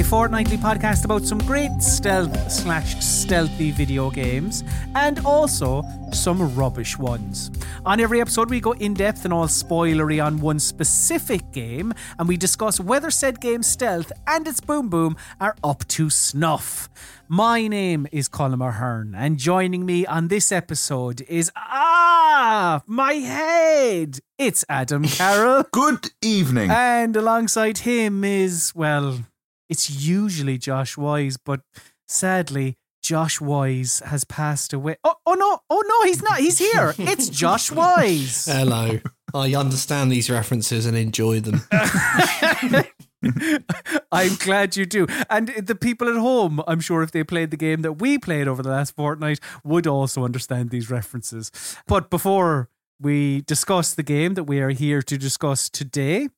a fortnightly podcast about some great stealth slash stealthy video games and also some rubbish ones. On every episode, we go in depth and all spoilery on one specific game and we discuss whether said game's stealth and its boom boom are up to snuff. My name is Colin Ahern, and joining me on this episode is ah my head. It's Adam Carroll. Good evening. And alongside him is, well, it's usually Josh Wise, but sadly, Josh Wise has passed away. Oh, oh no, oh no, he's not. He's here. It's Josh Wise. Hello. I understand these references and enjoy them. I'm glad you do. And the people at home, I'm sure if they played the game that we played over the last fortnight, would also understand these references. But before we discuss the game that we are here to discuss today,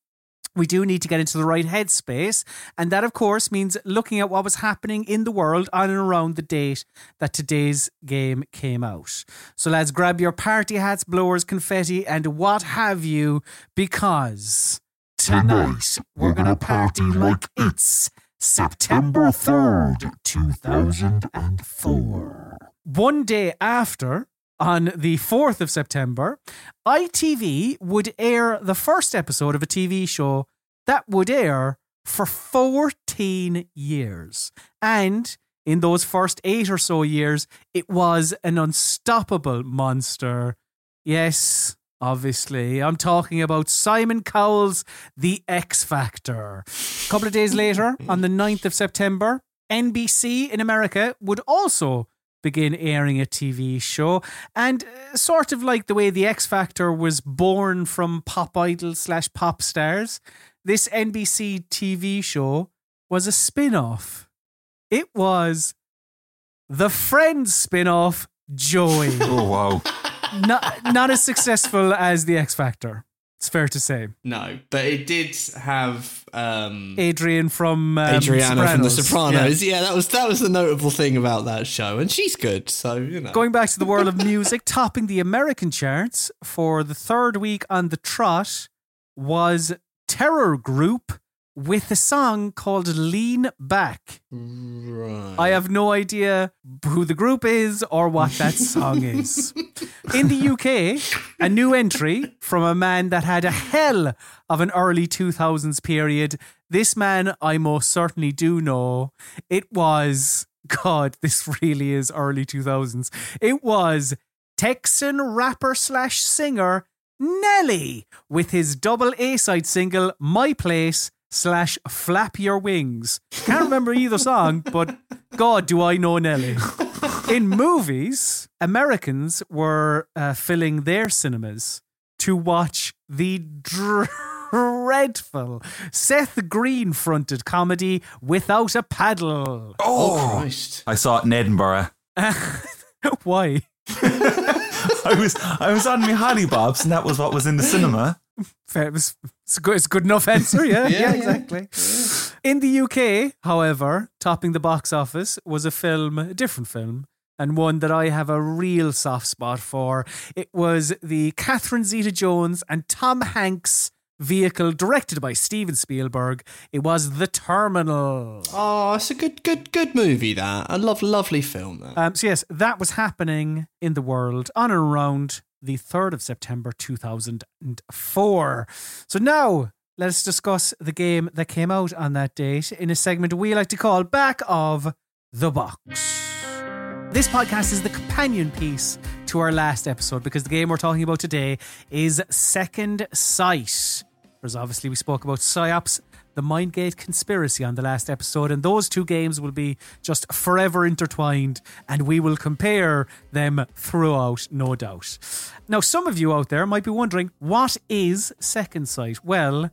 we do need to get into the right headspace. And that, of course, means looking at what was happening in the world on and around the date that today's game came out. So, lads, grab your party hats, blowers, confetti, and what have you, because tonight we're going to party like it's September 3rd, 2004. One day after, on the 4th of September, ITV would air the first episode of a TV show that would air for 14 years. And in those first eight or so years, it was an unstoppable monster. Yes, obviously. I'm talking about Simon Cowell's The X Factor. A couple of days later, on the 9th of September, NBC in America would also begin airing a TV show. And uh, sort of like the way The X Factor was born from pop idols slash pop stars, this NBC TV show was a spin off. It was the Friends spin off, Joey. oh wow. not, not as successful as The X Factor. It's fair to say. No, but it did have um, Adrian from um, Adriana from The Sopranos. Sopranos. Yeah. that was that was the notable thing about that show, and she's good. So you know, Going back to the world of music, topping the American charts for the third week on the trot was Terror Group with a song called Lean Back. right. I have no idea who the group is or what that song is. In the UK, a new entry from a man that had a hell of an early 2000s period. This man I most certainly do know. It was, God, this really is early 2000s. It was Texan rapper slash singer Nelly with his double A side single, My Place slash Flap Your Wings. Can't remember either song, but God, do I know Nelly. In movies, Americans were uh, filling their cinemas to watch the dreadful Seth Green fronted comedy Without a Paddle. oh Christ! I saw it in Edinburgh. Why? I was I was on my Holly Bobs and that was what was in the cinema. Fair, it was, it's, a good, it's a good enough answer, yeah, yeah, Yeah, yeah. exactly. In the UK, however, topping the box office was a film, a different film, and one that I have a real soft spot for. It was the Catherine Zeta Jones and Tom Hanks vehicle directed by Steven Spielberg. It was The Terminal. Oh, it's a good, good, good movie. That a love, lovely film. That. Um, so, yes, that was happening in the world on and around the 3rd of September 2004. So, now let us discuss the game that came out on that date in a segment we like to call Back of the Box. This podcast is the companion piece to our last episode because the game we're talking about today is Second Sight. Whereas obviously we spoke about Psi-Ops, the Mindgate conspiracy on the last episode, and those two games will be just forever intertwined, and we will compare them throughout, no doubt. Now, some of you out there might be wondering, what is Second Sight? Well,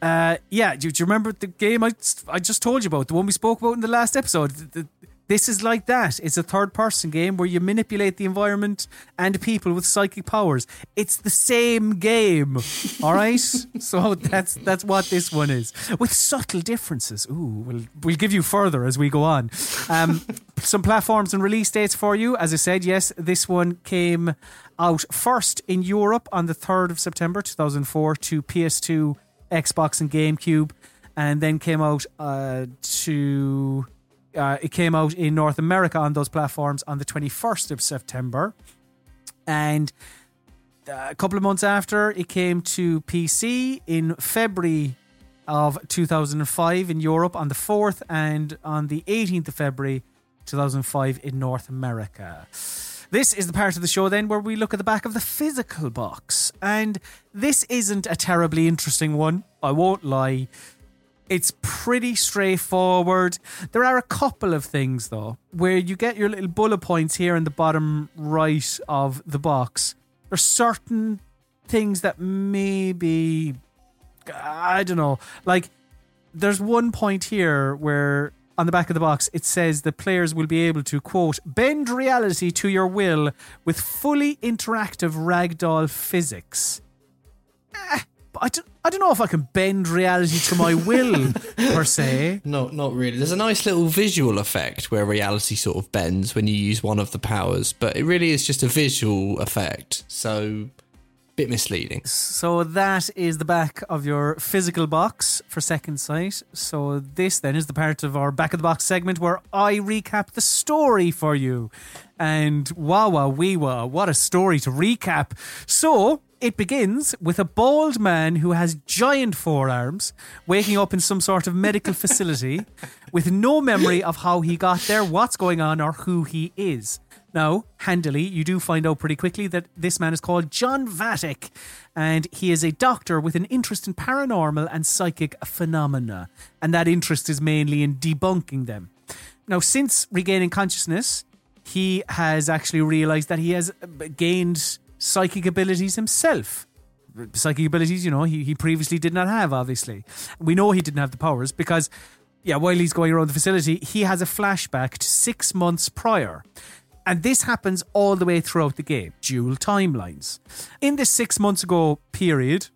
uh, yeah, do, do you remember the game I, I just told you about, the one we spoke about in the last episode? The, the, This is like that. It's a third person game where you manipulate the environment and people with psychic powers. It's the same game. All right? so that's that's what this one is. With subtle differences. Ooh, we'll we'll give you further as we go on. Um, some platforms and release dates for you. As I said, yes, this one came out first in Europe on the 3rd of September 2004 to PS2, Xbox and GameCube and then came out uh, to uh, it came out in North America on those platforms on the 21st of September. And uh, a couple of months after, it came to PC in February of 2005 in Europe on the 4th and on the 18th of February 2005 in North America. This is the part of the show then where we look at the back of the physical box. And this isn't a terribly interesting one, I won't lie. It's pretty straightforward. There are a couple of things though, where you get your little bullet points here in the bottom right of the box. There's certain things that maybe I don't know. Like there's one point here where on the back of the box it says the players will be able to quote bend reality to your will with fully interactive ragdoll physics. Eh, I don't, I don't know if I can bend reality to my will per se. No, not really. There's a nice little visual effect where reality sort of bends when you use one of the powers, but it really is just a visual effect. So bit misleading. So that is the back of your physical box for Second Sight. So this then is the part of our back of the box segment where I recap the story for you. And wow, wow, wee, wow, what a story to recap. So it begins with a bald man who has giant forearms waking up in some sort of medical facility with no memory of how he got there, what's going on, or who he is. Now, handily, you do find out pretty quickly that this man is called John Vattic, and he is a doctor with an interest in paranormal and psychic phenomena, and that interest is mainly in debunking them. Now, since regaining consciousness, he has actually realized that he has uh, gained psychic abilities himself. Psychic abilities, you know, he, he previously did not have, obviously. We know he didn't have the powers because, yeah, while he's going around the facility, he has a flashback to six months prior. And this happens all the way throughout the game, dual timelines. In this six months ago period,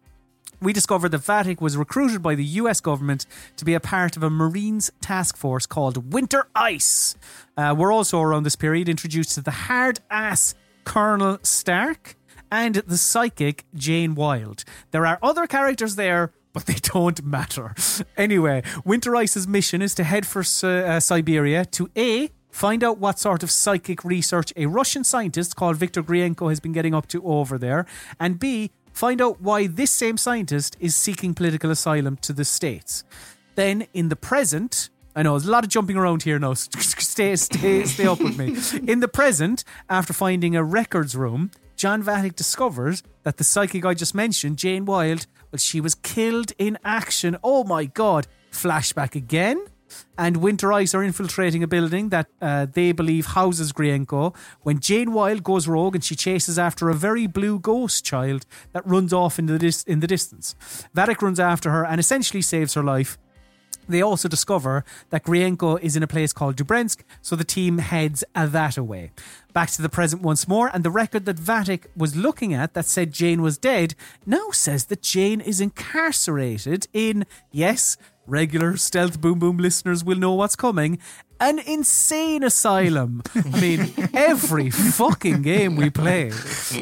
we discovered that Vattic was recruited by the US government to be a part of a Marines task force called Winter Ice. Uh, we're also around this period introduced to the hard ass Colonel Stark and the psychic Jane Wilde. There are other characters there, but they don't matter. Anyway, Winter Ice's mission is to head for uh, Siberia to A. Find out what sort of psychic research a Russian scientist called Viktor Grienko has been getting up to over there, and B. Find out why this same scientist is seeking political asylum to the States. Then, in the present, I know there's a lot of jumping around here now. stay, stay, stay up with me. In the present, after finding a records room, John Vattic discovers that the psychic I just mentioned, Jane Wilde, well, she was killed in action. Oh my god! Flashback again. And Winter Ice are infiltrating a building that uh, they believe houses Grienko when Jane Wilde goes rogue and she chases after a very blue ghost child that runs off in the, dis- in the distance. Vattic runs after her and essentially saves her life they also discover that Grienko is in a place called Dubrensk, so the team heads that away. Back to the present once more, and the record that Vattic was looking at that said Jane was dead now says that Jane is incarcerated in, yes, regular stealth boom boom listeners will know what's coming an insane asylum. I mean, every fucking game we play.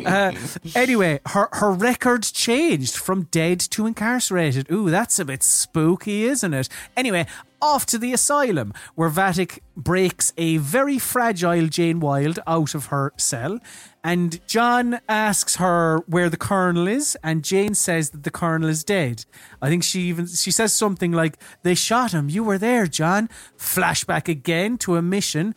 Uh, anyway, her, her record changed from dead to incarcerated. Ooh, that's a bit spooky, isn't it? Anyway, off to the asylum, where Vattic breaks a very fragile Jane Wilde out of her cell. And John asks her where the colonel is, and Jane says that the colonel is dead. I think she even she says something like, "They shot him. You were there, John." Flashback again to a mission,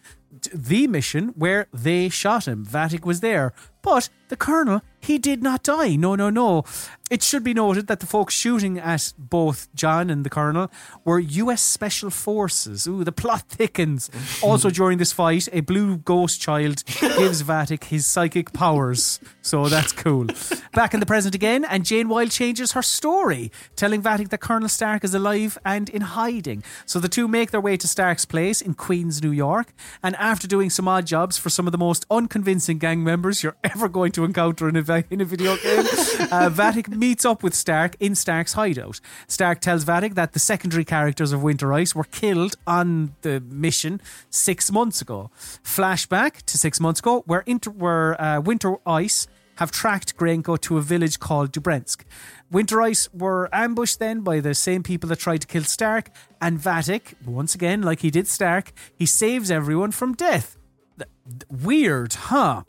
the mission where they shot him. Vatic was there, but the colonel he did not die. No, no, no. It should be noted that the folks shooting at both John and the Colonel were US Special Forces. Ooh, the plot thickens. also, during this fight, a blue ghost child gives Vattic his psychic powers. So that's cool. Back in the present again, and Jane Wilde changes her story, telling Vattic that Colonel Stark is alive and in hiding. So the two make their way to Stark's place in Queens, New York, and after doing some odd jobs for some of the most unconvincing gang members you're ever going to encounter in a, in a video game, uh, Vattic meets up with Stark in Stark's hideout. Stark tells Vattic that the secondary characters of Winter Ice were killed on the mission six months ago. Flashback to six months ago, where, inter- where uh, Winter Ice have tracked Grienko to a village called Dubrensk. Winter Ice were ambushed then by the same people that tried to kill Stark, and Vattic, once again, like he did Stark, he saves everyone from death. Th- th- Weird, huh?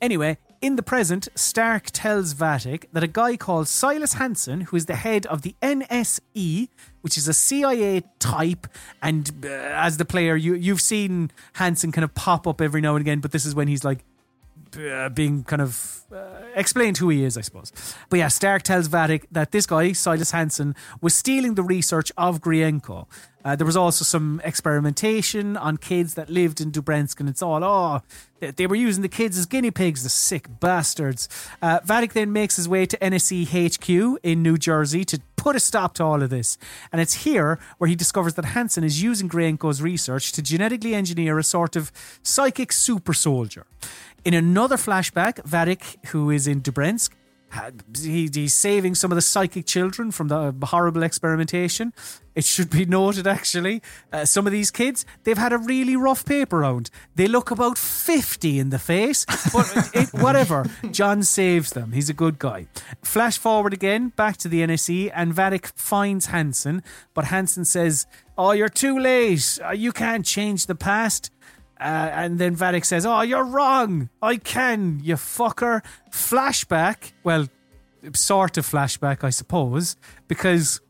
Anyway, in the present, Stark tells Vattic that a guy called Silas Hansen, who is the head of the NSE, which is a CIA type, and uh, as the player, you you've seen Hansen kind of pop up every now and again, but this is when he's like uh, being kind of uh, explained who he is, I suppose. But yeah, Stark tells Vattic that this guy, Silas Hansen, was stealing the research of Grienko. Uh, there was also some experimentation on kids that lived in Dubrensk, and it's all, oh, they, they were using the kids as guinea pigs, the sick bastards. Uh, Vattic then makes his way to NSE HQ in New Jersey to put a stop to all of this. And it's here where he discovers that Hansen is using Grienko's research to genetically engineer a sort of psychic super soldier. In another flashback, Vattic, who is in Dubrensk, he, he's saving some of the psychic children from the horrible experimentation. It should be noted, actually, uh, some of these kids, they've had a really rough paper round. They look about 50 in the face, but it, whatever. John saves them. He's a good guy. Flash forward again, back to the NSE, and Vattic finds Hansen, but Hansen says, Oh, you're too late. Uh, You can't change the past. Uh, and then Vattic says, Oh, you're wrong. I can, you fucker. Flashback. Well, sort of flashback, I suppose, because,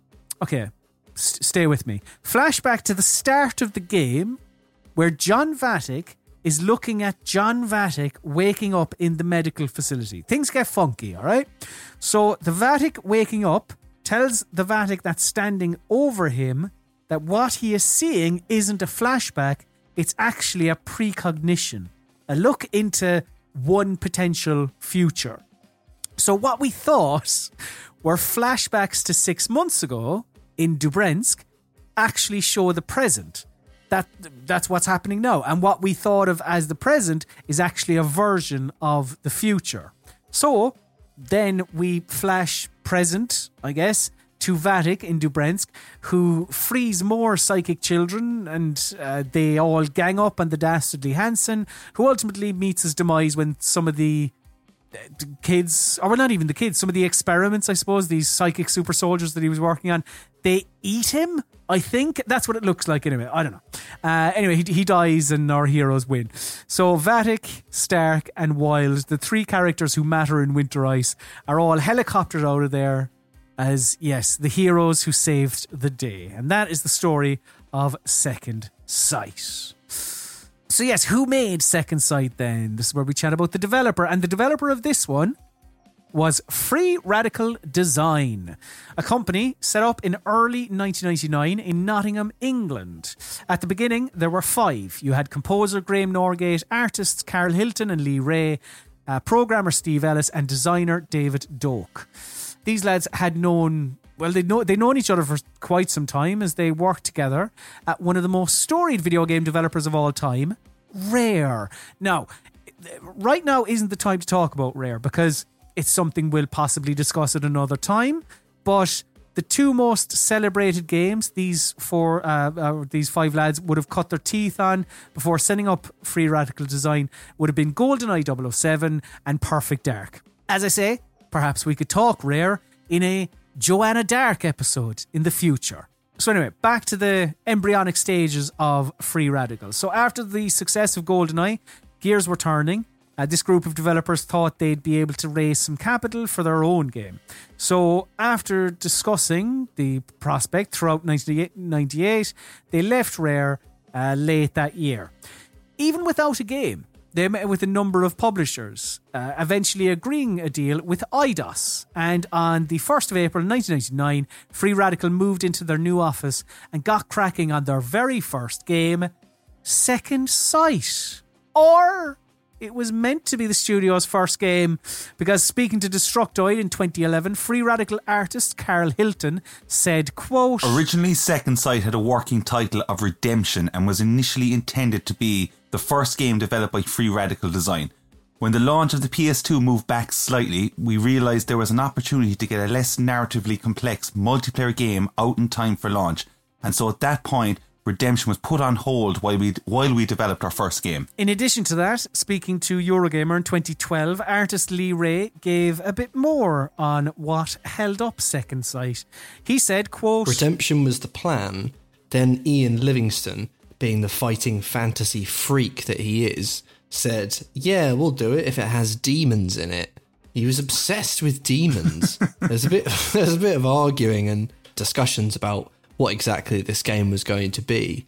okay, s- stay with me. Flashback to the start of the game where John Vattic is looking at John Vattic waking up in the medical facility. Things get funky, all right? So the Vattic waking up tells the Vattic that's standing over him that what he is seeing isn't a flashback, it's actually a precognition, a look into one potential future. So, what we thought were flashbacks to six months ago in Dubrensk actually show the present. That that's what's happening now, and what we thought of as the present is actually a version of the future. So then we flash present, I guess, to Vattic in Dubrensk, who frees more psychic children, and uh, they all gang up on the dastardly Hansen, who ultimately meets his demise when some of the kids, or well, not even the kids, some of the experiments, I suppose, these psychic super soldiers that he was working on, they eat him. I think that's what it looks like anyway. I don't know. Uh, anyway, he, he dies and our heroes win. So Vattic, Stark, and Wilde, the three characters who matter in Winter Ice, are all helicoptered out of there as, yes, the heroes who saved the day. And that is the story of Second Sight. So yes, who made Second Sight then? This is where we chat about the developer. And the developer of this one was Free Radical Design, a company set up in early 1999 in Nottingham, England. At the beginning, there were five. You had composer Graham Norgate, artists Karl Hilton and Lee Ray, uh, programmer Steve Ellis, and designer David Doak. These lads had known well, they know they known each other for quite some time as they worked together at one of the most storied video game developers of all time, Rare. Now, right now isn't the time to talk about Rare because it's something we'll possibly discuss at another time. But the two most celebrated games these four, uh, uh, these five lads would have cut their teeth on before setting up Free Radical Design would have been GoldenEye 007 and Perfect Dark. As I say, perhaps we could talk Rare in a Joanna Dark episode in the future. So anyway, back to the embryonic stages of Free Radical. So after the success of GoldenEye, gears were turning. Uh, this group of developers thought they'd be able to raise some capital for their own game. So after discussing the prospect throughout 1998, they left Rare uh, late that year. Even without a game, they met with a number of publishers, uh, eventually agreeing a deal with Eidos. And on the 1st of April 1999, Free Radical moved into their new office and got cracking on their very first game, Second Sight. Or it was meant to be the studio's first game because speaking to Destructoid in 2011, Free Radical artist Karl Hilton said, quote, Originally, Second Sight had a working title of Redemption and was initially intended to be the first game developed by Free Radical Design. When the launch of the PS2 moved back slightly, we realised there was an opportunity to get a less narratively complex multiplayer game out in time for launch, and so at that point, Redemption was put on hold while we while we developed our first game. In addition to that, speaking to Eurogamer in 2012, artist Lee Ray gave a bit more on what held up Second Sight. He said, quote, Redemption was the plan, then Ian Livingstone, being the fighting fantasy freak that he is, said, Yeah, we'll do it if it has demons in it. He was obsessed with demons. there's a bit there's a bit of arguing and discussions about what exactly this game was going to be.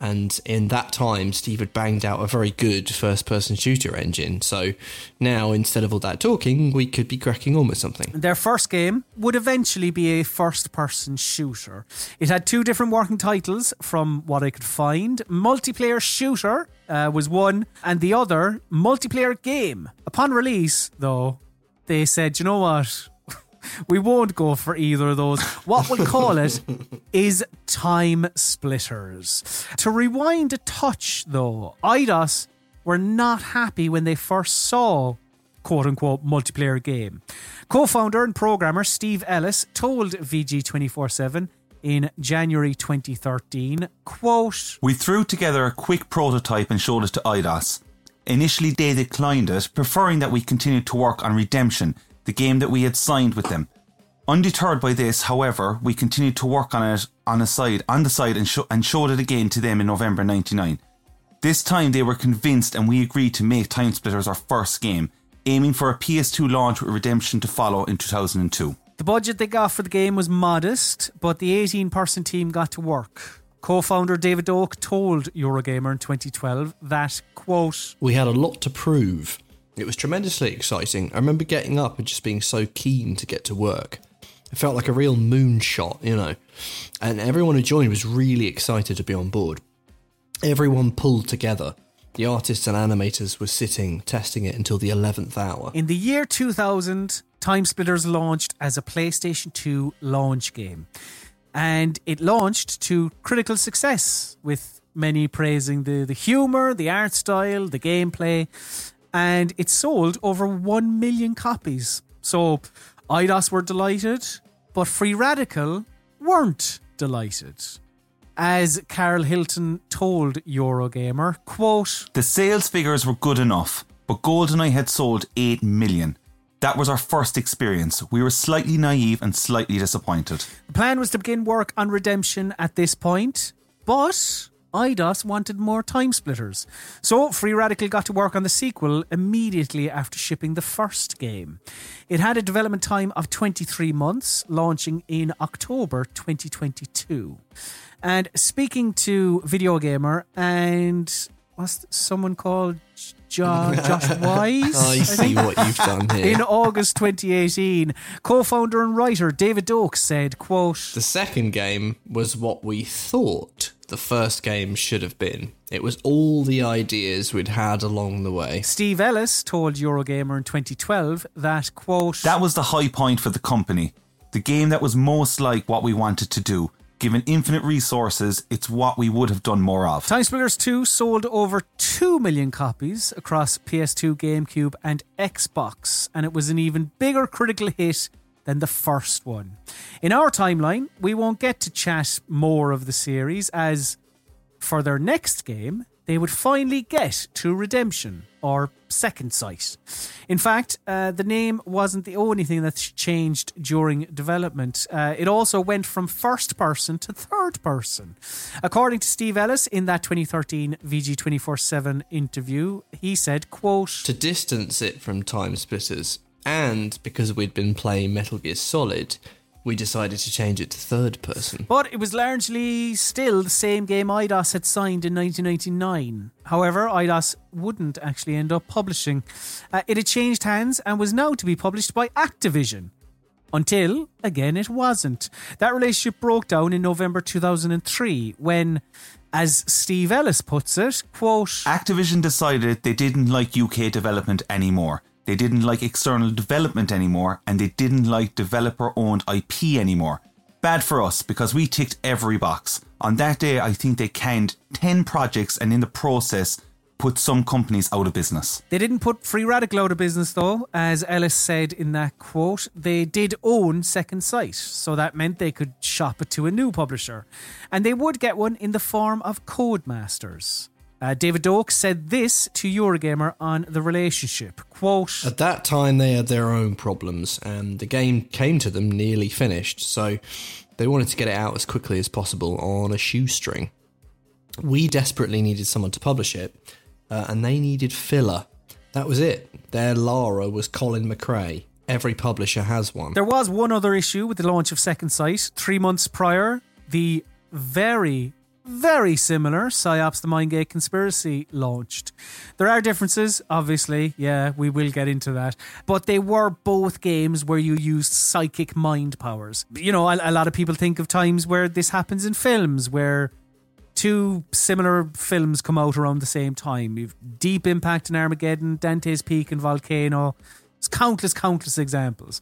And in that time, Steve had banged out a very good first person shooter engine. So now, instead of all that talking, we could be cracking on with something. Their first game would eventually be a first person shooter. It had two different working titles from what I could find. Multiplayer Shooter uh, was one, and the other, Multiplayer Game. Upon release, though, they said, you know what? We won't go for either of those. What we'll call it is Time Splitters. To rewind a touch, though, Eidos were not happy when they first saw quote unquote multiplayer game. Co founder and programmer Steve Ellis told VG247 in January 2013, quote, We threw together a quick prototype and showed it to Eidos. Initially, they declined it, preferring that we continued to work on Redemption, the game that we had signed with them. Undeterred by this, however, we continued to work on it on a side on the side and, sh- and showed it again to them in November 99. This time they were convinced and we agreed to make Time Splitters our first game, aiming for a PS2 launch with Redemption to follow in 2002. The budget they got for the game was modest, but the 18 person team got to work. Co founder David Doak told Eurogamer in 2012 that, quote, We had a lot to prove. It was tremendously exciting. I remember getting up and just being so keen to get to work. It felt like a real moonshot, you know. And everyone who joined was really excited to be on board. Everyone pulled together. The artists and animators were sitting, testing it until the 11th hour. In the year 2000, Time Splitters launched as a PlayStation 2 launch game. And it launched to critical success, with many praising the, the humour, the art style, the gameplay. And it sold over 1 million copies. So Eidos were delighted, but Free Radical weren't delighted. As Karl Hilton told Eurogamer, quote, The sales figures were good enough, but GoldenEye had sold 8 million. That was our first experience. We were slightly naive and slightly disappointed. The plan was to begin work on Redemption at this point, but Eidos wanted more time splitters. So Free Radical got to work on the sequel immediately after shipping the first game. It had a development time of 23 months, launching in October 2022. And speaking to Video Gamer and what's someone called jo- Josh Wise? Oh, I see what you've done here. In August 2018, co-founder and writer David Doak said, quote, The second game was what we thought the first game should have been. It was all the ideas we'd had along the way. Steve Ellis told Eurogamer in 2012 that, quote, That was the high point for the company. The game that was most like what we wanted to do. Given infinite resources, it's what we would have done more of. Time Splitters 2 sold over 2 million copies across PS2, GameCube, and Xbox, and it was an even bigger critical hit than the first one. In our timeline, we won't get to chat more of the series as for their next game, they would finally get to Redemption or Second Sight. In fact, uh, the name wasn't the only thing that changed during development. Uh, it also went from first person to third person. According to Steve Ellis in that 2013 VG247 interview, he said, quote, To distance it from Time Splitters, and because we'd been playing Metal Gear Solid, we decided to change it to third person. But it was largely still the same game Eidos had signed in 1999. However, Eidos wouldn't actually end up publishing. Uh, it had changed hands and was now to be published by Activision. Until, again, it wasn't. That relationship broke down in November 2003 when, as Steve Ellis puts it, quote, Activision decided they didn't like UK development anymore. They didn't like external development anymore, and they didn't like developer owned IP anymore. Bad for us because we ticked every box. On that day, I think they canned 10 projects and in the process put some companies out of business. They didn't put Free Radical out of business, though. As Ellis said in that quote, they did own Second Sight, so that meant they could shop it to a new publisher. And they would get one in the form of Codemasters. Uh, David Doak said this to Eurogamer on the relationship. Quote At that time, they had their own problems, and the game came to them nearly finished, so they wanted to get it out as quickly as possible on a shoestring. We desperately needed someone to publish it, uh, and they needed filler. That was it. Their Lara was Colin McRae. Every publisher has one. There was one other issue with the launch of Second Sight. Three months prior, the very, very similar Psi-Ops the Mindgate Conspiracy launched. There are differences, obviously. Yeah, we will get into that. But they were both games where you used psychic mind powers. You know, a, a lot of people think of times where this happens in films where two similar films come out around the same time. You've Deep Impact and Armageddon, Dante's Peak and Volcano. There's countless, countless examples.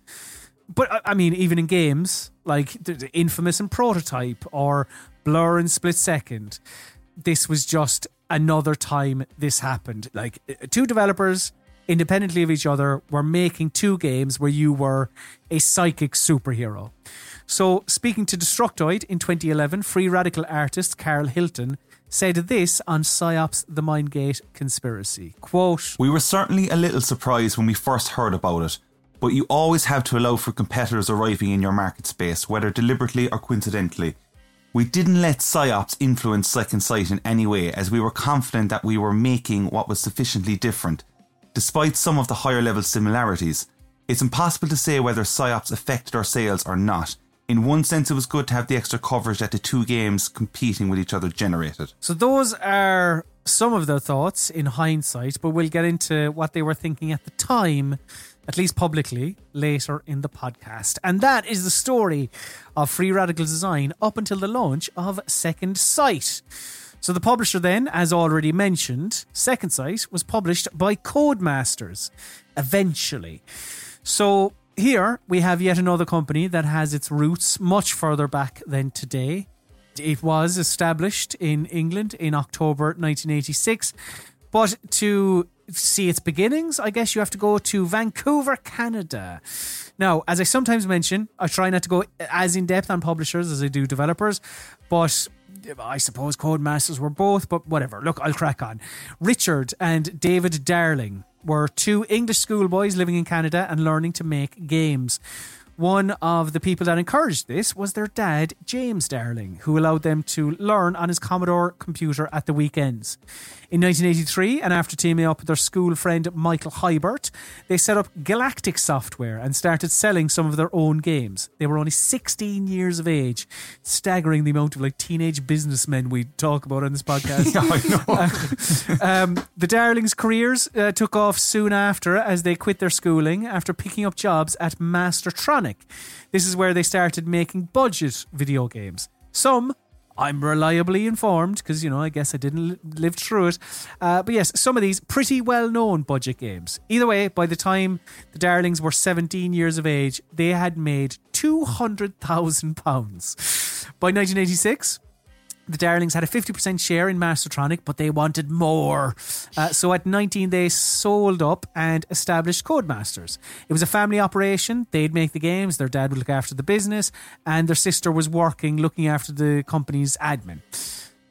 But I- mean, even in games like the Infamous and Prototype or Blur Split Second, this was just another time this happened. Like two developers, independently of each other, were making two games where you were a psychic superhero. So, speaking to Destructoid in 2011, free radical artist Karl Hilton said this on Psi-Ops the Mindgate conspiracy. Quote, We were certainly a little surprised when we first heard about it, but you always have to allow for competitors arriving in your market space, whether deliberately or coincidentally. We didn't let Psi-Ops influence Second Sight in any way, as we were confident that we were making what was sufficiently different. Despite some of the higher level similarities, it's impossible to say whether Psi-Ops affected our sales or not. In one sense, it was good to have the extra coverage that the two games competing with each other generated. So those are some of their thoughts in hindsight, but we'll get into what they were thinking at the time, at least publicly, later in the podcast. And that is the story of Free Radical Design up until the launch of Second Sight. So the publisher then, as already mentioned, Second Sight was published by Codemasters eventually. So here we have yet another company that has its roots much further back than today. It was established in England in October 1986, but to see its beginnings, I guess you have to go to Vancouver, Canada. Now, as I sometimes mention, I try not to go as in depth on publishers as I do developers, but I suppose Codemasters were both, but whatever. Look, I'll crack on. Richard and David Darling were two English schoolboys living in Canada and learning to make games. One of the people that encouraged this was their dad, James Darling, who allowed them to learn on his Commodore computer at the weekends. In 1983, and after teaming up with their school friend Michael Hybert, they set up Galactic Software and started selling some of their own games. They were only 16 years of age, staggering the amount of like teenage businessmen we talk about on this podcast. I know. Um, the Darlings' careers uh, took off soon after as they quit their schooling after picking up jobs at Mastertronic. This is where they started making budget video games. Some, I'm reliably informed because, you know, I guess I didn't li- live through it. Uh, but yes, some of these pretty well known budget games. Either way, by the time the Darlings were 17 years of age, they had made £200,000. By 1986, the Darlings had a 50% share in Mastertronic, but they wanted more. Uh, so at 19, they sold up and established Codemasters. It was a family operation. They'd make the games, their dad would look after the business, and their sister was working, looking after the company's admin.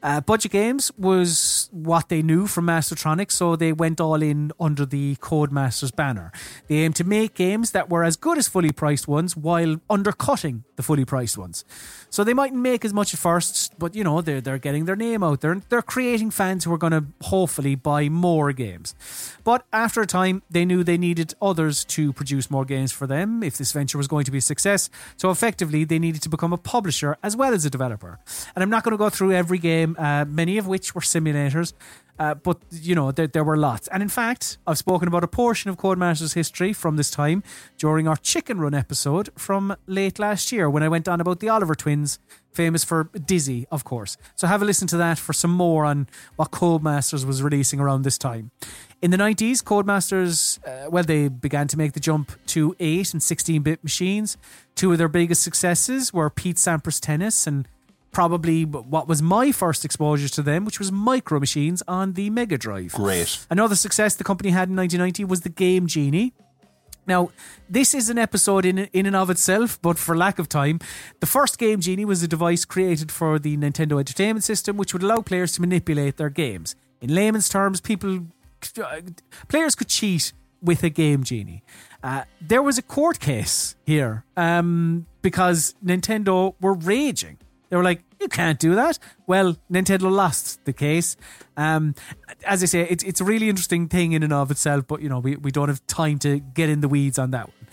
Uh, budget games was what they knew from Mastertronic, so they went all in under the Codemasters banner. They aimed to make games that were as good as fully priced ones while undercutting the fully priced ones. So they mightn't make as much at first, but you know they're they're getting their name out there. And they're creating fans who are going to hopefully buy more games. But after a time, they knew they needed others to produce more games for them if this venture was going to be a success. So effectively, they needed to become a publisher as well as a developer. And I'm not going to go through every game, uh, many of which were simulators. Uh, but you know there, there were lots, and in fact, I've spoken about a portion of Codemasters history from this time during our Chicken Run episode from late last year when I went on about the Oliver twins, famous for Dizzy, of course. So have a listen to that for some more on what Codemasters was releasing around this time. In the 90s, Codemasters, uh, well, they began to make the jump to 8 and 16 bit machines. Two of their biggest successes were Pete Sampras Tennis and probably what was my first exposure to them, which was Micro Machines on the Mega Drive. Great. Another success the company had in 1990 was the Game Genie. Now, this is an episode in in and of itself, but for lack of time, the first Game Genie was a device created for the Nintendo Entertainment System, which would allow players to manipulate their games. In layman's terms, people players could cheat with a Game Genie. Uh, there was a court case here um, because Nintendo were raging. They were like, "You can't do that." Well, Nintendo lost the case. Um, as I say, it's it's a really interesting thing in and of itself, but you know, we, we don't have time to get in the weeds on that one.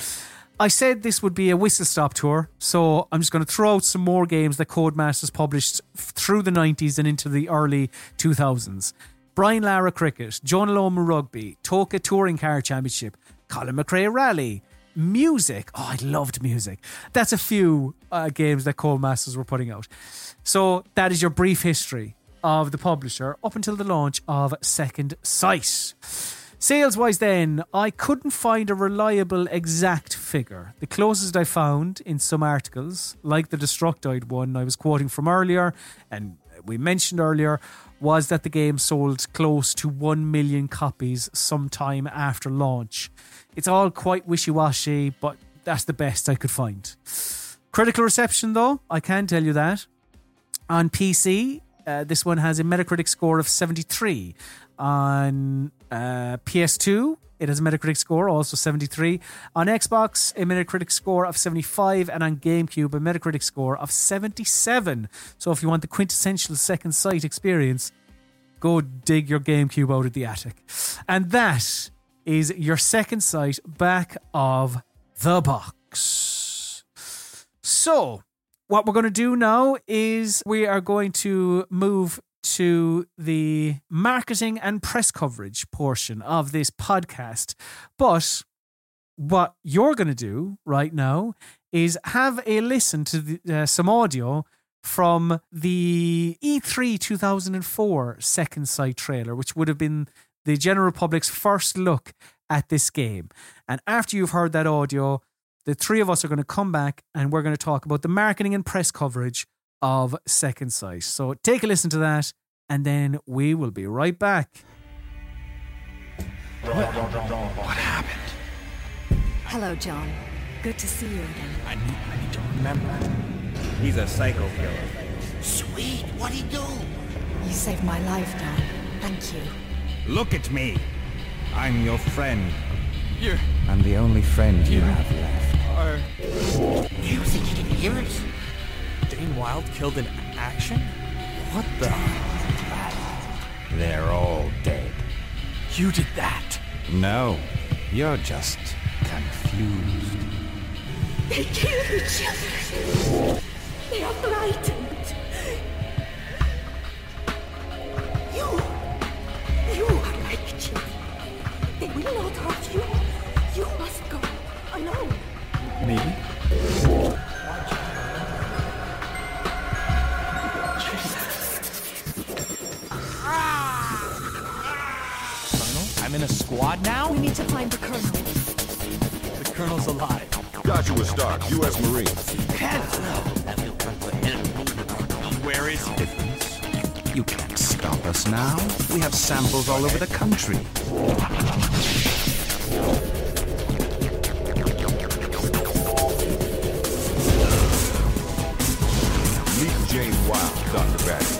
I said this would be a whistle stop tour, so I'm just going to throw out some more games that Codemasters published through the 90s and into the early 2000s. Brian Lara Cricket, Jonah Lomu Rugby, TOCA Touring Car Championship, Colin McRae Rally, music. Oh, I loved music. That's a few uh, games that Codemasters were putting out. So that is your brief history of the publisher up until the launch of Second Sight. Sales wise, then, I couldn't find a reliable exact figure. The closest I found in some articles, like the Destructoid one I was quoting from earlier, and we mentioned earlier, was that the game sold close to 1 million copies sometime after launch. It's all quite wishy washy, but that's the best I could find. Critical reception, though, I can tell you that. On PC, uh, this one has a Metacritic score of 73. On uh, PS2, it has a Metacritic score, also 73. On Xbox, a Metacritic score of 75. And on GameCube, a Metacritic score of 77. So if you want the quintessential second sight experience, go dig your GameCube out of the attic. And that is your second sight back of the box. So, what we're going to do now is we are going to move to the marketing and press coverage portion of this podcast. But what you're going to do right now is have a listen to the, uh, some audio from the E E3 2004 Second Sight trailer, which would have been the general public's first look at this game. And after you've heard that audio, the three of us are going to come back and we're going to talk about the marketing and press coverage of Second Sight. So take a listen to that, and then we will be right back. What, what happened? Hello, John. Good to see you again. I need, I need to remember. He's a psycho killer. Sweet, what'd he do? You saved my life, Don. Thank you. Look at me. I'm your friend. You're. I'm the only friend you have left. Are you think you didn't hear us? Dane Wild killed in action? What the? They're all dead. You did that. No, you're just confused. They killed each other. They are frightened. You. You are like children. They will not hurt you. You must go alone. Me? Colonel, I'm in a squad now? We need to find the colonel. The colonel's alive. Joshua Stark, U.S. Marine. Where is he? Difference. You can't stop us now. We have samples all over the country. Meet James Wild, Dr. Batty.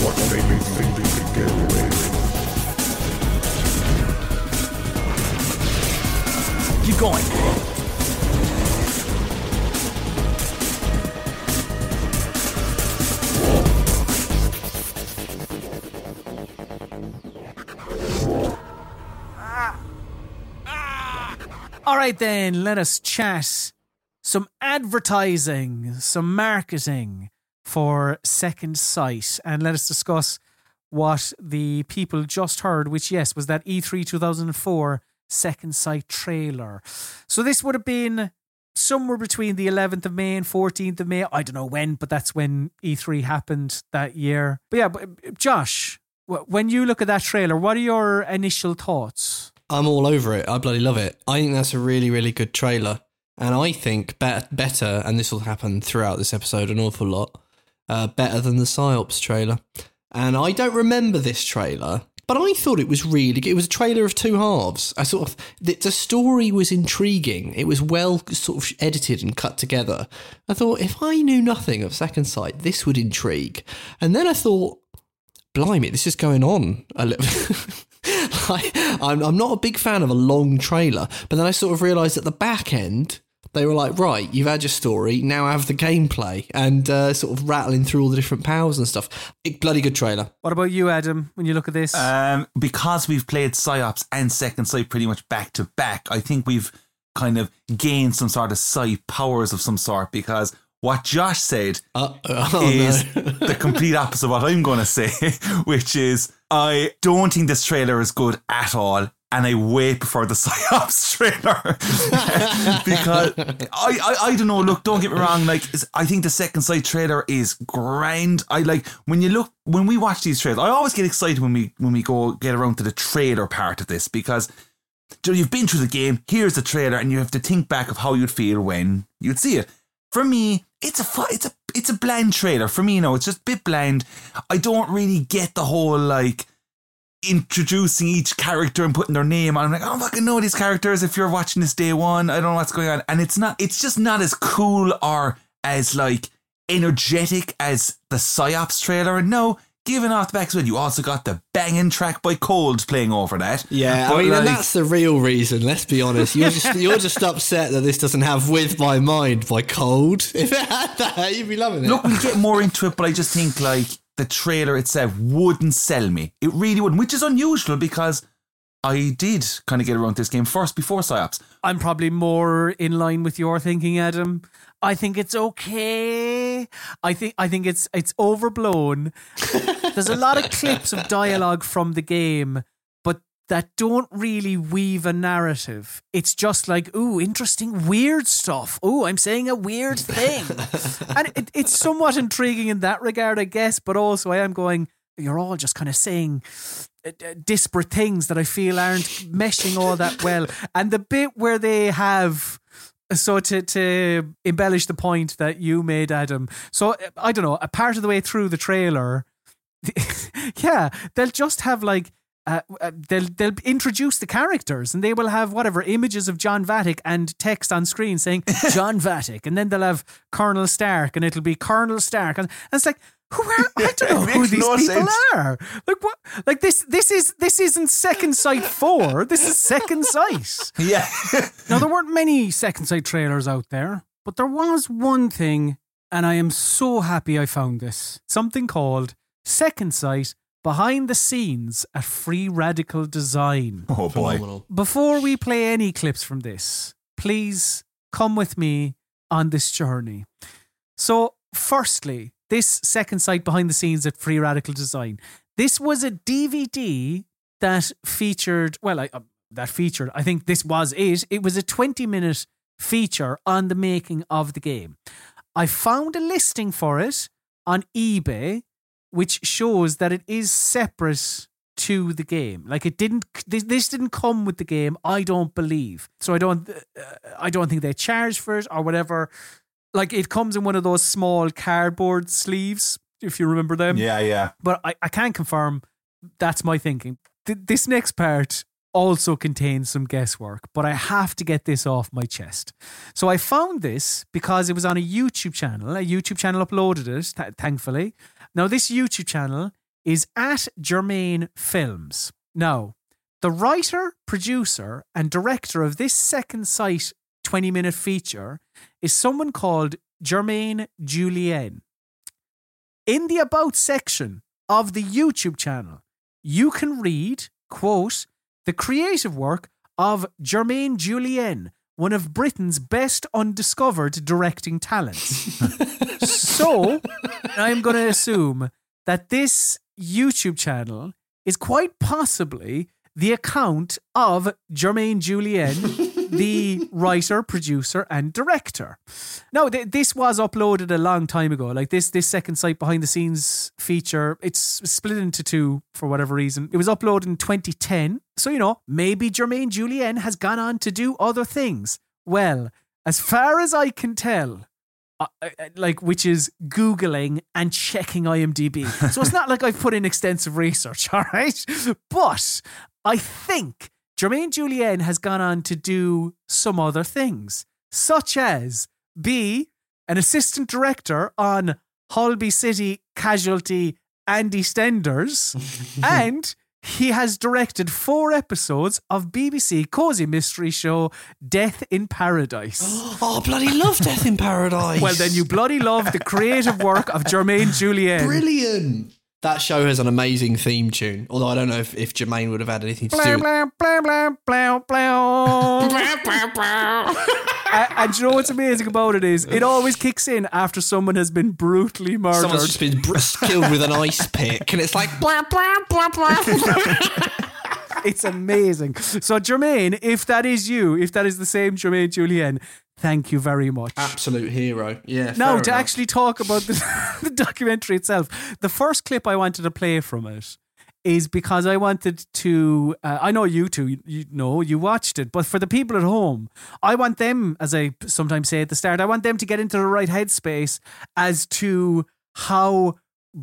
What they may think they can get away with. Keep going. All right, then, let us chat some advertising, some marketing for Second Sight, and let us discuss what the people just heard, which, yes, was that E E3 2004 Second Sight trailer. So this would have been somewhere between the 11th of May and 14th of May. I don't know when, but that's when E3 happened that year. But yeah, but uh, Josh, when you look at that trailer, what are your initial thoughts? I'm all over it. I bloody love it. I think that's a really, really good trailer. And I think bet better, and this will happen throughout this episode an awful lot, uh, better than the Psi-Ops trailer. And I don't remember this trailer, but I thought it was really good. It was a trailer of two halves. I sort of, the, the story was intriguing. It was well sort of edited and cut together. I thought, if I knew nothing of Second Sight, this would intrigue. And then I thought, blimey, this is going on a little. like, I'm, I'm not a big fan of a long trailer, but then I sort of realised at the back end, they were like, right, you've had your story, now have the gameplay, and uh, sort of rattling through all the different powers and stuff. It, bloody good trailer. What about you, Adam, when you look at this? Um, because we've played Psi-Ops and Second Sight pretty much back to back, I think we've kind of gained some sort of sight powers of some sort because what Josh said Uh, oh, is no. the complete opposite of what I'm going to say, which is I don't think this trailer is good at all. And I way prefer the Psi-Ops trailer because I, I I don't know. Look, don't get me wrong. Like I think the second sight trailer is grand. I like when you look when we watch these trailers. I always get excited when we when we go get around to the trailer part of this because you know, you've been through the game. Here's the trailer, and you have to think back of how you'd feel when you'd see it. For me, it's a it's a it's a bland trailer. For me, you know, it's just a bit bland. I don't really get the whole like introducing each character and putting their name on. I'm like, I don't fucking know these characters. If you're watching this day one, I don't know what's going on, and it's not. It's just not as cool or as like energetic as the Psi-Ops trailer. And no, giving off the back as well, you also got the banging track by Cold playing over that. Yeah, But, I mean, and that's the real reason. Let's be honest. You're just you're just upset that this doesn't have "With My Mind" by Cold. If it had that, you'd be loving it. Look, we'll get more into it, but I just think like the trailer itself wouldn't sell me. It really wouldn't, which is unusual because I did kind of get around this game first before Psi-Ops. I'm probably more in line with your thinking, Adam. I think it's okay. I think I think it's it's overblown. There's a lot of clips of dialogue from the game, but that don't really weave a narrative. It's just like, ooh, interesting, weird stuff. Ooh, I'm saying a weird thing, and it, it's somewhat intriguing in that regard, I guess. But also, I am going. You're all just kind of saying uh, disparate things that I feel aren't meshing all that well. And the bit where they have. So to to embellish the point that you made, Adam. So I don't know. A part of the way through the trailer, yeah, they'll just have like uh, uh, they'll they'll introduce the characters and they will have whatever images of John Vattic and text on screen saying John Vattic, and then they'll have Colonel Stark and it'll be Colonel Stark, and, and it's like. Who are I don't know who these no people sense. are. Like what? Like this? This is this isn't Second Sight four. This is Second Sight. Yeah. Now, there weren't many Second Sight trailers out there, but there was one thing, and I am so happy I found this. Something called Second Sight Behind the Scenes at Free Radical Design. oh boy. Phenomenal. Before we play any clips from this, please come with me on this journey. So, firstly, this second sight behind the scenes at Free Radical Design. This was a DVD that featured, well, I, uh, that featured, I think this was it. It was a 20 minute feature on the making of the game. I found a listing for it on eBay, which shows that it is separate to the game. Like it didn't, this, this didn't come with the game. I don't believe. So I don't, uh, I don't think they charge for it or whatever. Like it comes in one of those small cardboard sleeves, if you remember them Yeah, yeah. but I, I can confirm that's my thinking. Th- this next part also contains some guesswork, but I have to get this off my chest. So I found this because it was on a YouTube channel. A YouTube channel uploaded it, th- thankfully. Now, this YouTube channel is at Jermain Films. Now, the writer, producer, and director of this second sight 20 minute feature is someone called Jermain Julien in the About section of the YouTube channel, you can read, quote, the creative work of Jermain Julien, one of Britain's best undiscovered directing talents. so, I'm going to assume that this YouTube channel is quite possibly the account of Jermain Julien, the writer, producer, and director. Now, th- this was uploaded a long time ago. Like this, this second sight behind the scenes feature, it's split into two for whatever reason. It was uploaded in 2010. So, you know, maybe Jermain Julien has gone on to do other things. Well, as far as I can tell, uh, uh, like which is googling and checking IMDb. So it's not like I've put in extensive research, all right? But I think Jermain Julien has gone on to do some other things, such as be an assistant director on Holby City Casualty and EastEnders, and he has directed four episodes of BBC cozy mystery show Death in Paradise. Oh, bloody love Death in Paradise. Well, then you bloody love the creative work of Jermain Julien. Brilliant. That show has an amazing theme tune. Although I don't know if, if Jermain would have had anything to Blah, do with blah, blah, blah, blah, blah. A- and you know what's amazing about it is it always kicks in after someone has been brutally murdered. Someone's just been br- killed with an ice pick, and it's like blah blah blah blah. it's amazing. So Jermain, if that is you, if that is the same Jermain Julien, thank you very much. Absolute hero. Yeah. Now, to enough. actually talk about the, the documentary itself, the first clip I wanted to play from it is because I wanted to. Uh, I know you two, you know, you watched it, but for the people at home, I want them, as I sometimes say at the start, I want them to get into the right headspace as to how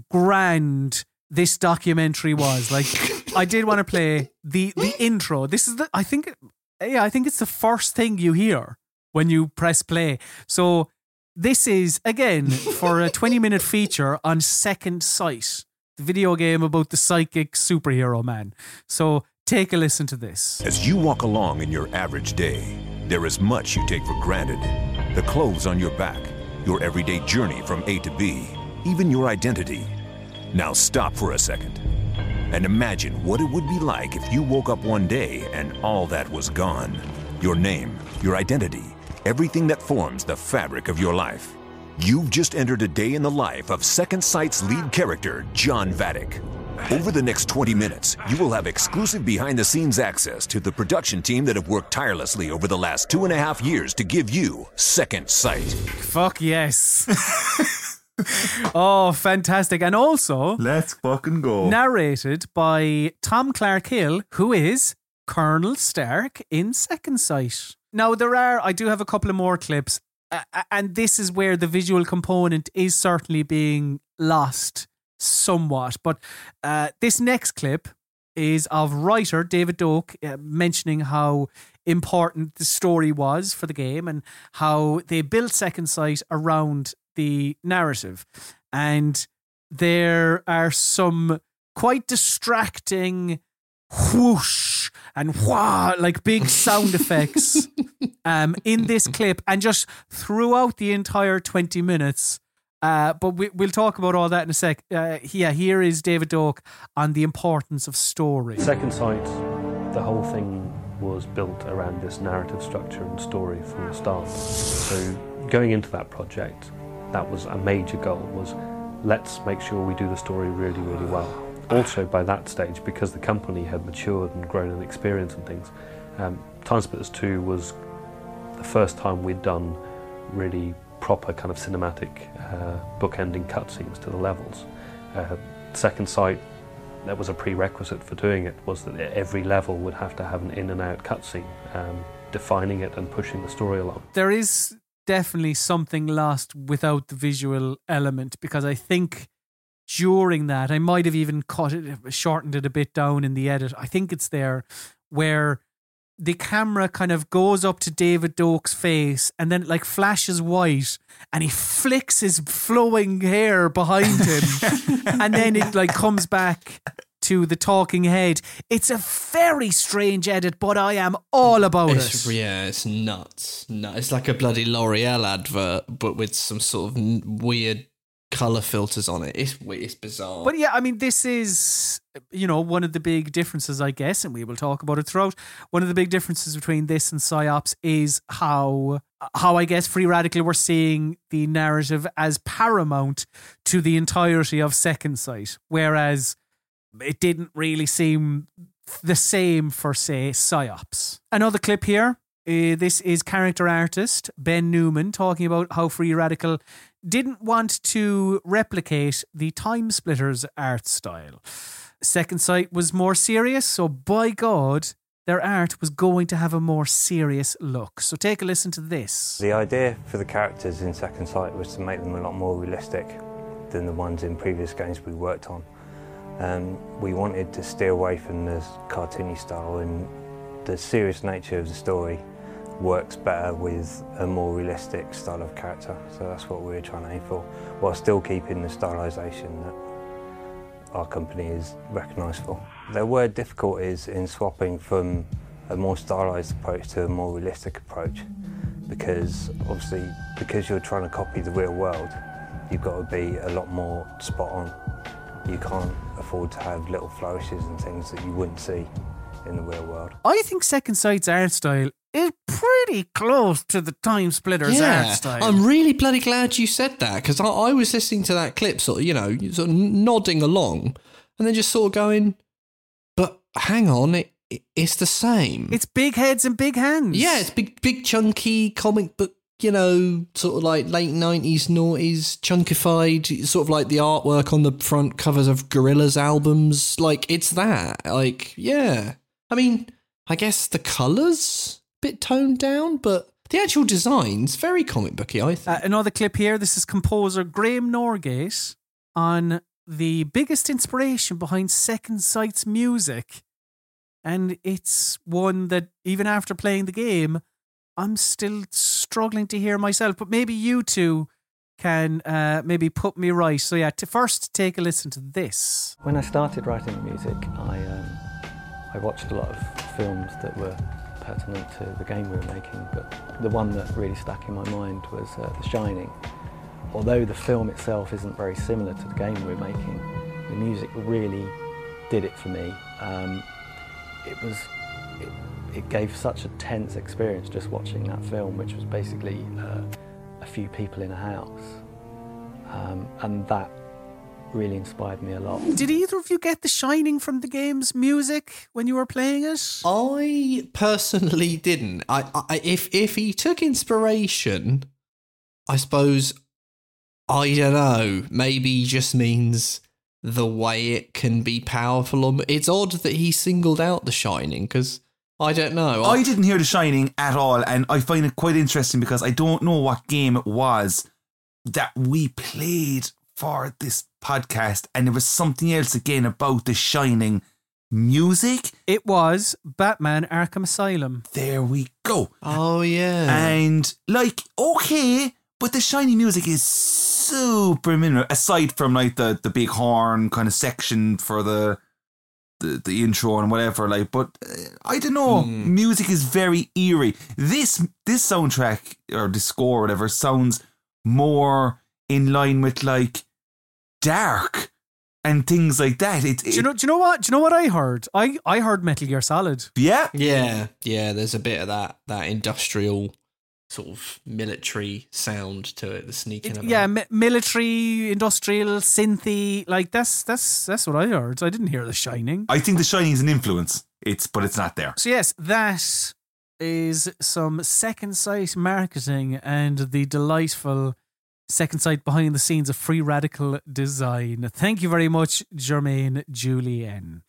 grand this documentary was. Like, I did want to play the the intro. This is the. I think. Yeah, I think it's the first thing you hear when you press play. So this is again for a 20 minute feature on Second Sight, the video game about the psychic superhero man. So take a listen to this. As you walk along in your average day, there is much you take for granted. The clothes on your back, your everyday journey from A to B, even your identity. Now stop for a second and imagine what it would be like if you woke up one day and all that was gone. Your name, your identity, everything that forms the fabric of your life. You've just entered a day in the life of Second Sight's lead character, John Vattic. Over the next 20 minutes, you will have exclusive behind the scenes access to the production team that have worked tirelessly over the last two and a half years to give you Second Sight. Fuck yes. oh, fantastic. And also Let's fucking go. narrated by Tom Clarke Hill, who is Colonel Stark in Second Sight. Now, there are, I do have a couple of more clips, uh, and this is where the visual component is certainly being lost somewhat. But uh, this next clip is of writer David Doak uh, mentioning how important the story was for the game and how they built Second Sight around the narrative. And there are some quite distracting whoosh and wha like big sound effects um, in this clip and just throughout the entire 20 minutes. Uh, but we, we'll talk about all that in a sec. Uh, yeah, here is David Doak on the importance of story. Second Sight, the whole thing was built around this narrative structure and story from the start. So going into that project, that was a major goal was let's make sure we do the story really, really well. Also by that stage, because the company had matured and grown in experience and things, um, TimeSplitters 2 was the first time we'd done really proper kind of cinematic uh, bookending cutscenes to the levels. Uh, Second Sight, that was a prerequisite for doing it, was that every level would have to have an in and out cutscene, um, defining it and pushing the story along. there is definitely something lost without the visual element because I think during that I might have even cut it, shortened it a bit down in the edit. I think it's there where the camera kind of goes up to David Doak's face and then it like flashes white and he flicks his flowing hair behind him and then it like comes back to the talking head. It's a very strange edit, but I am all about It's, it. yeah, it's nuts. No, it's like a bloody L'Oreal advert, but with some sort of weird color filters on it. It's it's bizarre. But yeah, I mean, this is, you know, one of the big differences, I guess, and we will talk about it throughout. One of the big differences between this and Psi-Ops is how, how I guess, Free Radical were seeing the narrative as paramount to the entirety of Second Sight, whereas it didn't really seem the same for, say, Psi-Ops. Another clip here. Uh, this is character artist Ben Newman talking about how Free Radical didn't want to replicate the TimeSplitters art style. Second Sight was more serious, so by God, their art was going to have a more serious look. So take a listen to this. The idea for the characters in Second Sight was to make them a lot more realistic than the ones in previous games we worked on. Um, we wanted to steer away from the cartoony style, and the serious nature of the story works better with a more realistic style of character. So that's what we were trying to aim for, while still keeping the stylisation that our company is recognised for. There were difficulties in swapping from a more stylised approach to a more realistic approach because obviously because you're trying to copy the real world you've got to be a lot more spot on. You can't afford to have little flourishes and things that you wouldn't see in the real world. I think Second Sight's art style is pretty close to the TimeSplitters art style. I'm really bloody glad you said that because I, I was listening to that clip, sort of, you know, sort of nodding along, and then just sort of going, "But hang on, it, it it's the same. It's big heads and big hands. Yeah, it's big, big, chunky comic book." You know, sort of like late nineties, noughties, chunkified, sort of like the artwork on the front covers of Gorillaz albums. Like it's that. Like, yeah. I mean, I guess the colours bit toned down, but the actual design's very comic booky. I think. Uh, another clip here. This is composer Graham Norgate on the biggest inspiration behind Second Sight's music. And it's one that, even after playing the game, I'm still struggling to hear myself. But maybe you two can uh, maybe put me right. So, yeah, to first take a listen to this. When I started writing the music, I, um, I watched a lot of films that were pertinent to the game we were making, but the one that really stuck in my mind was uh, The Shining. Although the film itself isn't very similar to the game we were making, the music really did it for me. Um, it was, it, it gave such a tense experience just watching that film, which was basically uh, a few people in a house, um, and that really inspired me a lot. Did either of you get The Shining from the game's music when you were playing it? I personally didn't. I, I if if he took inspiration, I suppose I don't know. Maybe just means the way it can be powerful. It's odd that he singled out The Shining because I don't know. I didn't hear The Shining at all, and I find it quite interesting because I don't know what game it was that we played for this podcast, and there was something else again about The Shining music. It was Batman Arkham Asylum. There we go. Oh yeah. And like, okay, but the Shining music is super minimal. Aside from like the the big horn kind of section for the the, the intro and whatever, like, but uh, I don't know. Mm. Music is very eerie. This this soundtrack or the score or whatever sounds more in line with like dark and things like that. It, Do you know? Do you know what? Do you know what I heard? I I heard Metal Gear Solid. yeah, Yeah, yeah. There's a bit of that that industrial sort of military sound to it. The sneaking. It- about. yeah, mi- military, industrial, synthy. Like that's that's that's what I heard. I didn't hear The Shining. I think The Shining is an influence. It's but it's not there. So yes, that is some second sight marketing and the delightful second sight behind the scenes of free radical design. Thank you very much, Jermain Julien.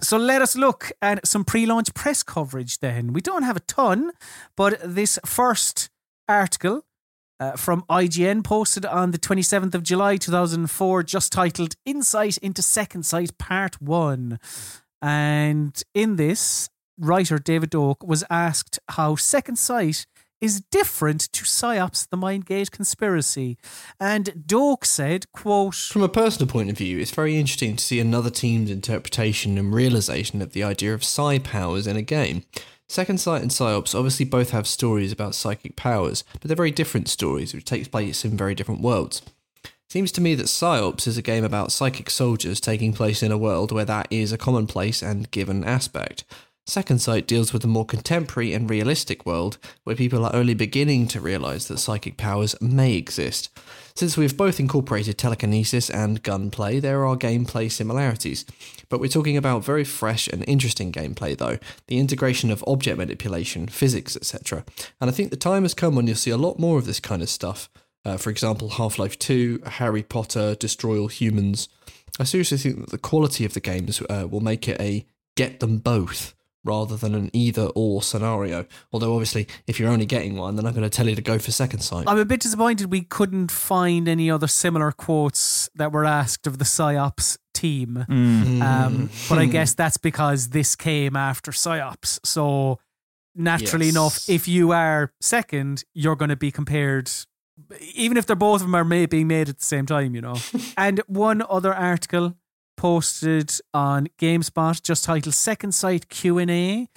So let us look at some pre-launch press coverage then. We don't have a ton, but this first article uh, from IGN posted on the 27th of July 2004 just titled Insight into Second Sight Part 1. And in this, writer David Doak was asked how Second Sight is different to Psi-Ops the Mindgate conspiracy. And Doak said, quote, From a personal point of view, it's very interesting to see another team's interpretation and realization of the idea of psi powers in a game. Second Sight and Psi-Ops obviously both have stories about psychic powers, but they're very different stories, which takes place in very different worlds. Seems to me that Psi-Ops is a game about psychic soldiers taking place in a world where that is a commonplace and given aspect. Second Sight deals with a more contemporary and realistic world where people are only beginning to realise that psychic powers may exist. Since we've both incorporated telekinesis and gunplay, there are gameplay similarities. But we're talking about very fresh and interesting gameplay, though the integration of object manipulation, physics, etc. And I think the time has come when you'll see a lot more of this kind of stuff. Uh, for example, Half Life 2, Harry Potter, Destroy All Humans. I seriously think that the quality of the games uh, will make it a get them both rather than an either or scenario. Although, obviously, if you're only getting one, then I'm going to tell you to go for Second Sight. I'm a bit disappointed we couldn't find any other similar quotes that were asked of the Psi-Ops team. Mm. Um, but I guess that's because this came after Psi-Ops. So naturally Yes. enough, if you are second, you're going to be compared, even if they're both of them are ma- being made at the same time, you know. and one other article posted on GameSpot just titled Second Sight Q&A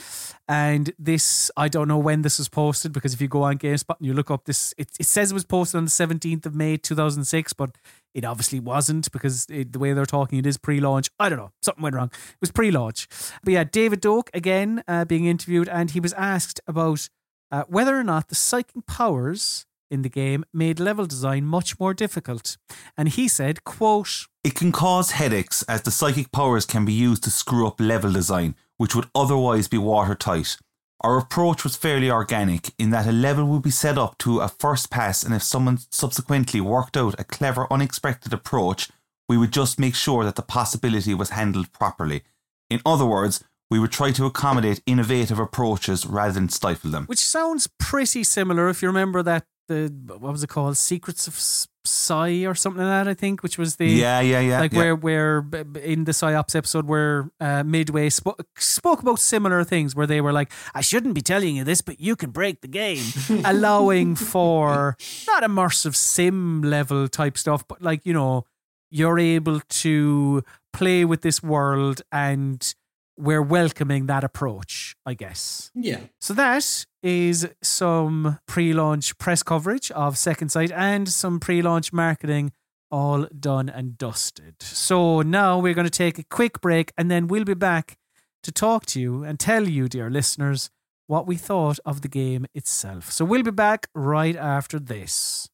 and this I don't know when this was posted because if you go on GameSpot and you look up this it, it says it was posted on the 17th of May 2006 but it obviously wasn't because it, the way they're talking it is pre-launch. I don't know something went wrong. It was pre-launch. But yeah David Doak again uh, being interviewed and he was asked about uh, whether or not the psychic powers in the game made level design much more difficult and he said quote It can cause headaches as the psychic powers can be used to screw up level design, which would otherwise be watertight. Our approach was fairly organic in that a level would be set up to a first pass, and if someone subsequently worked out a clever, unexpected approach, we would just make sure that the possibility was handled properly. In other words, we would try to accommodate innovative approaches rather than stifle them. which sounds pretty similar if you remember that the what was it called secrets of S- Psy or something like that I think which was the Yeah, yeah, yeah, like yeah. where where b- b- in the Psi-Ops episode where uh, midway spo- spoke about similar things where they were like I shouldn't be telling you this but you can break the game allowing for not immersive sim level type stuff but like you know you're able to play with this world and we're welcoming that approach I guess Yeah. so that is some pre-launch press coverage of Second Sight and some pre-launch marketing all done and dusted. So now we're going to take a quick break and then we'll be back to talk to you and tell you, dear listeners, what we thought of the game itself. So we'll be back right after this.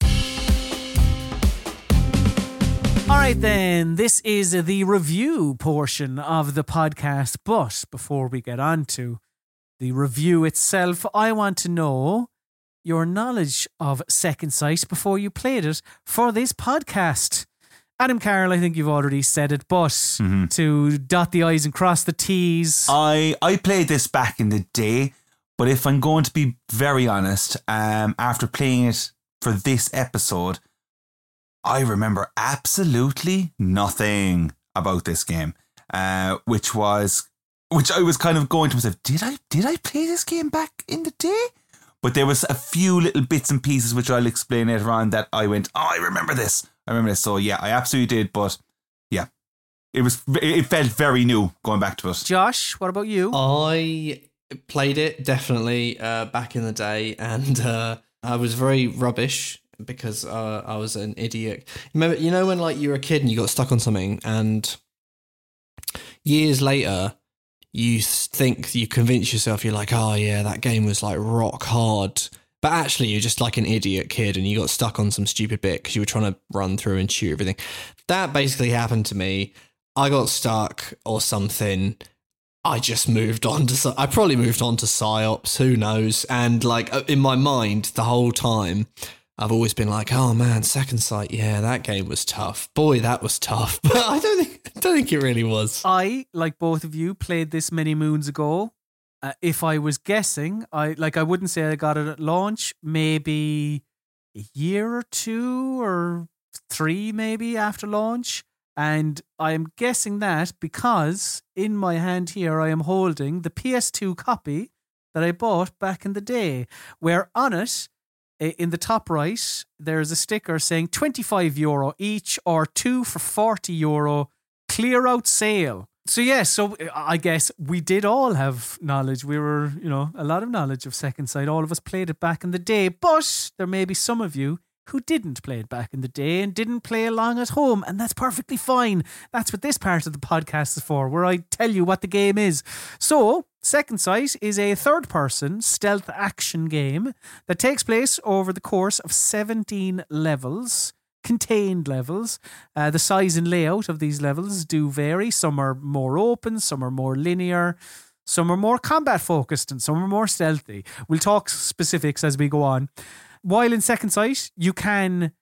All right, then, this is the review portion of the podcast. But before we get on to the review itself, I want to know your knowledge of Second Sight before you played it for this podcast. Adam Carroll, I think you've already said it, but to dot the I's and cross the T's. I I played this back in the day, but if I'm going to be very honest, um, after playing it for this episode, I remember absolutely nothing about this game, uh, which was which I was kind of going to myself. Did I did I play this game back in the day? But there was a few little bits and pieces which I'll explain later on that I went, oh, I remember this. I remember this. So yeah, I absolutely did. But yeah, it was it felt very new going back to it. Josh, what about you? I played it definitely uh, back in the day, and uh, I was very rubbish because uh, I was an idiot. Remember, you know when like you were a kid and you got stuck on something, and years later you think you convince yourself you're like, oh yeah, that game was like rock hard. But actually, you're just like an idiot kid and you got stuck on some stupid bit because you were trying to run through and shoot everything. That basically happened to me. I got stuck or something. I just moved on to. I probably moved on to Psi-Ops. Who knows? And like uh, in my mind, the whole time, I've always been like, "Oh man, Second Sight. Yeah, that game was tough. Boy, that was tough." But I don't think. Don't think it really was. I, like both of you, played this many moons ago. Uh, if I was guessing, I like I wouldn't say I got it at launch. Maybe a year or two or three, maybe after launch. And I am guessing that because in my hand here I am holding the PS2 copy that I bought back in the day, where on it, in the top right, there's a sticker saying 25 euro each or two for 40 euro clear out sale. So yeah, so I guess we did all have knowledge. We were, you know, a lot of knowledge of Second Sight. All of us played it back in the day, but there may be some of you who didn't play it back in the day and didn't play along at home. And that's perfectly fine. That's what this part of the podcast is for, where I tell you what the game is. So, Second Sight is a third person stealth action game that takes place over the course of 17 levels contained levels. Uh, the size and layout of these levels do vary. Some are more open, some are more linear, some are more combat focused, and some are more stealthy. We'll talk specifics as we go on. While in Second Sight, you can.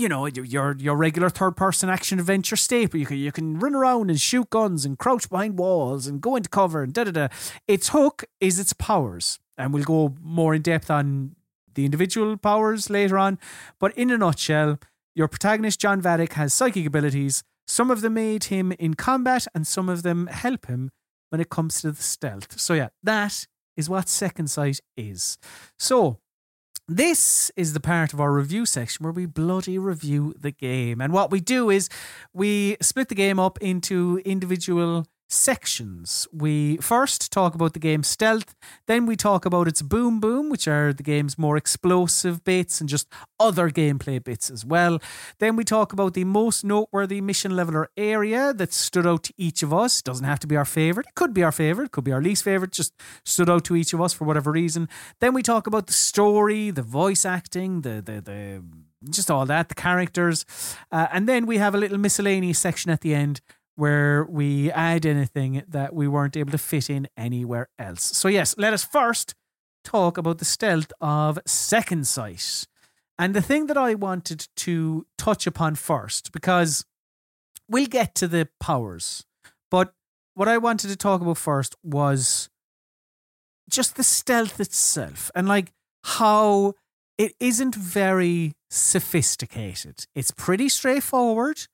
You know your your regular third person action adventure staple. You can you can run around and shoot guns and crouch behind walls and go into cover and da da da. Its hook is its powers, and we'll go more in depth on the individual powers later on. But in a nutshell, your protagonist, John Vattic, has psychic abilities. Some of them aid him in combat, and some of them help him when it comes to the stealth. So, yeah, that is what Second Sight is. So, this is the part of our review section where we bloody review the game. And what we do is we split the game up into individual sections. We first talk about the game's stealth, then we talk about its boom boom, which are the game's more explosive bits and just other gameplay bits as well. Then we talk about the most noteworthy mission level or area that stood out to each of us. Doesn't have to be our favorite. It could be our favorite, could be our least favorite, just stood out to each of us for whatever reason. Then we talk about the story, the voice acting, the the the just all that, the characters. Uh, and then we have a little miscellaneous section at the end where we add anything that we weren't able to fit in anywhere else. So, yes, let us first talk about the stealth of Second Sight. And the thing that I wanted to touch upon first, because we'll get to the powers, but what I wanted to talk about first was just the stealth itself and like how it isn't very sophisticated. It's pretty straightforward.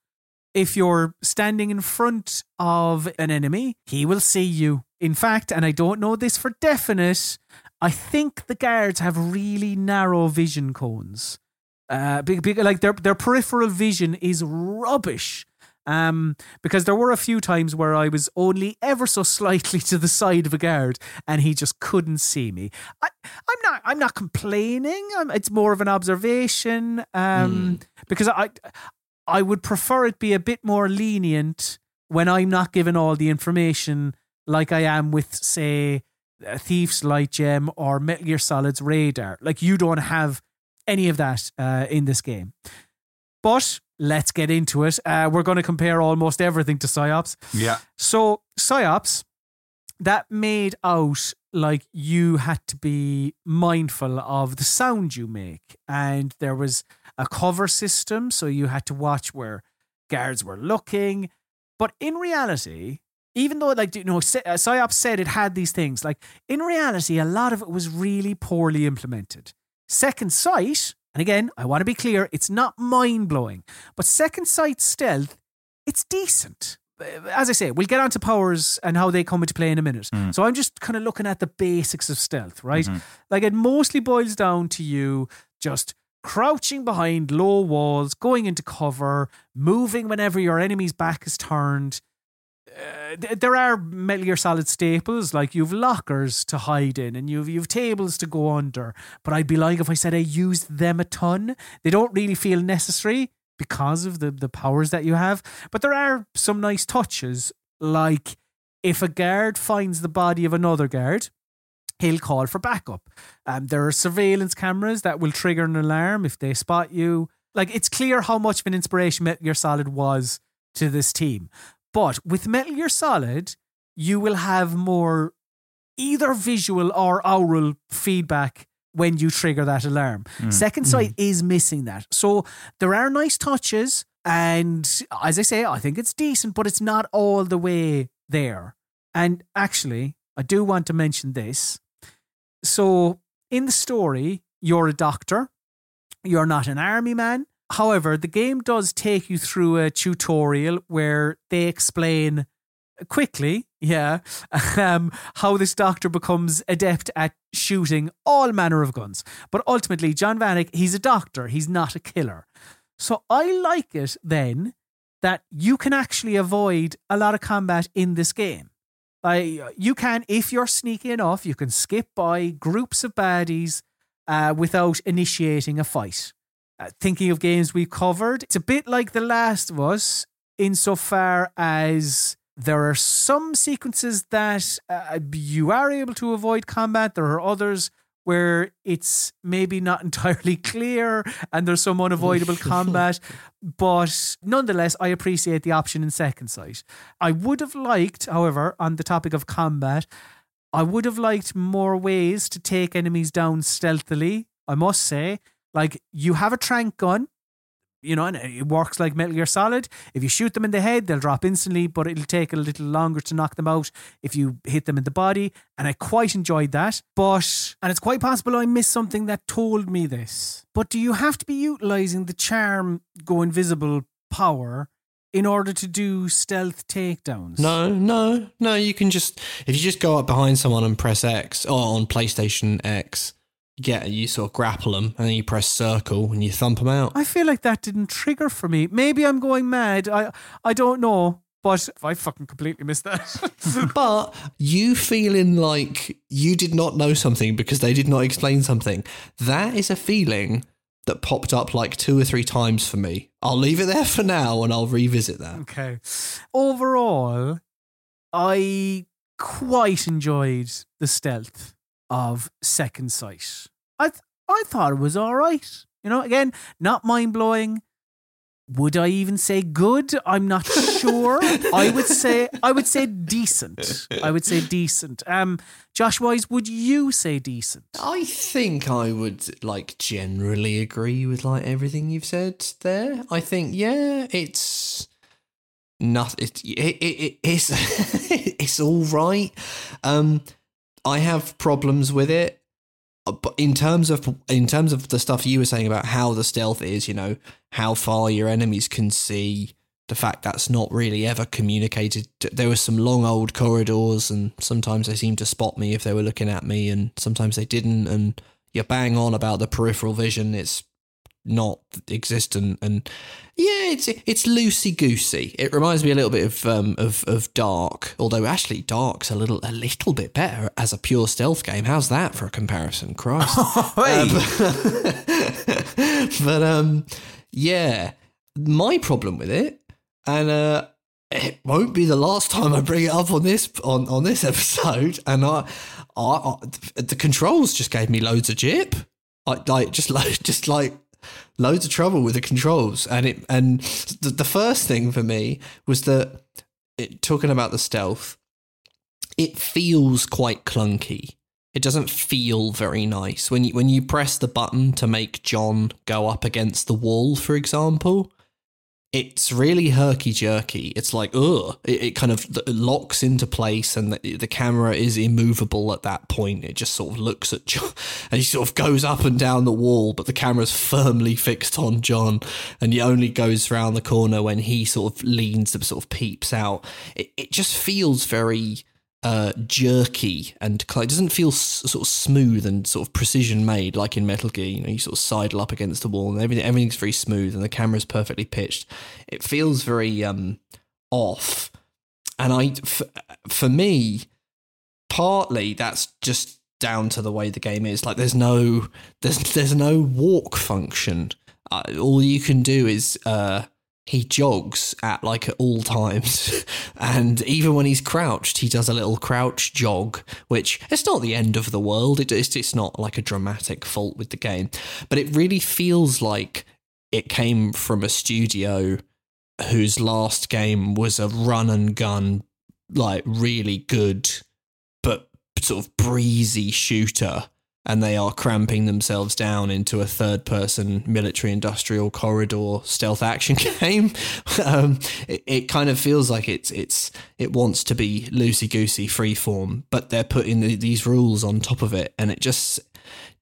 If you're standing in front of an enemy, he will see you. In fact, and I don't know this for definite, I think the guards have really narrow vision cones. Uh, big, big, like their their peripheral vision is rubbish. Um, because there were a few times where I was only ever so slightly to the side of a guard, and he just couldn't see me. I, I'm not. I'm not complaining. I'm, it's more of an observation. Um, because I, I would prefer it be a bit more lenient when I'm not given all the information, like I am with, say, a Thief's Light Gem or Metal Gear Solid's Radar. Like you don't have any of that uh, in this game. But let's get into it. Uh, we're going to compare almost everything to Psi-Ops. Yeah. So Psi-Ops, that made out like you had to be mindful of the sound you make. And there was a cover system, so you had to watch where guards were looking. But in reality, even though like you know Psi-Ops said it had these things like in reality a lot of it was really poorly implemented second sight and again i want to be clear it's not mind-blowing but second sight stealth it's decent as i say we'll get onto powers and how they come into play in a minute Mm. so i'm just kind of looking at the basics of stealth right Mhm. like it mostly boils down to you just crouching behind low walls going into cover moving whenever your enemy's back is turned uh, th- there are Metal Gear Solid staples like you've lockers to hide in and you've you've tables to go under. But I'd be lying if I said I used them a ton. They don't really feel necessary because of the the powers that you have. But there are some nice touches like if a guard finds the body of another guard, he'll call for backup. Um, there are surveillance cameras that will trigger an alarm if they spot you. Like it's clear how much of an inspiration Metal Gear Solid was to this team. But with Metal Gear Solid, you will have more either visual or aural feedback when you trigger that alarm. Mm. Second Sight is missing that. So there are nice touches. And as I say, I think it's decent, but it's not all the way there. And actually, I do want to mention this. So in the story, you're a doctor, you're not an army man. However, the game does take you through a tutorial where they explain quickly, yeah, um, how this doctor becomes adept at shooting all manner of guns. But ultimately, John Vattic, he's a doctor, he's not a killer. So I like it then that you can actually avoid a lot of combat in this game. I, you can, if you're sneaky enough, you can skip by groups of baddies uh, without initiating a fight. uh, thinking of games we've covered, it's a bit like The Last of Us insofar as there are some sequences that uh, you are able to avoid combat. There are others where it's maybe not entirely clear and there's some unavoidable oh, combat. But nonetheless, I appreciate the option in Second Sight. I would have liked, however, on the topic of combat, I would have liked more ways to take enemies down stealthily. I must say, like you have a trank gun, you know, and it works like Metal Gear Solid. If you shoot them in the head, they'll drop instantly, but it'll take a little longer to knock them out if you hit them in the body. And I quite enjoyed that. But, and it's quite possible I missed something that told me this. But do you have to be utilizing the charm go invisible power in order to do stealth takedowns? No, no, no. You can just if you just go up behind someone and press X, or on PlayStation X, get you sort of grapple them, and then you press circle and you thump them out. I feel like that didn't trigger for me. Maybe I'm going mad. I I don't know. But I fucking completely missed that. but you feeling like you did not know something because they did not explain something, that is a feeling that popped up like two or three times for me. I'll leave it there for now and I'll revisit that. Okay. Overall, I quite enjoyed the stealth of Second Sight. I th- I thought it was all right. You know, again, not mind blowing. Would I even say good? I'm not sure. I would say I would say decent. I would say decent. Um, Josh Wise, would you say decent? I think I would like generally agree with like everything you've said there. I think yeah, it's not it, it, it it's it's all right. Um, I have problems with it uh, but in terms of in terms of the stuff you were saying about how the stealth is, you know, how far your enemies can see, the fact that's not really ever communicated. There were some long old corridors, and sometimes they seemed to spot me if they were looking at me, and sometimes they didn't. And you're bang on about the peripheral vision. It's not existent and yeah it's it's loosey goosey it reminds me a little bit of um of of dark although actually dark's a little a little bit better as a pure stealth game. How's that for a comparison? Christ. Um, but um yeah my problem with it and uh it won't be the last time I bring it up on this on, on this episode, and I, I, I the controls just gave me loads of jip, like like just like just like loads of trouble with the controls. And it and the, the first thing for me was that it, talking about the stealth it feels quite clunky. It doesn't feel very nice. When you when you press the button to make John go up against the wall for example it's really herky jerky. It's like, ugh, it, it, kind of locks into place and the, the, camera is immovable at that point. It just sort of looks at John and he sort of goes up and down the wall, but the camera's firmly fixed on John and he only goes around the corner when he sort of leans and sort of peeps out. It, it just feels very uh, jerky and it doesn't feel s- sort of smooth and sort of precision made like in Metal Gear. You know, you sort of sidle up against the wall and everything everything's very smooth and the camera's perfectly pitched. It feels very um, off, and I f- for me, partly that's just down to the way the game is. Like, there's no there's there's no walk function. Uh, all you can do is uh, he jogs at like at all times. And even when he's crouched he does a little crouch jog which it's not the end of the world. It, it's, it's not like a dramatic fault with the game. But it really feels like it came from a studio whose last game was a run and gun like really good but sort of breezy shooter and they are cramping themselves down into a third person military industrial corridor stealth action game. um, it, it, kind of feels like it's it's it wants to be loosey goosey freeform, but they're putting the, these rules on top of it, and it just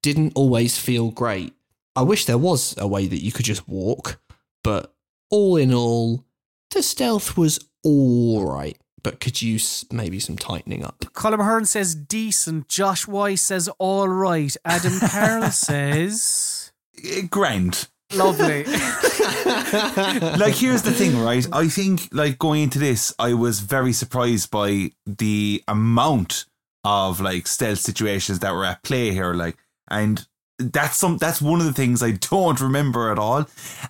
didn't always feel great. I wish there was a way that you could just walk, but all in all, the stealth was all right but could use maybe some tightening up. Colin Hearn says decent. Josh Wise says all right. Adam Carroll says eh, grand. Lovely. like here's the thing, right? I think like going into this, I was very surprised by the amount of like stealth situations that were at play here. Like, and that's some that's one of the things I don't remember at all.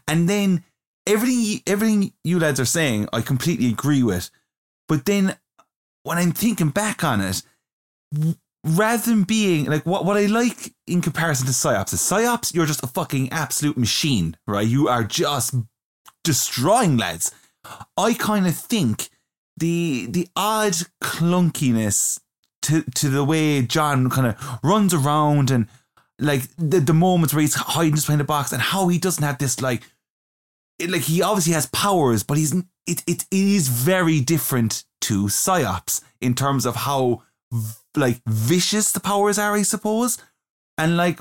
And then everything everything you lads are saying, I completely agree with. But then when I'm thinking back on it, rather than being like what what I like in comparison to Psi-Ops is Psi-Ops, you're just a fucking absolute machine, right? You are just destroying lads. I kind of think the the odd clunkiness to to the way John kind of runs around and like the the moments where he's hiding just behind the box and how he doesn't have this like it, like he obviously has powers, but he's it it, it is very different to Psi-Ops in terms of how like vicious the powers are, I suppose, and like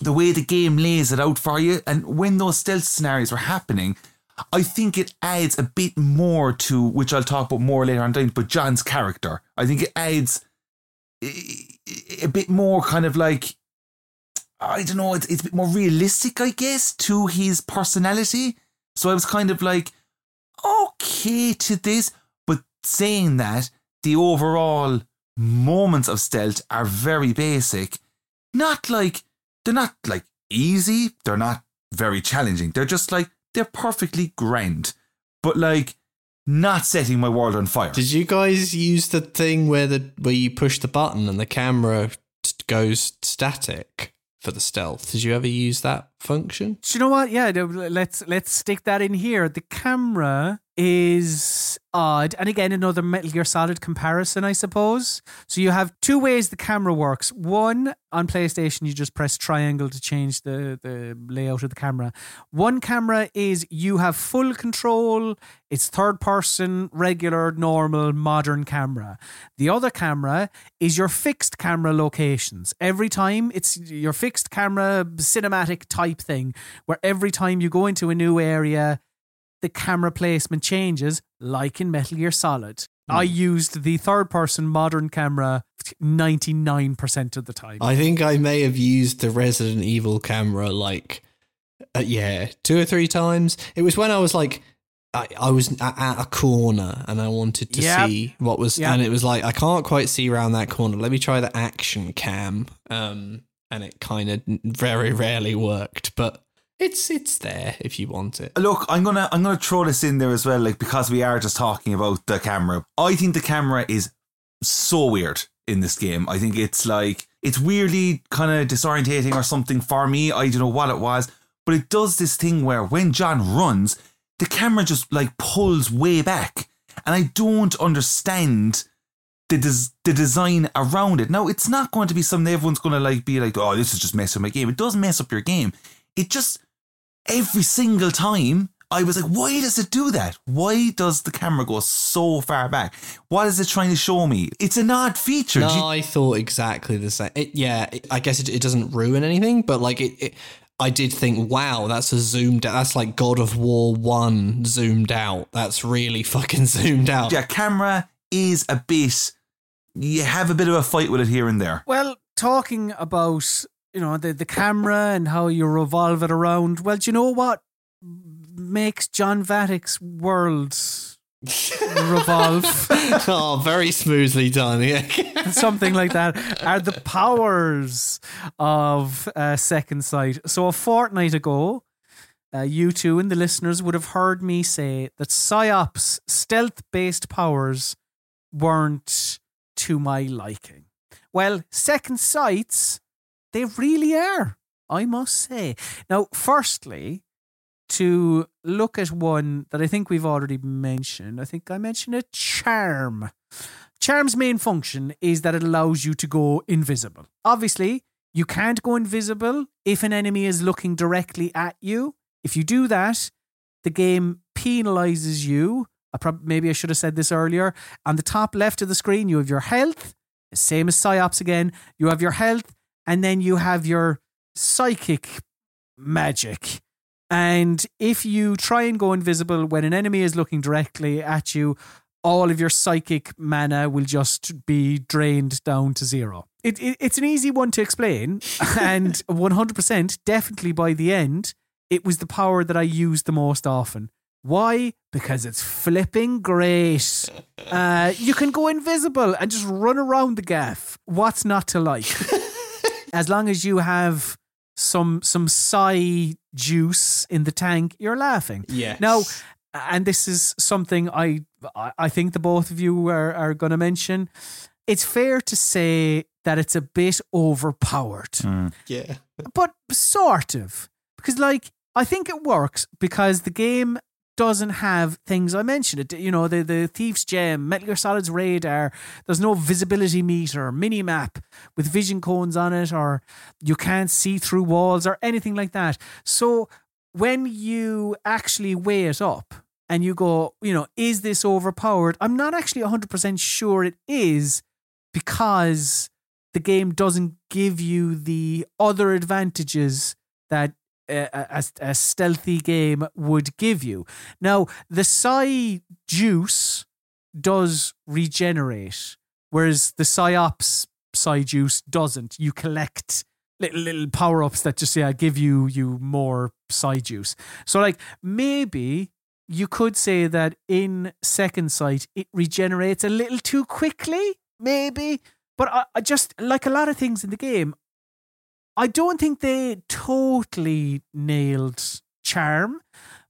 the way the game lays it out for you, and when those stealth scenarios are happening. I think it adds a bit more to which I'll talk about more later on down, but John's character. I think it adds a bit more kind of like I don't know, it's, it's a bit more realistic, I guess, to his personality. So I was kind of like, okay to this, but saying that, the overall moments of stealth are very basic. Not like, they're not like easy, they're not very challenging. They're just like, they're perfectly grand, but like, not setting my world on fire. Did you guys use the thing where the where you push the button and the camera goes static for the stealth? Did you ever use that function? Do you know what? Yeah, let's let's stick that in here. The camera is odd, and again, another Metal Gear Solid comparison, I suppose. So you have two ways the camera works. One on PlayStation, you just press triangle to change the the layout of the camera. One camera is you have full control. It's third person, regular, normal, modern camera. The other camera is your fixed camera locations. Every time it's your fixed camera cinematic type thing, where every time you go into a new area, the camera placement changes, like in Metal Gear Solid. I used the third person modern camera 99% of the time. I think I may have used the Resident Evil camera like, uh, yeah, two or three times. It was when I was like, I, I was at, at a corner and I wanted to Yep. see what was, Yep. and it was like I can't quite see around that corner. Let me try the action cam, um, and it kind of very rarely worked, but it's it's there if you want it. Look, I'm gonna I'm gonna throw this in there as well, like because we are just talking about the camera. I think the camera is so weird in this game. I think it's like it's weirdly kind of disorientating or something for me. I don't know what it was, but it does this thing where when John runs, the camera just like pulls way back, and I don't understand the des- the design around it. Now, it's not going to be something everyone's going to like be like, oh, this is just messing my game. It does mess up your game. It just every single time I was like, why does it do that? Why does the camera go so far back? What is it trying to show me? It's an odd feature. No, you- I thought exactly the same. It, yeah, it, I guess it, it doesn't ruin anything, but like it, it, I did think, wow, that's a zoomed out. That's like God of War One zoomed out. That's really fucking zoomed out. yeah, camera is a bit. You have a bit of a fight with it here and there. Well, talking about you know the the camera and how you revolve it around. Well, do you know what makes John Vattic's world revolve? oh, very smoothly done. Yeah. Something like that are the powers of uh, Second Sight. So a fortnight ago. Uh, you two and the listeners would have heard me say that Psi-Ops' stealth based powers weren't to my liking. Well, Second Sights, they really are, I must say. Now, firstly, to look at one that I think we've already mentioned, I think I mentioned a charm. Charm's main function is that it allows you to go invisible. Obviously, you can't go invisible if an enemy is looking directly at you. If you do that, the game penalizes you. I prob- maybe I should have said this earlier. On the top left of the screen, you have your health, same as Psi-Ops again. You have your health, and then you have your psychic magic. And if you try and go invisible when an enemy is looking directly at you, all of your psychic mana will just be drained down to zero. It, it, it's an easy one to explain, and 100% definitely by the end, it was the power that I used the most often. Why? Because it's flipping great. Uh, you can go invisible and just run around the gaff. What's not to like? as long as you have some some psi juice in the tank, you're laughing. Yeah. Now, and this is something I I I think the both of you are are going to mention. It's fair to say that it's a bit overpowered hmm. Yeah. but sort of because like i think it works because the game doesn't have things i mentioned. It you know the the thief's gem metal gear solid's radar. There's no visibility meter mini map with vision cones on it or you can't see through walls or anything like that. So when you actually weigh it up and you go you know is this overpowered? I'm not actually 100% sure it is because the game doesn't give you the other advantages that a, a, stealthy game would give you. Now, the Psi juice does regenerate, whereas the Psi-Ops Psi juice doesn't. You collect little little power ups that just yeah give you you more Psi juice. So like maybe you could say that in second sight it regenerates a little too quickly, maybe. But I, I just like a lot of things in the game. I don't think they totally nailed charm,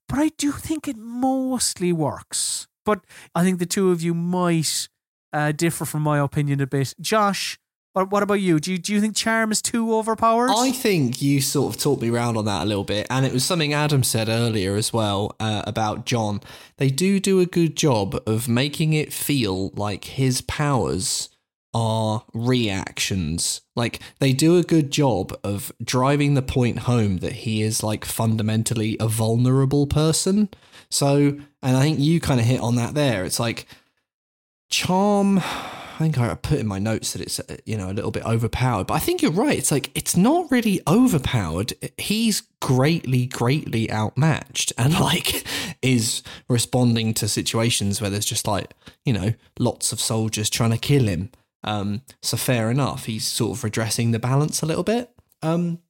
but I do think it mostly works. But I think the two of you might uh, differ from my opinion a bit. Josh, what, about you? Do you do you think charm is too overpowered? I think you sort of talked me round on that a little bit, and it was something Adam said earlier as well uh, about John. They do do a good job of making it feel like his powers are reactions. Like they do a good job of driving the point home that he is like fundamentally a vulnerable person. So, and I think you kind of hit on that there. It's like charm. I think I put in my notes that it's you know a little bit overpowered, but I think you're right. It's like it's not really overpowered. He's greatly, greatly outmatched, and like is responding to situations where there's just like you know lots of soldiers trying to kill him. Um, so fair enough. He's sort of redressing the balance a little bit. Um,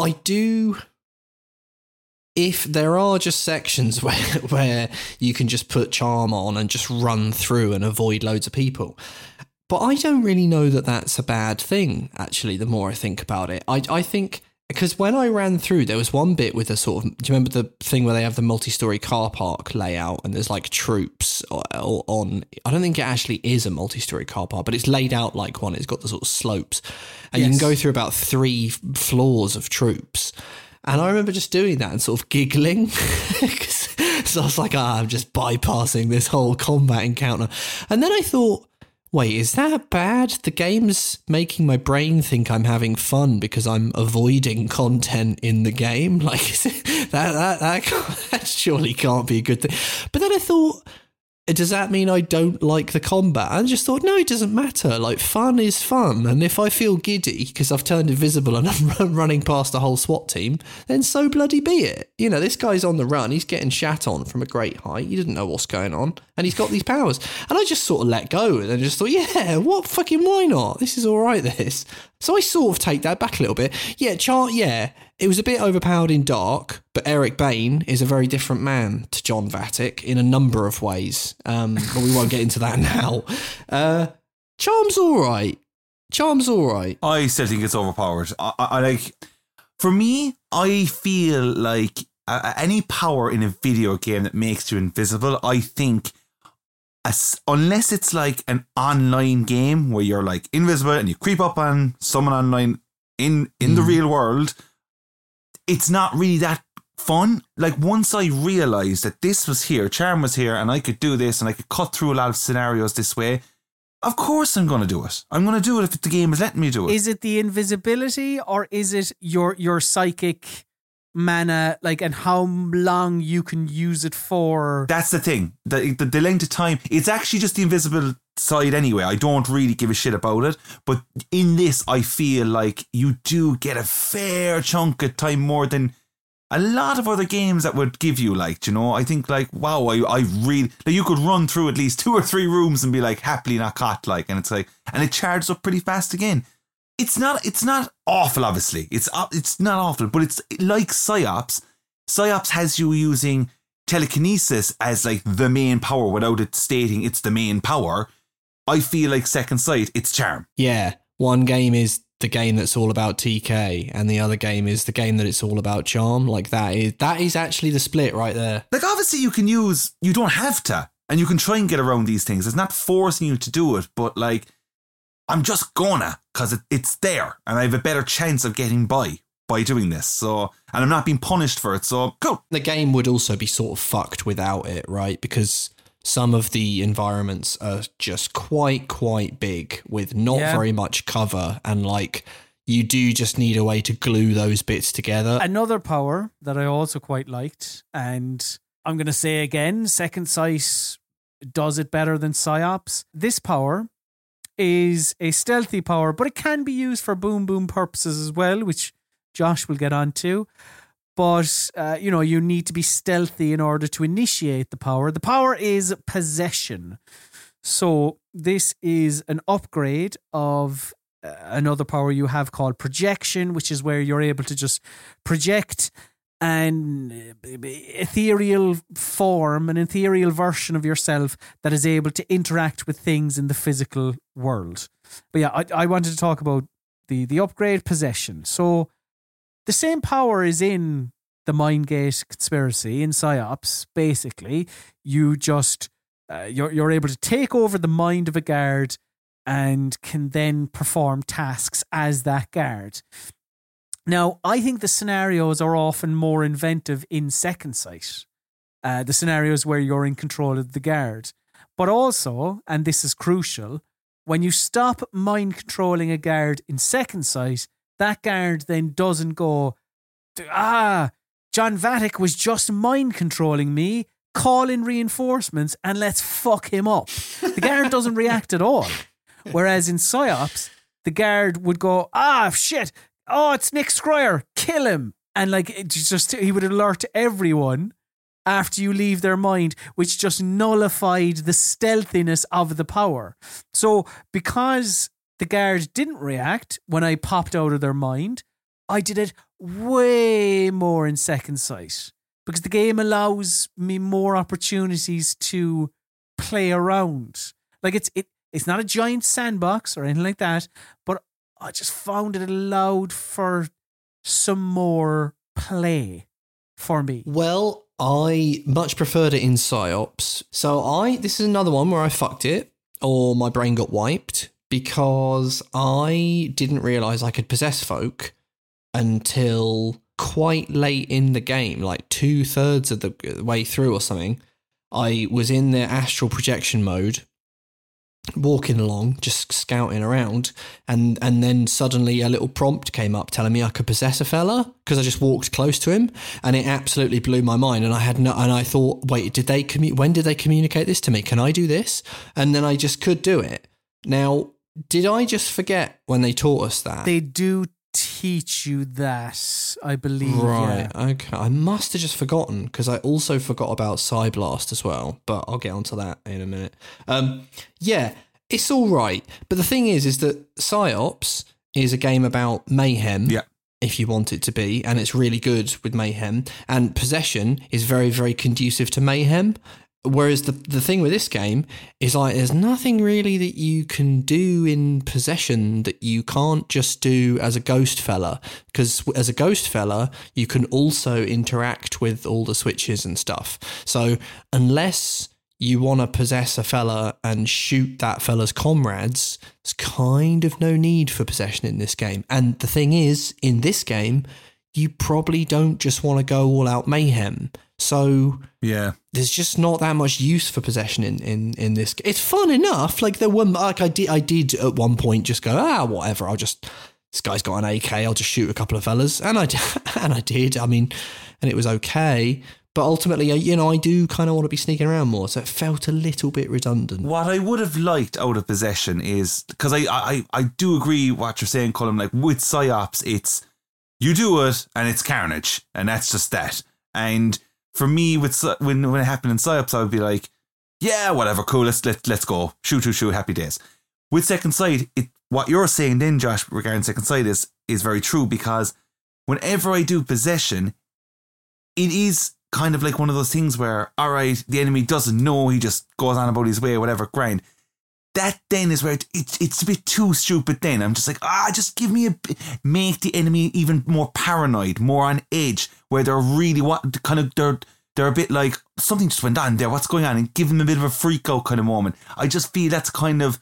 I do. If there are just sections where where you can just put charm on and just run through and avoid loads of people, but I don't really know that that's a bad thing. Actually, the more I think about it, I I think because when I ran through, there was one bit with a sort of. Do you remember the thing where they have the multi-story car park layout and there's like troops on? I don't think it actually is a multi-story car park, but it's laid out like one. It's got the sort of slopes, and you can go through about three floors of troops. And I remember just doing that and sort of giggling. so I was like, ah, I'm just bypassing this whole combat encounter. And then I thought, wait, is that bad? The game's making my brain think I'm having fun because I'm avoiding content in the game. Like that, that, that, that surely can't be a good thing. But then I thought, does that mean I don't like the combat? I just thought, no, it doesn't matter. Like, fun is fun. And if I feel giddy because I've turned invisible and I'm running past a whole SWAT team, then so bloody be it. You know, this guy's on the run. He's getting shat on from a great height. He didn't know what's going on. And he's got these powers. And I just sort of let go and then just thought, yeah, what fucking why not? This is all right, this. So I sort of take that back a little bit. Yeah, chart, yeah. It was a bit overpowered in Dark, but Eric Bane is a very different man to John Vattic in a number of ways. Um, but we won't get into that now. Uh, Charm's all right. Charm's all right. I still think it's overpowered. I, I, I like, for me, I feel like uh, any power in a video game that makes you invisible, I think, as, unless it's like an online game where you're like invisible and you creep up on someone online in in the real world, it's not really that fun. Like once I realized that this was here, Charm was here, and I could do this, and I could cut through a lot of scenarios this way. Of course, I'm going to do it. I'm going to do it if the game is letting me do it. Is it the invisibility or is it your your psychic mana like and how long you can use it for? That's the thing. The, the the length of time. It's actually just the invisible side anyway. I don't really give a shit about it. But in this, I feel like you do get a fair chunk of time more than a lot of other games that would give you. Like, you know, I think like wow, I I really like you could run through at least two or three rooms and be like happily not caught. Like, and it's like and it charges up pretty fast again. It's not it's not awful. Obviously, it's uh, it's not awful, but it's like Psi-Ops. Psi-Ops has you using telekinesis as like the main power without it stating it's the main power. I feel like second sight, it's charm. Yeah. One game is the game that's all about TK, and the other game is the game that it's all about charm. Like that is that is actually the split right there. Like obviously you can use you don't have to and you can try and get around these things. It's not forcing you to do it, but like I'm just gonna because it, it's there and I have a better chance of getting by by doing this. So and I'm not being punished for it. So cool. The game would also be sort of fucked without it, right? Because some of the environments are just quite quite big with not Yeah. very much cover and like you do just need a way to glue those bits together. Another power that I also quite liked, and I'm going to say again, Second Sight does it better than Psi-Ops. This power is a stealthy power, but it can be used for boom boom purposes as well, which Josh will get onto. But uh, you know, you need to be stealthy in order to initiate the power. The power is possession. So this is an upgrade of uh, another power you have called projection, which is where you're able to just project an ethereal form, an ethereal version of yourself that is able to interact with things in the physical world. But yeah, I, I wanted to talk about the the upgrade possession. So the same power is in the Mindgate conspiracy in Psi-Ops. Basically, you just uh, you're you're able to take over the mind of a guard and can then perform tasks as that guard. Now, I think the scenarios are often more inventive in Second Sight. Uh, the scenarios where you're in control of the guard. But also, and this is crucial, when you stop mind controlling a guard in Second Sight, that guard then doesn't go, ah, John Vattic was just mind controlling me, call in reinforcements and let's fuck him up. The guard doesn't react at all. Whereas in Psi-Ops, the guard would go, ah, shit, oh, it's Nick Scryer, kill him. And like, it just, he would alert everyone after you leave their mind, which just nullified the stealthiness of the power. So, because the guard didn't react when I popped out of their mind, I did it way more in second sight because the game allows me more opportunities to play around. Like it's it it's not a giant sandbox or anything like that, but I just found it allowed for some more play for me. Well, I much preferred it in Psi-Ops. So I this is another one where I fucked it or my brain got wiped because I didn't realize I could possess folk until quite late in the game, like two thirds of the way through or something. I was in the astral projection mode, walking along, just scouting around, and and then suddenly a little prompt came up telling me I could possess a fella because I just walked close to him, and it absolutely blew my mind. And I had no, and I thought, wait, did they commu- When did they communicate this to me? Can I do this? And then I just could do it. Now, did I just forget when they taught us that? They do teach you that, I believe. Right. Yeah. Okay. I must have just forgotten because I also forgot about Psi Blast as well. But I'll get onto that in a minute. Um, yeah, it's all right. But the thing is, is that Psi-Ops is a game about mayhem. Yeah. If you want it to be, and it's really good with mayhem. And possession is very, very conducive to mayhem. Whereas the the thing with this game is like there's nothing really that you can do in possession that you can't just do as a ghost fella. Because as a ghost fella, you can also interact with all the switches and stuff. So unless you want to possess a fella and shoot that fella's comrades, there's kind of no need for possession in this game. And the thing is, in this game, you probably don't just want to go all out mayhem. So Yeah. there's just not that much use for possession in, in, in this. It's fun enough. Like there were like I did I did at one point just go ah whatever. I'll just this guy's got an AK. I'll just shoot a couple of fellas, and I did, and I did. I mean, and it was okay. But ultimately, you know, I do kind of want to be sneaking around more, so it felt a little bit redundant. What I would have liked out of possession is because I, I I do agree what you're saying, Colin. Like with Psi-Ops, it's you do it and it's carnage, and that's just that. And for me, with when when it happened in Psi-Ops, I would be like, yeah, whatever, cool, let's let let's go, shoot, shoot, shoot, happy days. With second sight, it what you're saying then, Josh, regarding second sight is is very true because whenever I do possession, it is kind of like one of those things where, all right, the enemy doesn't know, he just goes on about his way, whatever, grind. That then is where it, it's it's a bit too stupid. Then I'm just like, ah, just give me a make the enemy even more paranoid, more on edge, where they're really what kind of they're they're a bit like something just went on there. What's going on? And give them a bit of a freak out kind of moment. I just feel that's kind of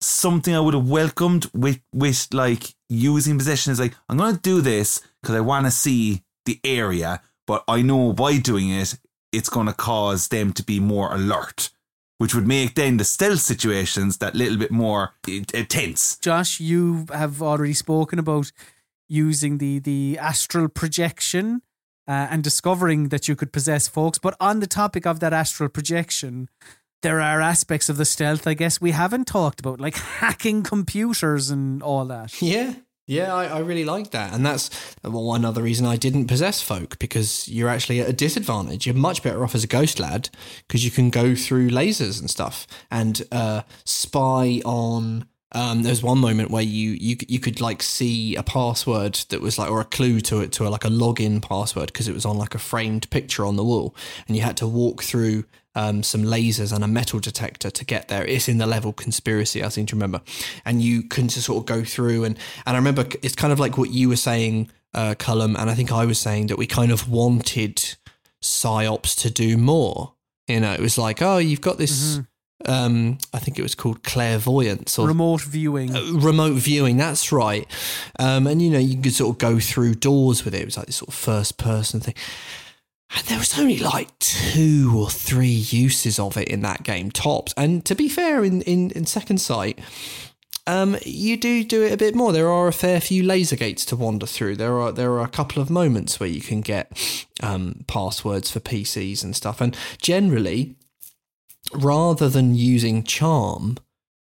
something I would have welcomed with with like using possession is like I'm gonna do this because I want to see the area, but I know by doing it, it's gonna cause them to be more alert, which would make then the stealth situations that little bit more tense. Josh, you have already spoken about using the the astral projection uh, and discovering that you could possess folks. But on the topic of that astral projection, there are aspects of the stealth I guess we haven't talked about, like hacking computers and all that. Yeah. Yeah, I, I really like that. And that's one other reason I didn't possess folk because you're actually at a disadvantage. You're much better off as a ghost lad because you can go through lasers and stuff and uh, spy on. Um, there's one moment where you, you you could like see a password that was like or a clue to it to a, like a login password because it was on like a framed picture on the wall and you had to walk through um, some lasers and a metal detector to get there. It's in the level conspiracy, I seem to remember. And you can just sort of go through and and I remember it's kind of like what you were saying, uh, Cullum, and I think I was saying that we kind of wanted Psi-Ops to do more. You know, it was like, oh, you've got this. Um, I think it was called clairvoyance or Remote viewing. uh, remote viewing. That's right. Um, and you know, you could sort of go through doors with it. It was like this sort of first person thing. And there was only like two or three uses of it in that game, tops. And to be fair, in, in, in Second Sight, um, you do do it a bit more. There are a fair few laser gates to wander through. There are there are a couple of moments where you can get um, passwords for PCs and stuff. And generally, rather than using charm,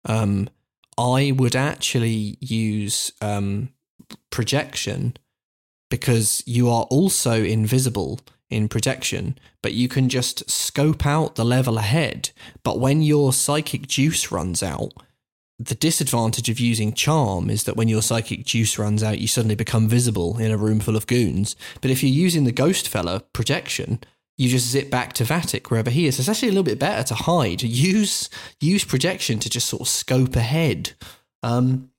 um, I would actually use um, projection because you are also invisible in projection, but you can just scope out the level ahead. But when your psychic juice runs out, the disadvantage of using charm is that when your psychic juice runs out, you suddenly become visible in a room full of goons. But if you're using the ghost fella projection, you just zip back to Vattic wherever he is. It's actually a little bit better to hide. Use use projection to just sort of scope ahead, um,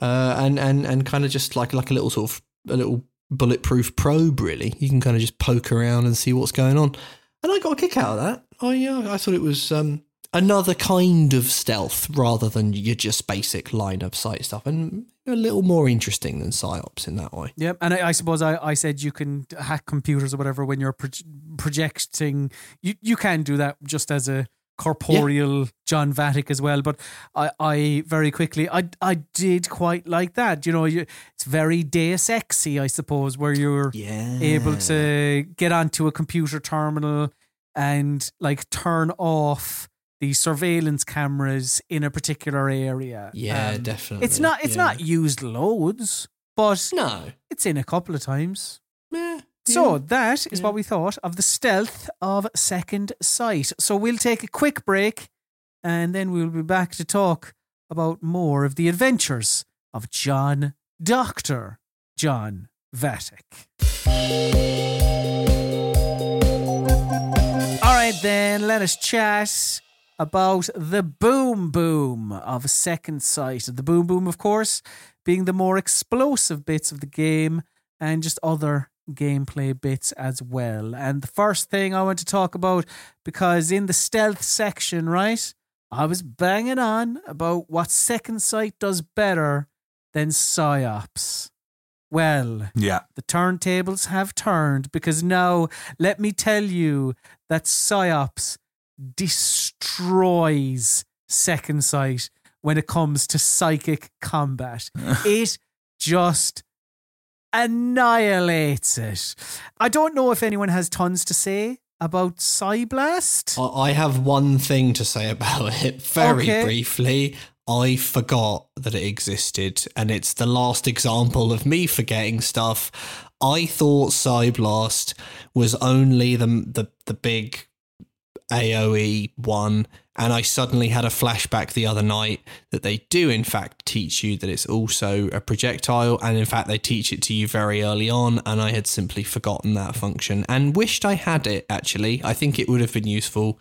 uh, and and and kind of just like like a little sort of a little bulletproof probe. Really, you can kind of just poke around and see what's going on. And I got a kick out of that. I uh, I thought it was um, another kind of stealth rather than your just basic line of sight stuff, and a little more interesting than Psi-Ops in that way. Yep, and I, I suppose I, I said you can hack computers or whatever when you're proj- projecting. You you can do that just as a corporeal John Vattic as well. But I, I very quickly I I did quite like that. You know, you, it's very Deus Exy, I suppose, where you're yeah. able to get onto a computer terminal and like turn off the surveillance cameras in a particular area. Yeah, Um, definitely. It's not it's yeah. not used loads, but no. it's in a couple of times. So that is what we thought of the stealth of Second Sight. So we'll take a quick break and then we'll be back to talk about more of the adventures of John Doctor John Vattic. All right, then let us chat about the boom boom of Second Sight. The boom boom, of course, being the more explosive bits of the game and just other gameplay bits as well. And the first thing I want to talk about, because in the stealth section, right, I was banging on about what Second Sight does better than Psi-Ops. Well, Yeah. the turntables have turned because now let me tell you that Psi-Ops destroys Second Sight when it comes to psychic combat. it just annihilates it. I don't know if anyone has tons to say about Psi Blast. I I have one thing to say about it very Okay. briefly. I forgot that it existed, and it's the last example of me forgetting stuff. I thought Psi Blast was only the the the big AOE one, and I suddenly had a flashback the other night that they do in fact teach you that it's also a projectile, and in fact they teach it to you very early on, and I had simply forgotten that function and wished I had it. Actually, I think it would have been useful,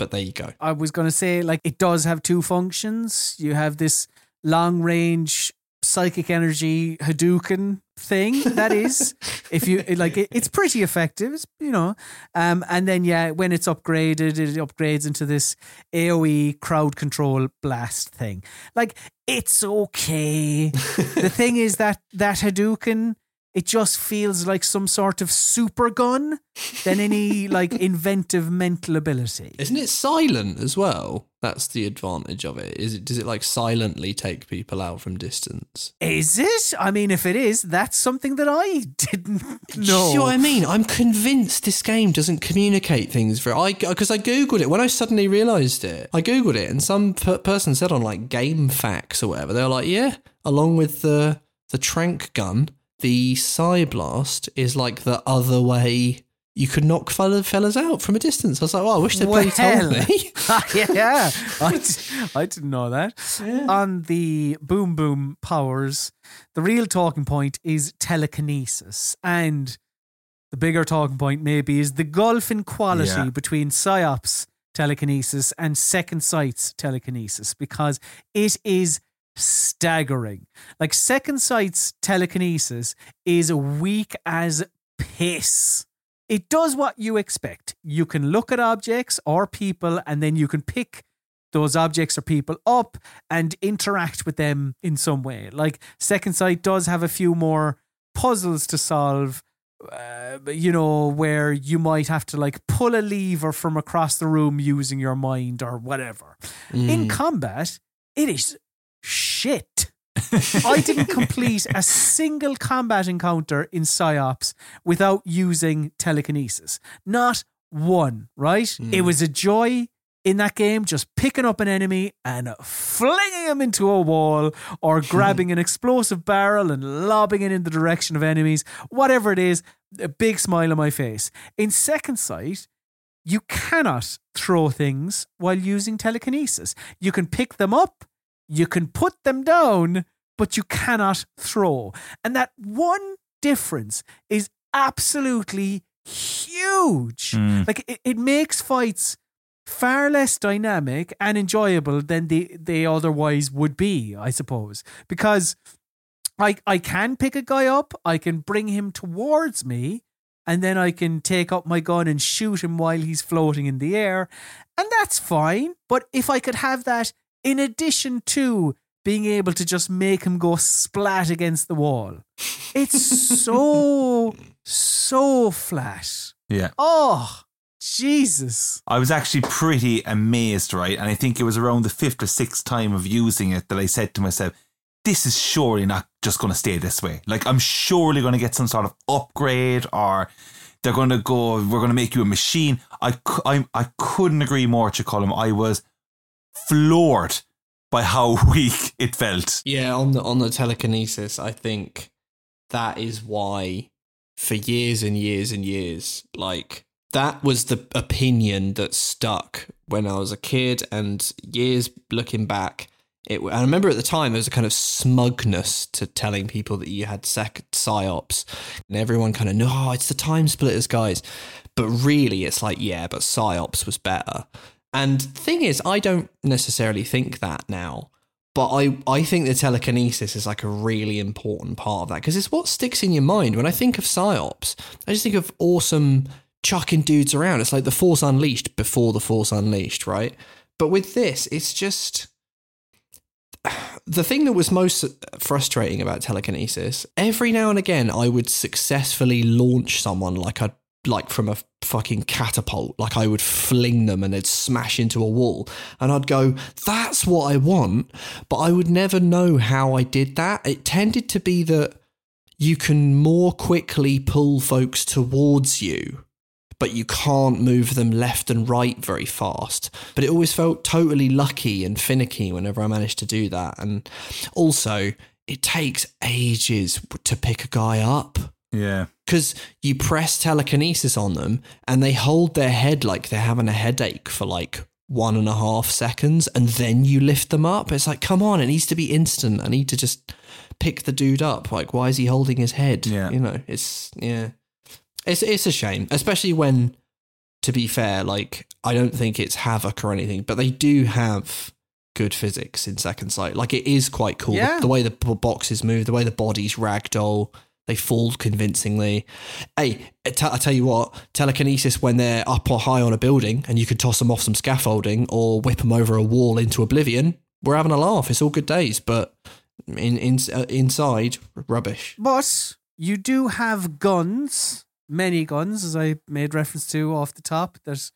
But there you go. I was going to say, like, it does have two functions. You have this long range psychic energy Hadouken thing. That is, if you like, it, it's pretty effective, it's, you know. Um, and then, yeah, when it's upgraded, it upgrades into this AoE crowd control blast thing. Like, it's okay. the thing is that that Hadouken. It just feels like some sort of super gun than any like inventive mental ability. Isn't it silent as well? That's the advantage of it. Is it does it like silently take people out from distance? Is it? I mean, if it is, that's something that I didn't know. Do you see what I mean? I'm convinced this game doesn't communicate things for I because I googled it when I suddenly realised it. I googled it and some per- person said on like GameFAQs or whatever. They were like, yeah, along with the the trank gun, the Psi Blast is like the other way. You could knock fella- fellas out from a distance. I was like, oh, I wish they'd bloody told Well. me. yeah, I, d- I didn't know that. On the Boom Boom powers, the real talking point is telekinesis. And the bigger talking point, maybe, is the gulf in quality Yeah. between Psi-Ops telekinesis and Second Sight's telekinesis because it is staggering. Like, Second Sight's telekinesis is weak as piss. It does what you expect. You can look at objects or people, and then you can pick those objects or people up and interact with them in some way. Like Second Sight does have a few more puzzles to solve. Uh, you know, where you might have to like pull a lever from across the room using your mind or whatever. In combat, it is shit. I didn't complete a single combat encounter in Psi-Ops without using telekinesis. Not one, right? Hmm. It was a joy in that game just picking up an enemy and flinging him into a wall or grabbing an explosive barrel and lobbing it in the direction of enemies. Whatever it is, a big smile on my face. In Second Sight, you cannot throw things while using telekinesis. You can pick them up, you can put them down, but you cannot throw. And that one difference is absolutely huge. Hmm. Like it, it makes fights far less dynamic and enjoyable than they, they otherwise would be, I suppose. Because I I can pick a guy up, I can bring him towards me, and then I can take up my gun and shoot him while he's floating in the air, and that's fine. But if I could have that in addition to being able to just make him go splat against the wall, it's so so flat. Yeah. Oh, Jesus. I was actually pretty amazed, right? And I think it was around the fifth or sixth time of using it that I said to myself, this is surely not just going to stay this way. Like, I'm surely going to get some sort of upgrade or they're going to go, we're going to make you a machine. I, I, I couldn't agree more, Chicolum. I was floored by how weak it felt. Yeah, on the on the telekinesis, I think that is why for years and years and years, like that was the opinion that stuck when I was a kid and years looking back. It, I remember at the time there was a kind of smugness to telling people that you had sec Psi-Ops, and everyone kind of no, oh, it's the TimeSplitters guys, but really it's like yeah, but Psi-Ops was better. And thing is, I don't necessarily think that now, but I, I think the telekinesis is like a really important part of that because it's what sticks in your mind. When I think of Psi-Ops, I just think of awesome chucking dudes around. It's like the Force Unleashed before the Force Unleashed, right? But with this, it's just the thing that was most frustrating about telekinesis. Every now and again, I would successfully launch someone like I'd like from a fucking catapult. Like I would fling them and they'd smash into a wall. And I'd go, that's what I want. But I would never know how I did that. It tended to be that you can more quickly pull folks towards you, but you can't move them left and right very fast. But it always felt totally lucky and finicky whenever I managed to do that. And also, it takes ages to pick a guy up Yeah. because you press telekinesis on them and they hold their head like they're having a headache for like one and a half seconds and then you lift them up. It's like, come on, it needs to be instant. I need to just pick the dude up. Like, why is he holding his head? Yeah. You know, it's, yeah. It's, it's a shame, especially when to be fair, like I don't think it's Havok or anything, but they do have good physics in Second Sight. Like it is quite cool. Yeah. The, the way the boxes move, the way the bodies ragdoll, they fall convincingly. Hey, I t- I tell you what, telekinesis when they're up or high on a building and you could toss them off some scaffolding or whip them over a wall into oblivion. We're having a laugh. It's all good days, but in, in uh, inside, rubbish. But you do have guns, many guns, as I made reference to off the top. There's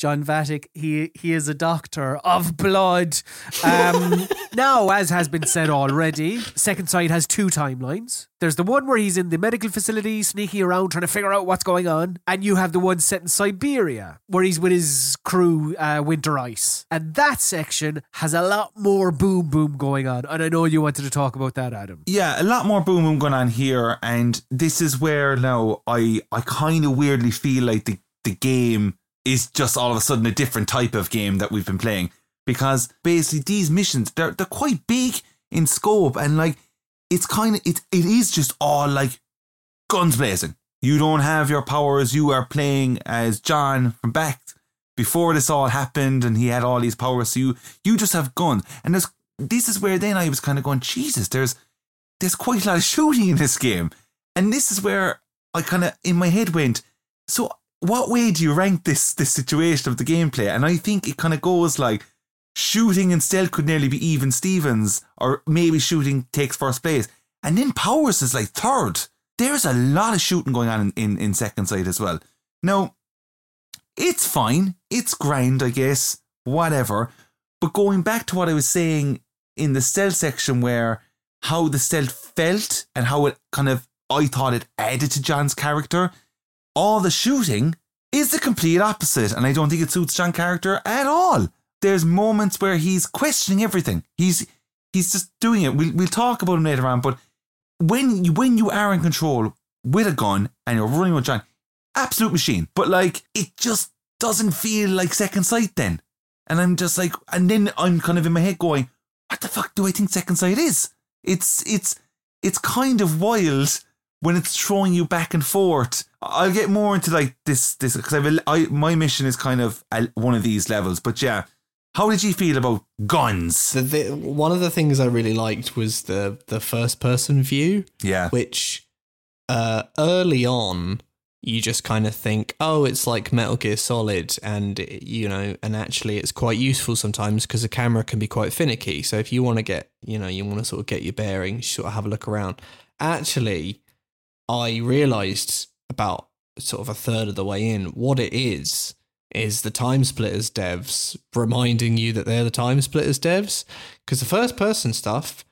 John Vattic. He he is a doctor of blood. Um, now, as has been said already, Second Sight has two timelines. There's the one where he's in the medical facility, sneaking around trying to figure out what's going on, and you have the one set in Siberia where he's with his crew, uh, Winter Ice, and that section has a lot more boom boom going on. And I know you wanted to talk about that, Adam. Yeah, a lot more boom boom going on here, and this is where now I I kind of weirdly feel like the the game is just all of a sudden a different type of game that we've been playing because basically these missions they're they're quite big in scope and like it's kind of it it is just all like guns blazing. You don't have your powers. You are playing as John from back before this all happened, and he had all these powers. So you you just have guns, and there's this is where then I was kind of going, Jesus, there's there's quite a lot of shooting in this game, and this is where I kind of in my head went, so what way do you rank this this situation of the gameplay? And I think it kind of goes like shooting and stealth could nearly be even Stevens, or maybe shooting takes first place, and then powers is like third. There's a lot of shooting going on in, in, in second sight as well. Now, it's fine, it's grind, I guess, whatever. But going back to what I was saying in the stealth section, where how the stealth felt and how it kind of I thought it added to John's character, all the shooting is the complete opposite, and I don't think it suits John's character at all. There's moments where he's questioning everything. He's he's just doing it. We'll we'll talk about him later on, but when you when you are in control with a gun and you're running with John, absolute machine. But like it just doesn't feel like second sight then. And I'm just like and then I'm kind of in my head going, what the fuck do I think second sight is? It's it's it's kind of wild when it's throwing you back and forth. I'll get more into like this this because I've I, my mission is kind of a, one of these levels. But yeah, how did you feel about guns? The, the, one of the things I really liked was the the first person view. Yeah. Which uh, early on you just kind of think, oh, it's like Metal Gear Solid, and you know, and actually it's quite useful sometimes because the camera can be quite finicky. So if you want to get, you know, you want to sort of get your bearings, sort of have a look around. Actually, I realized about sort of a third of the way in what it is is the TimeSplitters devs reminding you that they're the TimeSplitters devs. Because the first person stuff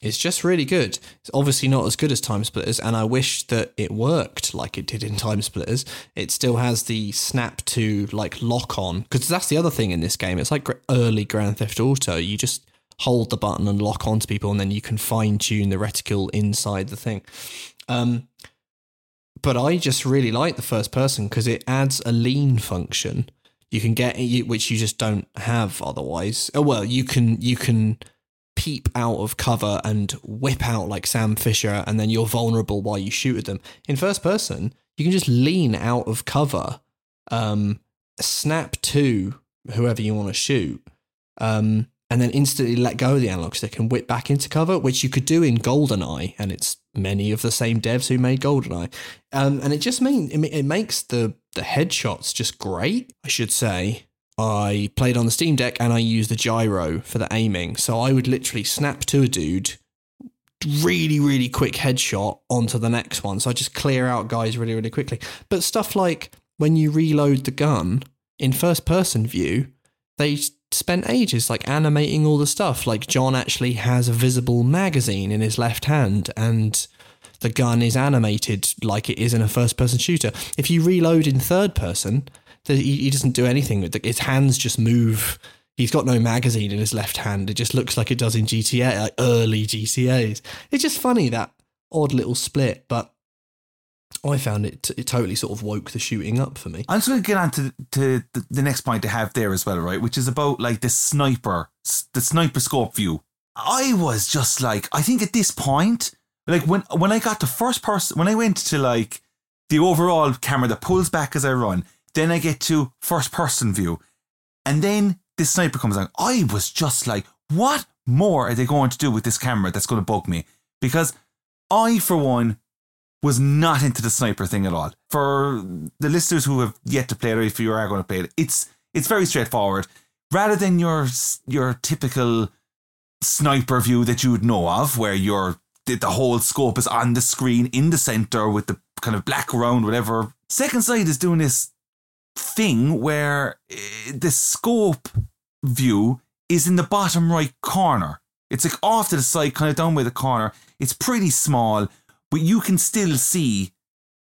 is just really good. It's obviously not as good as TimeSplitters and i wish that it worked like it did in TimeSplitters. It still has the snap to like lock on. Because that's the other thing in this game. It's like early grand theft auto. You just hold the button and lock on to people and then you can fine tune the reticle inside the thing. Um but I just really like the first person because it adds a lean function. You can get which you just don't have otherwise. Oh well, you can you can peep out of cover and whip out like Sam Fisher, and then you're vulnerable while you shoot at them. In first person, you can just lean out of cover, um, snap to whoever you want to shoot, um, and then instantly let go of the analog stick and whip back into cover, which you could do in GoldenEye, and it's many of the same devs who made GoldenEye. Um, and it just mean it, it makes the the headshots just great. I should say. I played on the Steam Deck and I used the gyro for the aiming, so I would literally snap to a dude, really really quick headshot onto the next one. So I just clear out guys really really quickly. But stuff like when you reload the gun in first person view, they spent ages like animating all the stuff. Like John actually has a visible magazine in his left hand and the gun is animated like it is in a first person shooter. If you reload in third person, he doesn't do anything. His hands just move. He's got no magazine in his left hand. It just looks like it does in GTA, like early GTAs. It's just funny that odd little split, but I found it, it totally sort of woke the shooting up for me. I'm just going to get on to, to the, next point I have there as well, right? Which is about like the sniper, the sniper scope view. I was just like, I think at this point, like when when I got the first person, when I went to like the overall camera that pulls back as I run, Then I get to first person view. And then this sniper comes on. I was just like, what more are they going to do with this camera that's going to bug me? Because I, for one, was not into the sniper thing at all. For the listeners who have yet to play it, or if you are going to play it, it's it's very straightforward. Rather than your your typical sniper view that you would know of, where your the, whole scope is on the screen in the center with the kind of black round, whatever. Second Sight is doing this thing where eh, the scope view is in the bottom right corner. It's like off to the side, kind of down by the corner. It's pretty small, but you can still see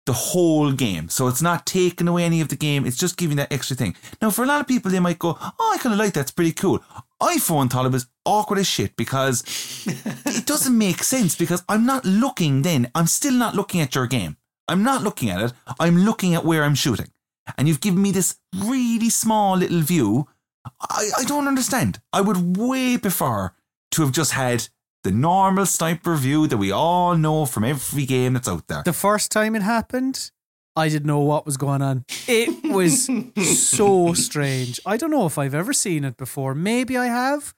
the whole game. So it's not taking away any of the game. It's just giving that extra thing. Now, for a lot of people, they might go, "Oh, I kind of like that. It's pretty cool." I, for thought it was awkward as shit because it doesn't make sense. Because I'm not looking. Then I'm still not looking at your game. I'm not looking at it. I'm looking at where I'm shooting, and you've given me this really small little view. I, I don't understand. I would way prefer to have just had the normal sniper view that we all know from every game that's out there. The first time it happened, I didn't know what was going on. It was so strange. I don't know if I've ever seen it before. Maybe I have.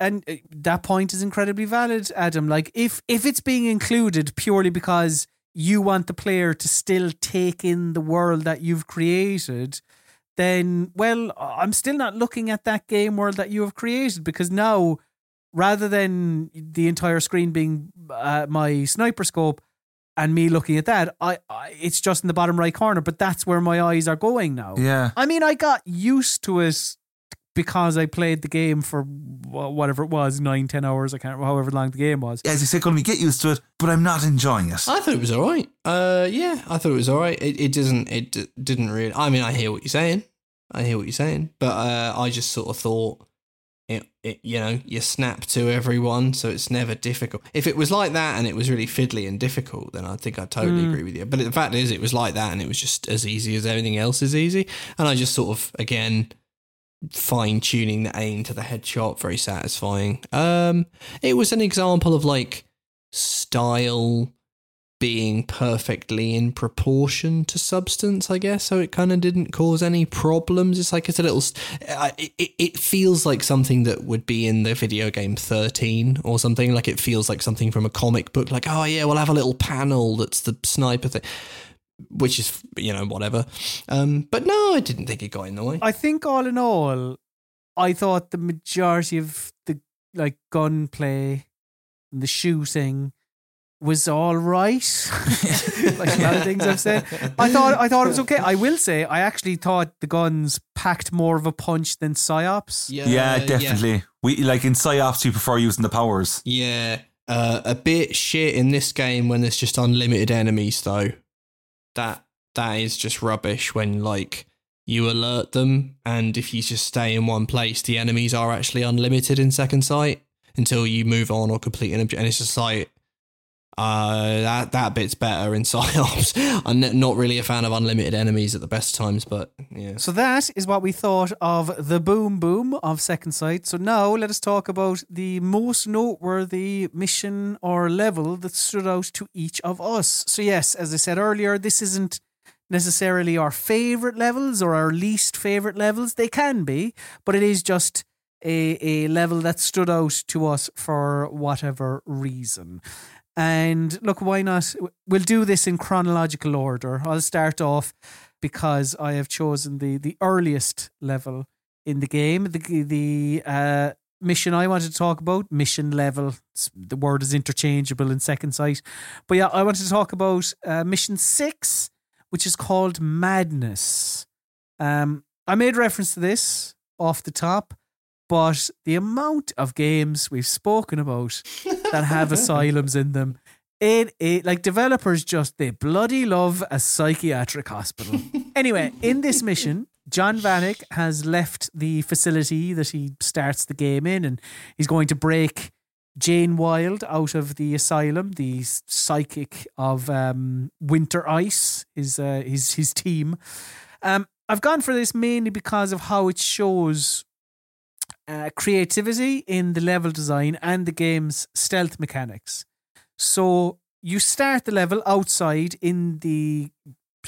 And uh, that point is incredibly valid, Adam. Like if if it's being included purely because you want the player to still take in the world that you've created, then well, I'm still not looking at that game world that you have created because now rather than the entire screen being uh, my sniper scope and me looking at that, I, I it's just in the bottom right corner. But that's where my eyes are going now. Yeah. I mean, I got used to it because I played the game for whatever it was, nine, ten hours. I can't remember however long the game was. As you say, Colin, we get used to it, but I'm not enjoying it. I thought it was all right. Uh, yeah, I thought it was all right. It, it doesn't. It d- didn't really. I mean, I hear what you're saying. I hear what you're saying, but uh, I just sort of thought. It, it, you know, you snap to everyone, so it's never difficult. If it was like that and it was really fiddly and difficult, then I think I totally Mm. agree with you. But the fact is, it was like that and it was just as easy as everything else is easy. And I just sort of, again, fine tuning the aim to the headshot, very satisfying. Um, it was an example of like style being perfectly in proportion to substance, I guess. So it kind of didn't cause any problems. It's like it's a little. It, it, feels like something that would be in the video game 13 or something. Like it feels like something from a comic book. Like, oh, yeah, we'll have a little panel that's the sniper thing. Which is, you know, whatever. Um, but no, I didn't think it got in the way. I think all in all, I thought the majority of the like gunplay and the shooting was all right. like a lot of things I've said. I thought I thought it was okay. I will say I actually thought the guns packed more of a punch than Psi-Ops. Yeah, definitely. We like in Psi-Ops, you prefer using the powers. Yeah. Uh, a bit shit in this game when there's just unlimited enemies though. That that is just rubbish when like you alert them and if you just stay in one place the enemies are actually unlimited in second sight until you move on or complete an objective and it's just like uh that that bit's better in Psi-Ops. I'm not really a fan of unlimited enemies at the best times but yeah. So that is what we thought of the boom boom of Second Sight. So now let us talk about the most noteworthy mission or level that stood out to each of us. So yes, as I said earlier, this isn't necessarily our favorite levels or our least favorite levels. They can be, but it is just a, a level that stood out to us for whatever reason. And look, why not? We'll do this in chronological order. I'll start off because I have chosen the the earliest level in the game. The the uh, mission I wanted to talk about, mission level. The word is interchangeable in Second Sight, but yeah, I wanted to talk about uh, mission six, which is called Madness. Um, I made reference to this off the top, but the amount of games we've spoken about that have asylums in them. It, it like developers just they bloody love a psychiatric hospital. anyway, in this mission, John Vattic has left the facility that he starts the game in, and he's going to break Jane Wilde out of the asylum. The psychic of um, Winter Ice is uh, his his team. Um, I've gone for this mainly because of how it shows uh, creativity in the level design and the game's stealth mechanics. So you start the level outside in the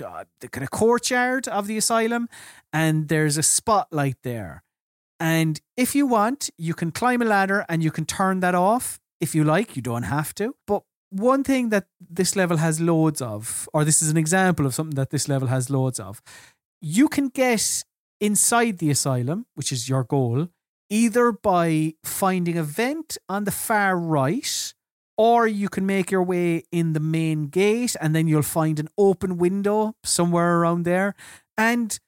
uh, the kind of courtyard of the asylum, and there's a spotlight there. And if you want, you can climb a ladder and you can turn that off if you like. You don't have to. But one thing that this level has loads of, or this is an example of something that this level has loads of, you can get inside the asylum, which is your goal, either by finding a vent on the far right, or you can make your way in the main gate and then you'll find an open window somewhere around there. And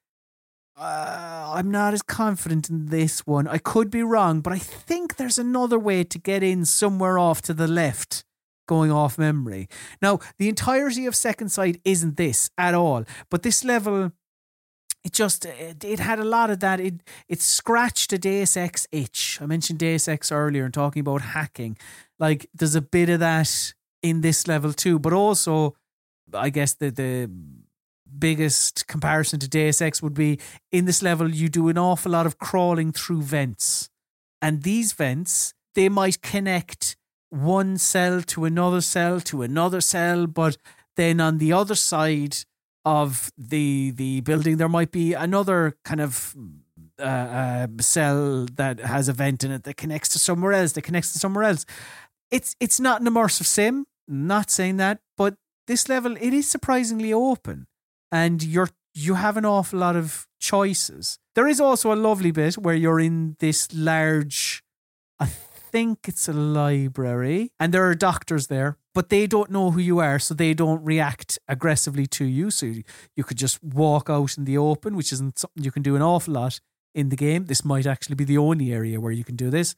uh, I'm not as confident in this one. I could be wrong, but I think there's another way to get in somewhere off to the left, going off memory. Now, the entirety of Second Sight isn't this at all, but this level. It just it, it had a lot of that. It it scratched a Deus Ex itch. I mentioned Deus Ex earlier and talking about hacking. Like there's a bit of that in this level too, but also I guess the the biggest comparison to Deus Ex would be in this level, you do an awful lot of crawling through vents. And these vents, they might connect one cell to another cell to another cell, but then on the other side of the the building, there might be another kind of uh, uh, cell that has a vent in it that connects to somewhere else, that connects to somewhere else. It's it's not an immersive sim. Not saying that, but this level it is surprisingly open and you're you have an awful lot of choices. There is also a lovely bit where you're in this large I think it's a library and there are doctors there, but they don't know who you are, so they don't react aggressively to you. So you, could just walk out in the open, which isn't something you can do an awful lot in the game. This might actually be the only area where you can do this.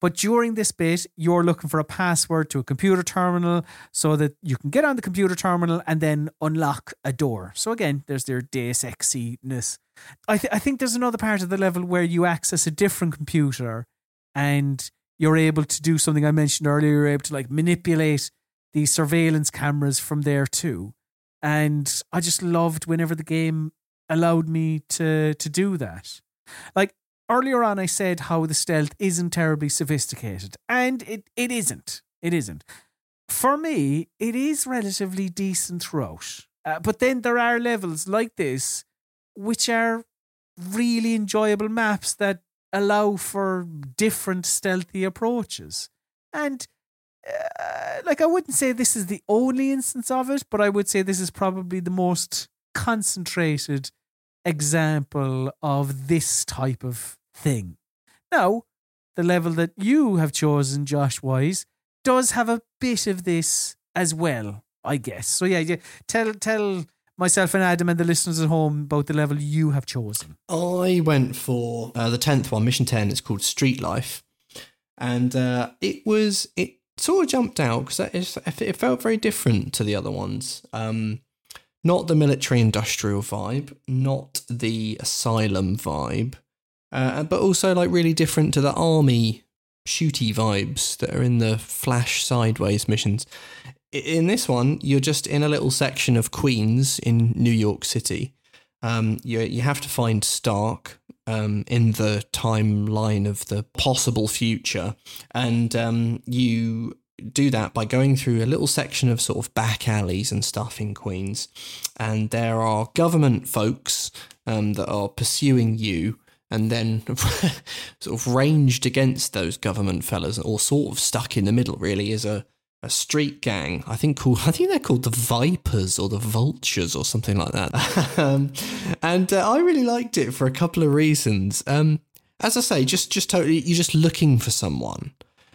But during this bit, you're looking for a password to a computer terminal so that you can get on the computer terminal and then unlock a door. So again, there's their Deus Ex-ness. I, th- I think there's another part of the level where you access a different computer and you're able to do something I mentioned earlier. You're able to like manipulate the surveillance cameras from there too. And I just loved whenever the game allowed me to to do that. Like earlier on I said how the stealth isn't terribly sophisticated, and it, it isn't. It isn't. For me, it is relatively decent throughout. Uh, but then there are levels like this which are really enjoyable maps that allow for different stealthy approaches. And uh, like I wouldn't say this is the only instance of it, but I would say this is probably the most concentrated example of this type of thing. Now, the level that you have chosen, Josh Wise, does have a bit of this as well, I guess. So yeah, yeah tell tell myself and Adam and the listeners at home about the level you have chosen. I went for uh, the tenth one, mission ten. It's called Street Life, and uh, it was it sort of jumped out because it felt very different to the other ones. Um, not the military industrial vibe, not the asylum vibe, uh, but also like really different to the army shooty vibes that are in the flash sideways missions. In this one, you're just in a little section of Queens in New York City. Um, you you have to find Stark um, in the timeline of the possible future, and um, you do that by going through a little section of sort of back alleys and stuff in Queens, and there are government folks um, that are pursuing you and then sort of ranged against those government fellas, or sort of stuck in the middle, really, is a, a street gang. I think called I think they're called the Vipers or the Vultures or something like that. um, and uh, I really liked it for a couple of reasons. Um, as I say, just just totally, you're just looking for someone,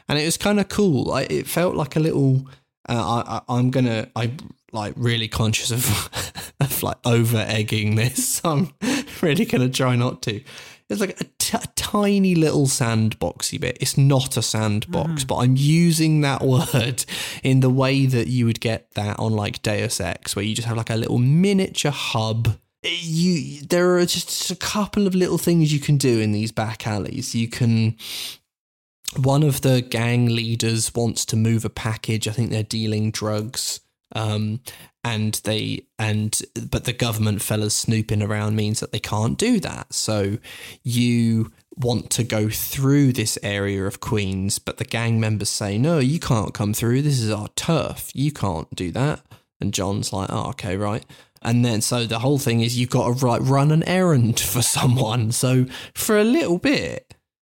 and it was kind of cool. I, it felt like a little. Uh, I, I, I'm gonna. I like really conscious of, of like over egging this. I'm really gonna try not to there's like a, t- a tiny little sandboxy bit. It's not a sandbox, mm. but I'm using that word in the way that you would get that on like Deus Ex, where you just have like a little miniature hub. You there are just a couple of little things you can do in these back alleys. You can one of the gang leaders wants to move a package. I think they're dealing drugs. Um, and they and but the government fellas snooping around means that they can't do that. So you want to go through this area of Queens, but the gang members say, No, you can't come through. This is our turf. You can't do that. And John's like, Oh, okay, right. And then, so the whole thing is you've got to like, run an errand for someone. So for a little bit,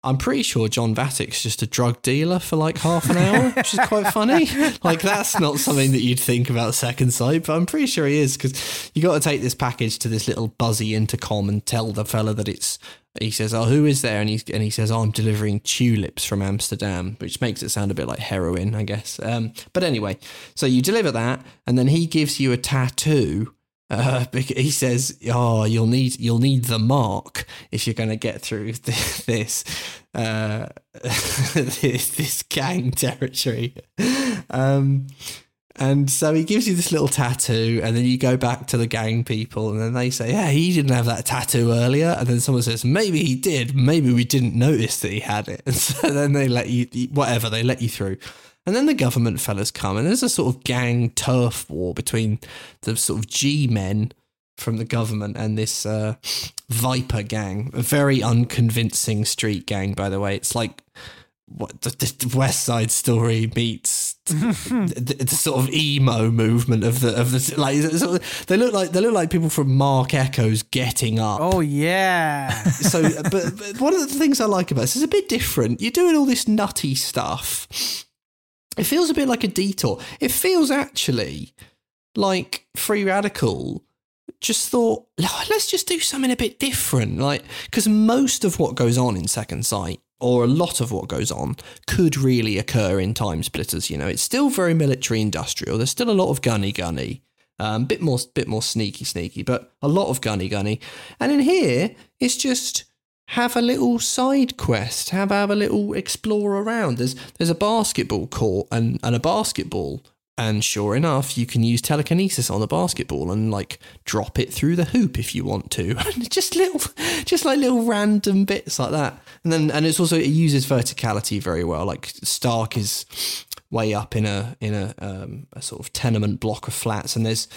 I'm pretty sure John Vattic's just a drug dealer for like half an hour, which is quite funny. Like that's not something that you'd think about second sight, but I'm pretty sure he is because you got to take this package to this little buzzy intercom and tell the fella that it's. He says, "Oh, who is there?" And he and he says, "Oh, I'm delivering tulips from Amsterdam," which makes it sound a bit like heroin, I guess. Um, but anyway, so you deliver that, and then he gives you a tattoo uh, bec- he says, "Oh, you'll need you'll need the mark if you're going to get through th- this uh, this this gang territory." Um, and so he gives you this little tattoo, and then you go back to the gang people, and then they say, "Yeah, he didn't have that tattoo earlier." And then someone says, "Maybe he did. Maybe we didn't notice that he had it." And so then they let you, whatever, they let you through. And then the government fellas come, and there's a sort of gang turf war between the sort of G men from the government and this uh, Viper gang, a very unconvincing street gang, by the way. It's like what the, the West Side Story meets the, the, sort of emo movement of the of the like. Sort of, they look like they look like people from Marc Ecko's Getting Up. Oh yeah. so, but, but one of the things I like about this is a bit different. You're doing all this nutty stuff it feels a bit like a detour. It feels actually like Free Radical just thought, let's just do something a bit different. Like, because most of what goes on in Second Sight, or a lot of what goes on, could really occur in TimeSplitters. You know, it's still very military industrial. There's still a lot of gunny gunny. Um, bit more, bit more sneaky, sneaky, but a lot of gunny gunny. And in here, it's just have a little side quest, have have a little explore around. There's there's a basketball court and, and a basketball. And sure enough, you can use telekinesis on the basketball and like drop it through the hoop if you want to. just little just like little random bits like that. And then and it's also it uses verticality very well. Like Stark is way up in a in a um, a sort of tenement block of flats and there's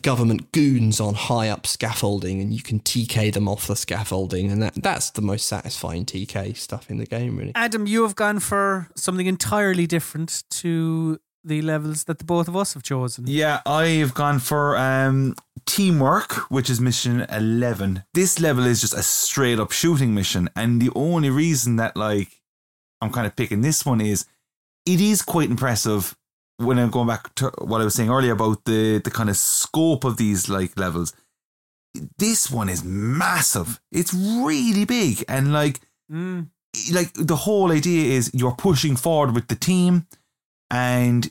government goons on high up scaffolding and you can TK them off the scaffolding and that that's the most satisfying TK stuff in the game really. Adam, you have gone for something entirely different to the levels that the both of us have chosen. Yeah, I've gone for um, teamwork, which is mission 11. This level is just a straight up shooting mission and the only reason that like I'm kind of picking this one is it is quite impressive when I'm going back to what I was saying earlier about the the kind of scope of these like levels, this one is massive. It's really big and like mm. like the whole idea is you're pushing forward with the team and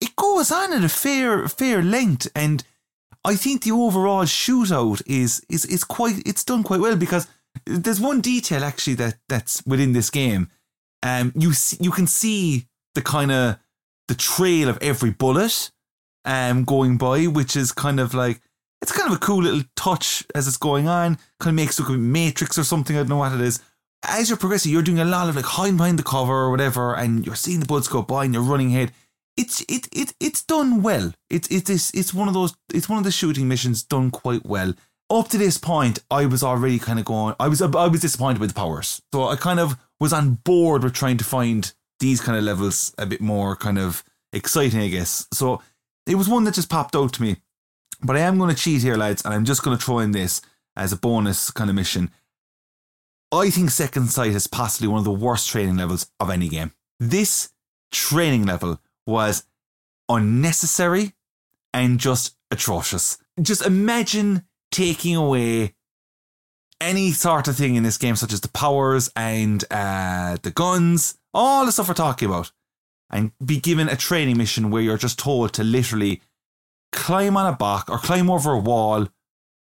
it goes on at a fair fair length and I think the overall shootout is is is quite it's done quite well because there's one detail actually that that's within this game. Um you you can see the kind of the trail of every bullet um, going by, which is kind of like it's kind of a cool little touch as it's going on. Kind of makes look like Matrix or something. I don't know what it is. As you're progressing, you're doing a lot of like hiding behind the cover or whatever, and you're seeing the bullets go by, and you're running ahead. It's it it it's done well. It's it is it's one of those. It's one of the shooting missions done quite well. Up to this point, I was already kind of going. I was I was disappointed with the powers, so I kind of was on board with trying to find these kind of levels a bit more kind of exciting, I guess. So it was one that just popped out to me. But I am going to cheat here, lads, and I'm just going to throw in this as a bonus kind of mission. I think Second Sight is possibly one of the worst training levels of any game. This training level was unnecessary and just atrocious. Just imagine taking away any sort of thing in this game, such as the powers and uh, the guns, all the stuff we're talking about, and be given a training mission where you're just told to literally climb on a block or climb over a wall,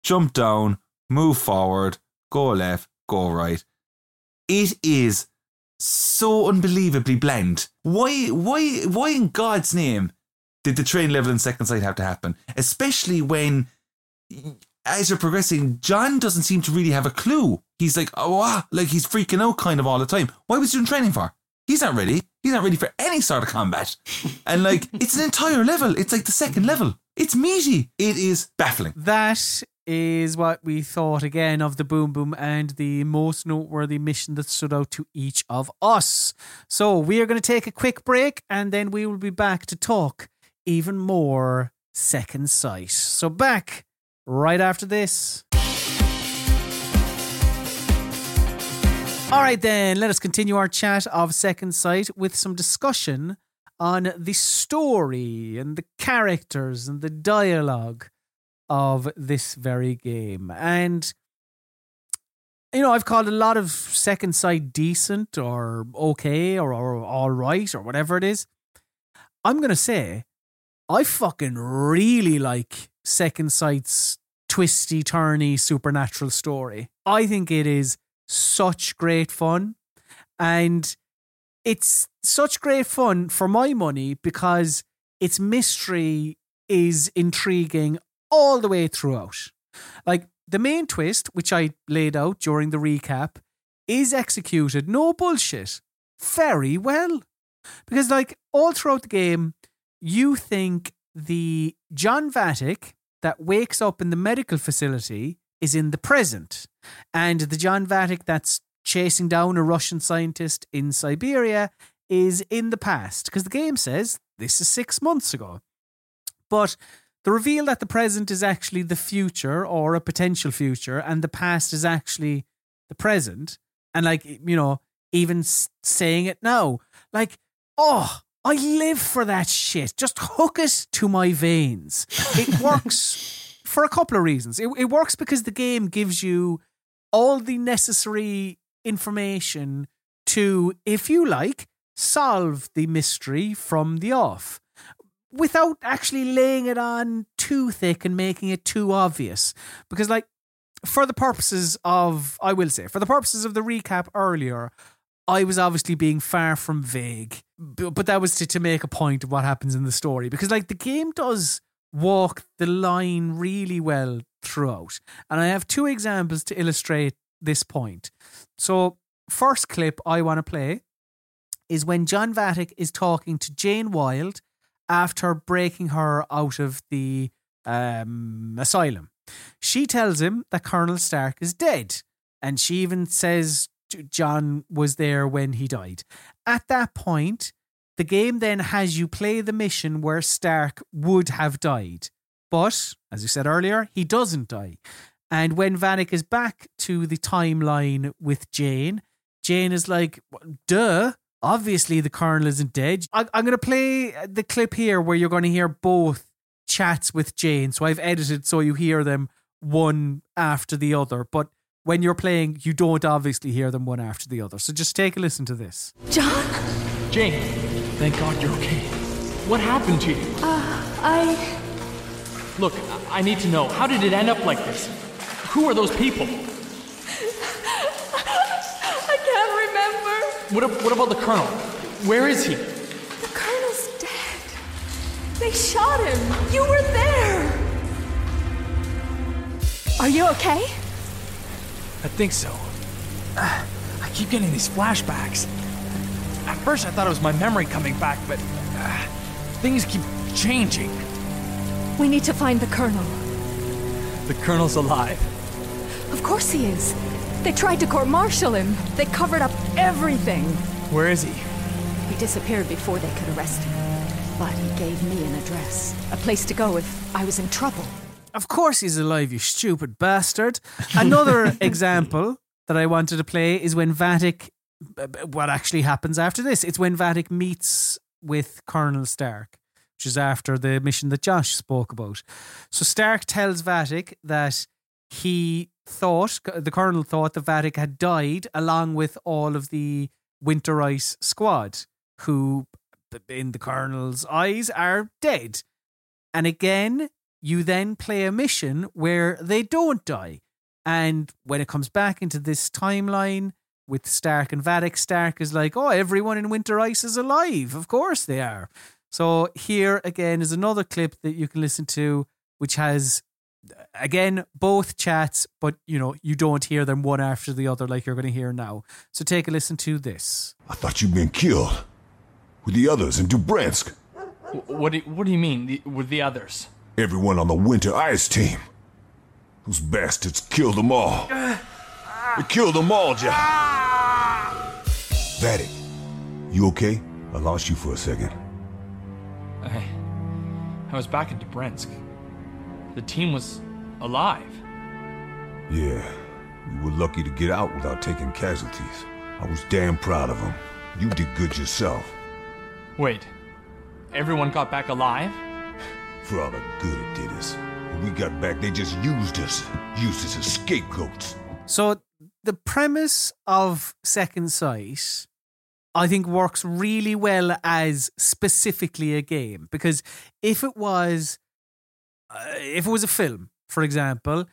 jump down, move forward, go left, go right. It is so unbelievably bland. Why, why, why in God's name did the train level in Second Sight have to happen? Especially when, as you're progressing, John doesn't seem to really have a clue. He's like, oh, ah, like he's freaking out kind of all the time. Why was he doing training for? He's not ready. He's not ready for any sort of combat. And like, it's an entire level. It's like the second level. It's meaty. It is baffling. That is what we thought again of the Boom Boom and the most noteworthy mission that stood out to each of us. So we are going to take a quick break and then we will be back to talk even more Second Sight. So back right after this. All right, then, let us continue our chat of Second Sight with some discussion on the story and the characters and the dialogue of this very game. And, you know, I've called a lot of Second Sight decent or okay or, or all right or whatever it is. I'm going to say, I fucking really like Second Sight's twisty, turny, supernatural story. I think it is such great fun. And it's such great fun for my money because its mystery is intriguing all the way throughout. Like the main twist, which I laid out during the recap, is executed, no bullshit, very well. Because, like, all throughout the game, you think the John Vattic that wakes up in the medical facility is in the present. And the John Vattic that's chasing down a Russian scientist in Siberia is in the past. Because the game says this is six months ago. But the reveal that the present is actually the future or a potential future and the past is actually the present. And, like, you know, even saying it now, like, oh, I live for that shit. Just hook it to my veins. It works for a couple of reasons. It, it works because the game gives you all the necessary information to, if you like, solve the mystery from the off without actually laying it on too thick and making it too obvious. Because, like, for the purposes of, I will say, for the purposes of the recap earlier, I was obviously being far from vague, but that was to, to make a point of what happens in the story because, like, the game does walk the line really well throughout. And I have two examples to illustrate this point. So, first clip I want to play is when John Vattic is talking to Jane Wilde after breaking her out of the um, asylum. She tells him that Colonel Stark is dead. And she even says John was there when he died. At that point, the game then has you play the mission where Stark would have died. But, as you said earlier, he doesn't die. And when Vattic is back to the timeline with Jane, Jane is like, duh, obviously the Colonel isn't dead. I, am going to play the clip here where you're going to hear both chats with Jane. So I've edited so you hear them one after the other. But when you're playing, you don't obviously hear them one after the other. So just take a listen to this. John? Jane, thank God you're okay. What happened to you? Uh, I. Look, I need to know. How did it end up like this? Who are those people? I can't remember. What, what about the Colonel? Where is he? The Colonel's dead. They shot him. You were there. Are you okay? I think so. Uh, I keep getting these flashbacks. At first, I thought it was my memory coming back, but uh, things keep changing. We need to find the Colonel. The Colonel's alive. Of course he is. They tried to court martial him. They covered up everything. Where is he? He disappeared before they could arrest him. But he gave me an address, a place to go if I was in trouble. Of course he's alive, you stupid bastard. Another example that I wanted to play is when Vattic. What actually happens after this? It's when Vattic meets with Colonel Stark, which is after the mission that Josh spoke about. So Stark tells Vattic that he thought, the Colonel thought that Vattic had died along with all of the Winter Ice squad, who, in the Colonel's eyes, are dead. And again, you then play a mission where they don't die. And when it comes back into this timeline with Stark and Vattic, Stark is like, oh, everyone in Winter Ice is alive. Of course they are. So here again is another clip that you can listen to, which has again both chats, but you know you don't hear them one after the other like you're going to hear now. So take a listen to this. I thought you'd been killed with the others in Dobrinsk. What do you, what do you mean the, with the others? Everyone on the Winter Ice team. Those bastards killed them all. Uh, They killed them all, Jack. Vattic, you okay? I lost you for a second. I I was back in Dobrinsk. The team was alive. Yeah, you were lucky to get out without taking casualties. I was damn proud of them. You did good yourself. Wait, everyone got back alive? For all the good it did us. When we got back, they just used us. Used us as scapegoats. So the premise of Second Sight, I think, works really well as specifically a game because if it was, uh, if it was a film, for example,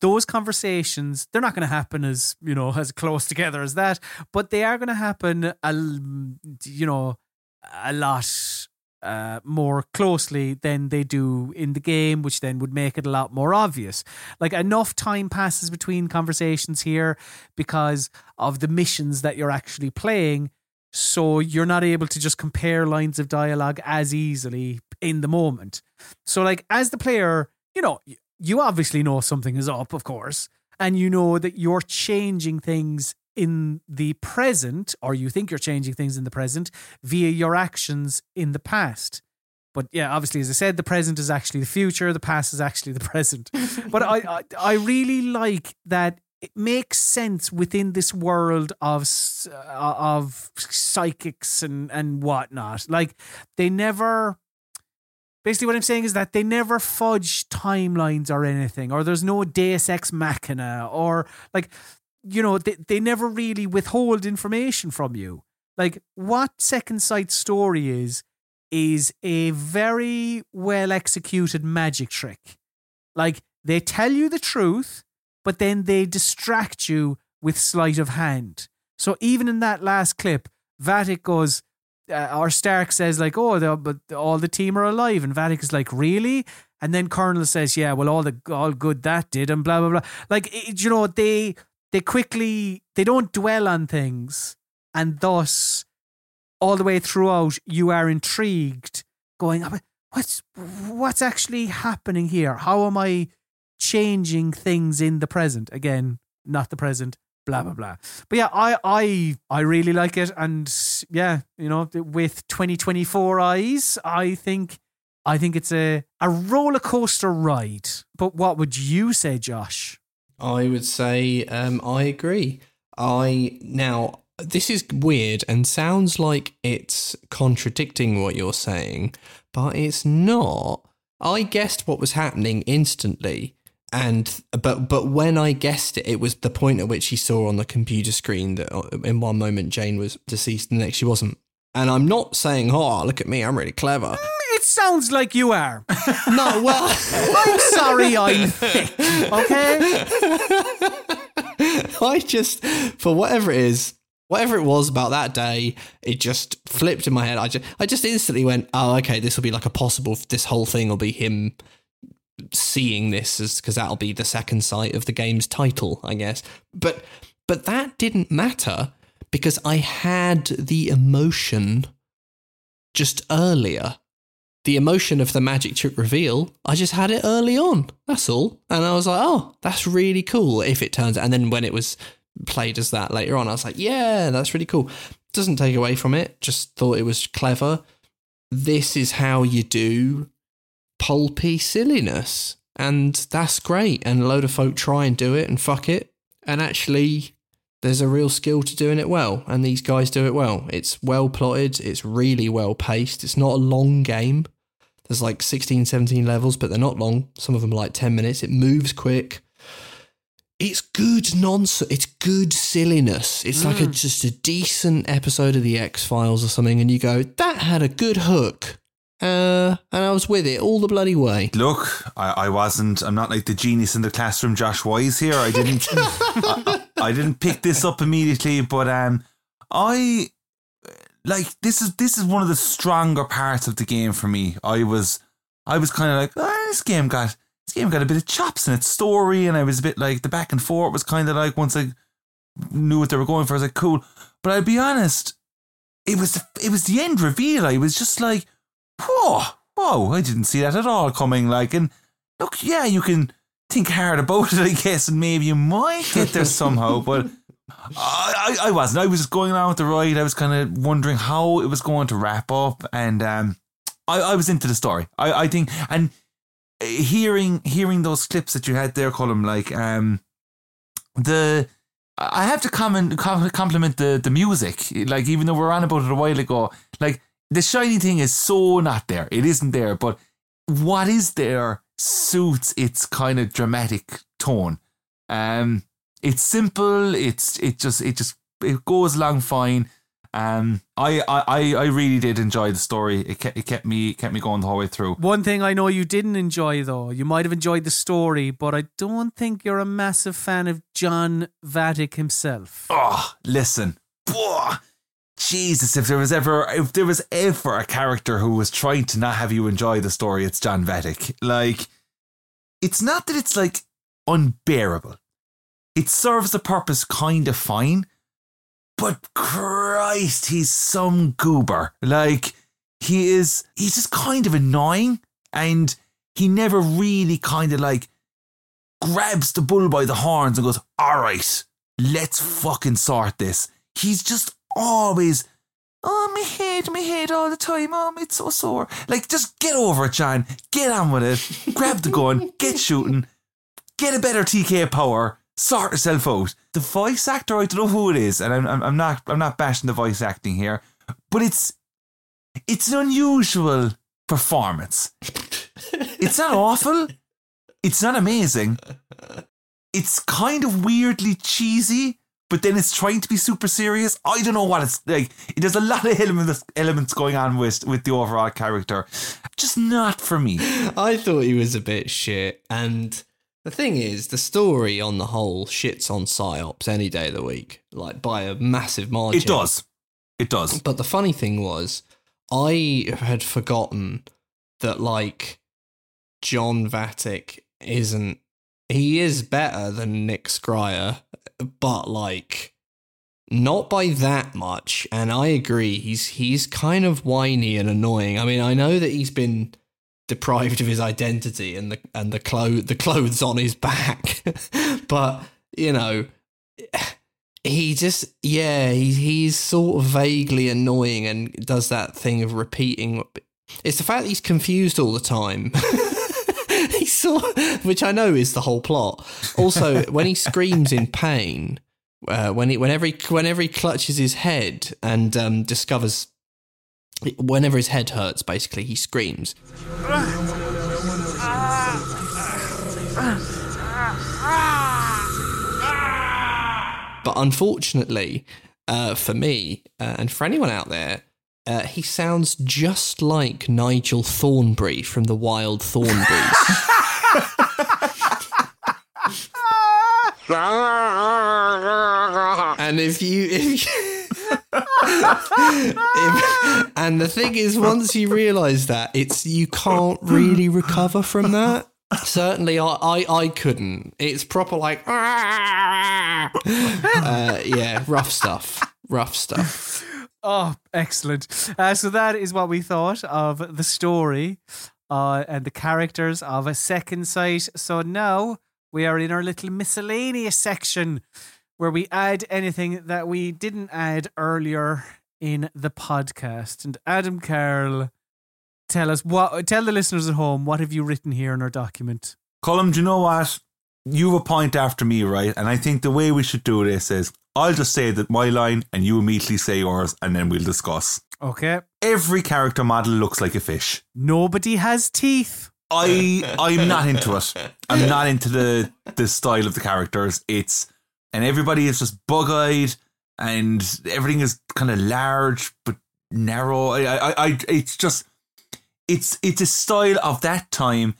those conversations they're not going to happen as you know as close together as that, but they are going to happen a you know a lot uh, more closely than they do in the game, which then would make it a lot more obvious. Like enough time passes between conversations here because of the missions that you're actually playing. So you're not able to just compare lines of dialogue as easily in the moment. So, like, as the player, you know, you obviously know something is up, of course, and you know that you're changing things in the present, or you think you're changing things in the present via your actions in the past. But yeah, obviously, as I said, the present is actually the future, the past is actually the present. but I, I, I really like that it makes sense within this world of uh, of psychics and and whatnot. Like they never. Basically, what I'm saying is that they never fudge timelines or anything, or there's no Deus Ex Machina, or like, you know, they, they never really withhold information from you. Like, what Second Sight story is, is a very well executed magic trick. Like, they tell you the truth, but then they distract you with sleight of hand. So even in that last clip, Vattic goes, uh, or Stark says like, "Oh, but all the team are alive," and Vattic is like, "Really?" And then Colonel says, "Yeah, well, all the all good that did," and blah blah blah. Like, it, you know, they they quickly they don't dwell on things, and thus all the way throughout you are intrigued, going, "Oh, "What's what's actually happening here? How am I changing things in the present again? Not the present." Blah blah blah. But yeah, I I I really like it, and yeah, you know, with 2024 eyes, I think I think it's a a roller coaster ride. But what would you say, Josh? I would say um, I agree. I now this is weird and sounds like it's contradicting what you're saying, but it's not. I guessed what was happening instantly, and but but when I guessed it, it was the point at which he saw on the computer screen that uh, in one moment Jane was deceased, and the next she wasn't. And I'm not saying, "Oh, look at me, I'm really clever." It sounds like you are. no, well, I'm sorry, I'm thick. Okay. I just, for whatever it is, whatever it was about that day, it just flipped in my head. I just, I just instantly went, oh, okay, this will be like a possible. This whole thing will be him seeing this as because that'll be the second sight of the game's title, I guess. But, but that didn't matter because I had the emotion just earlier. The emotion of the magic trick reveal, I just had it early on. That's all. And I was like, oh, that's really cool if it turns And then when it was played as that later on, I was like, yeah, that's really cool. Doesn't take away from it. Just thought it was clever. This is how you do pulpy silliness. And that's great. And a load of folk try and do it and fuck it. And actually, there's a real skill to doing it well. And these guys do it well. It's well plotted. It's really well paced. It's not a long game. There's like 16, 17 levels, but they're not long. Some of them are like 10 minutes. It moves quick. It's good nonsense. It's good silliness. It's like a, mm. just a decent episode of the X Files or something, and you go, that had a good hook. Uh, and I was with it all the bloody way. Look, I, I wasn't. I'm not like the genius in the classroom, Josh Wise here. I didn't. I, I didn't pick this up immediately, but um, I like this is this is one of the stronger parts of the game for me. I was I was kind of like, oh, this game got this game got a bit of chops in its story, and I was a bit like the back and forth was kind of like once I knew what they were going for, I was like, cool. But I'll be honest, it was the, it was the end reveal. I was just like, whoa, whoa, I didn't see that at all coming. Like, and look, yeah, you can think hard about it, I guess, and maybe you might get there somehow, but. I, I, wasn't. I was just going along with the ride. I was kind of wondering how it was going to wrap up, and um, I I, was into the story. I, I think, and hearing hearing those clips that you had there, Colin, like um, the I have to comment com- compliment the the music. Like even though we are on about it a while ago, like the shiny thing is so not there. It isn't there, but what is there suits its kind of dramatic tone. Um, it's simple. It's it just it just it goes along fine. Um, I, I, I really did enjoy the story. It kept, it kept me kept me going the whole way through. One thing I know you didn't enjoy though, you might have enjoyed the story, but I don't think you're a massive fan of John Vattic himself. Oh, listen, Boah. Jesus! If there was ever if there was ever a character who was trying to not have you enjoy the story, it's John Vattic. Like, it's not that it's like unbearable. It serves the purpose kind of fine but Christ, he's some goober. Like, he is, he's just kind of annoying and he never really kind of like grabs the bull by the horns and goes, all right, let's fucking sort this. He's just always, oh, my head, my head all the time. Oh, it's so sore. Like, just get over it, John. Get on with it. Grab the gun, get shooting, get a better TK power, sort yourself out. The voice actor, I don't know who it is, and I'm, I'm, I'm not I'm not bashing the voice acting here, but it's it's an unusual performance. it's not awful. It's not amazing. It's kind of weirdly cheesy, but then it's trying to be super serious. I don't know what it's like. There's a lot of elements elements going on with with the overall character. Just not for me. I thought he was a bit shit, and the thing is, the story on the whole shits on Psi-Ops any day of the week, like by a massive margin. It does. It does. But the funny thing was, I had forgotten that like John Vattic isn't. He is better than Nick Scryer, but like not by that much. And I agree, he's he's kind of whiny and annoying. I mean, I know that he's been deprived of his identity and the and the clothes the clothes on his back. but you know, he just yeah he's he's sort of vaguely annoying and does that thing of repeating. It's the fact that he's confused all the time. which I know is the whole plot. Also, when he screams in pain. Uh, when he, whenever he, whenever he clutches his head and um, discovers whenever his head hurts, basically, he screams. But unfortunately, uh, for me uh, and for anyone out there, uh, he sounds just like Nigel Thornberry from the Wild Thornberrys. and if you if if, and the thing is, once you realise that, it's you can't really recover from that. Certainly, I, I, I couldn't. It's proper like, uh, yeah, rough stuff, rough stuff. Oh, excellent! Uh, so that is what we thought of the story uh, and the characters of a second sight. So now we are in our little miscellaneous section where we add anything that we didn't add earlier in the podcast. And Adam Carroll, tell us what tell the listeners at home what have you written here in our document. Colm, do you know what? You have a point after me, right? And I think the way we should do this is I'll just say that my line and you immediately say yours and then we'll discuss. Okay. Every character model looks like a fish. Nobody has teeth. I I'm not into it. I'm not into the the style of the characters. It's and everybody is just bug eyed and everything is kind of large but narrow. I, I, I, it's just, it's, it's a style of that time.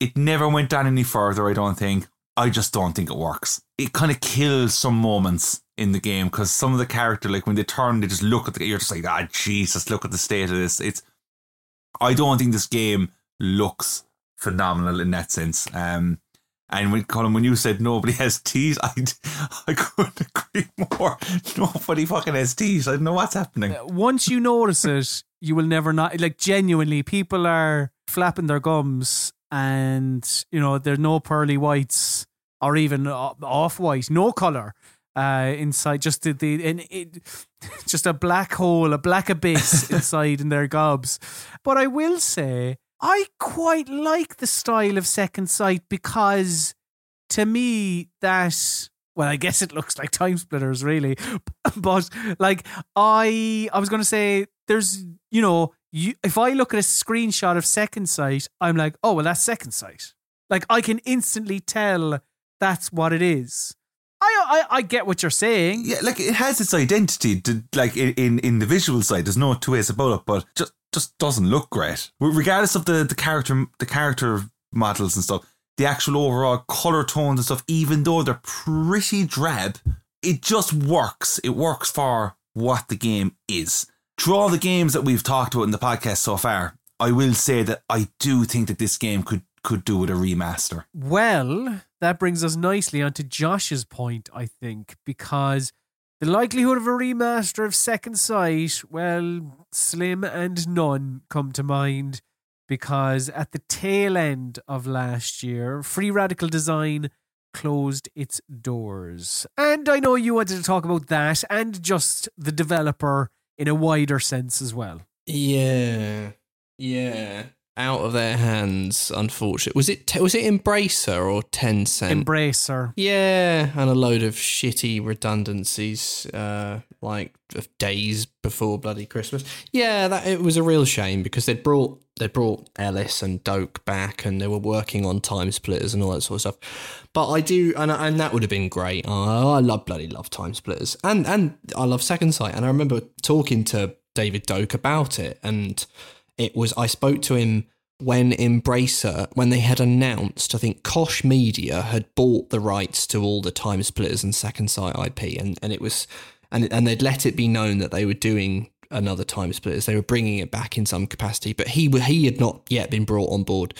It never went down any further. I don't think. I just don't think it works. It kind of kills some moments in the game because some of the character, like when they turn, they just look at the. You're just like, ah, Jesus, look at the state of this. It's. I don't think this game looks phenomenal in that sense. Um, and when Colin, when you said nobody has teeth, I, I couldn't agree more. Nobody fucking has teeth. I don't know what's happening. Uh, once you notice it, you will never not like genuinely. People are flapping their gums, and you know there's no pearly whites or even off white, no color. uh, inside, just the, the and it, just a black hole, a black abyss inside in their gobs. But I will say, I quite like the style of Second Sight because to me that well, I guess it looks like TimeSplitters, really. But like I, I was to say, there's you know, you if I look at a screenshot of Second Sight, I'm like, oh well, that's Second Sight. Like I can instantly tell that's what it is. I, I, I get what you're saying. Yeah, like it has its identity. To, like in in the visual side, there's no two ways about it. But just just doesn't look great, regardless of the the character the character models and stuff. The actual overall color tones and stuff, even though they're pretty drab, it just works. It works for what the game is. Through all the games that we've talked about in the podcast so far, I will say that I do think that this game could could do with a remaster. Well, that brings us nicely onto Josh's point, I think, because the likelihood of a remaster of Second Sight, well, slim and none come to mind because at the tail end of last year, Free Radical Design closed its doors. And I know you wanted to talk about that and just the developer in a wider sense as well. Yeah, yeah. Out of their hands, unfortunately. Was it was it Embracer or Ten Tencent? Embracer. Yeah, and a load of shitty redundancies, uh, like days before bloody Christmas. Yeah, that it was a real shame because they'd brought they brought Ellis and Doak back, and they were working on TimeSplitters and all that sort of stuff. But I do, and and that would have been great. Oh, I love bloody love TimeSplitters, and and I love Second Sight, and I remember talking to David Doak about it, and it was I spoke to him when Embracer, when they had announced, I think Koch Media had bought the rights to all the TimeSplitters and Second Sight IP, and, and it was, and and they'd let it be known that they were doing another TimeSplitters. They were bringing it back in some capacity, but he he had not yet been brought on board,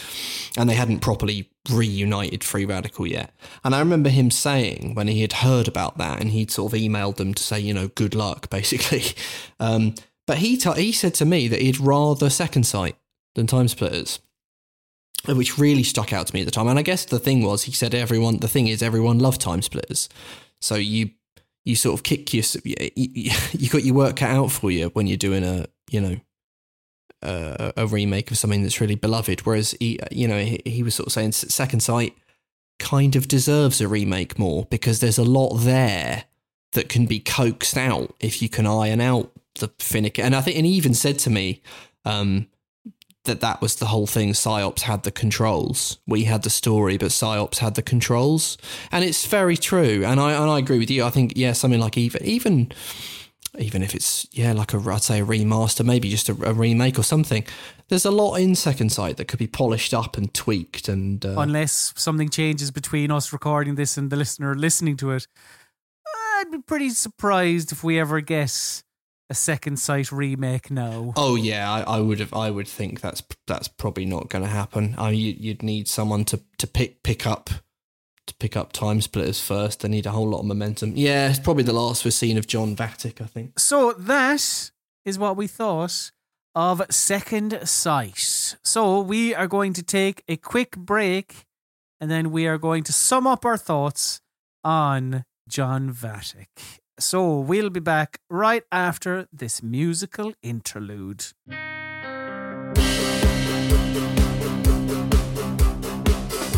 and they hadn't properly reunited Free Radical yet. And I remember him saying when he had heard about that, and he'd sort of emailed them to say, you know, good luck, basically. Um, but he t- he said to me that he'd rather Second Sight than TimeSplitters, which really stuck out to me at the time. And I guess the thing was, he said everyone. The thing is, everyone loved TimeSplitters, so you you sort of kick your you, you got your work cut out for you when you're doing a you know a, a remake of something that's really beloved. Whereas he you know he, he was sort of saying Second Sight kind of deserves a remake more because there's a lot there that can be coaxed out if you can iron out the finicky. And I think, and he even said to me um, that that was the whole thing. Psi-Ops had the controls. We had the story, but Psi-Ops had the controls, and it's very true. And I and I agree with you. I think yeah, something like even even even if it's yeah like a I'd say a remaster, maybe just a, a remake or something. There's a lot in Second Sight that could be polished up and tweaked, and uh, Unless something changes between us recording this and the listener listening to it, I'd be pretty surprised if we ever get a Second Sight remake no Oh yeah, I, I would have. I would think that's that's probably not going to happen. I mean, you, you'd need someone to to pick pick up to pick up TimeSplitters first. They need a whole lot of momentum. Yeah, it's probably the last we've seen of John Vattic. I think. So that is what we thought of Second Sight. So we are going to take a quick break, and then we are going to sum up our thoughts on John Vattic. So we'll be back right after this musical interlude.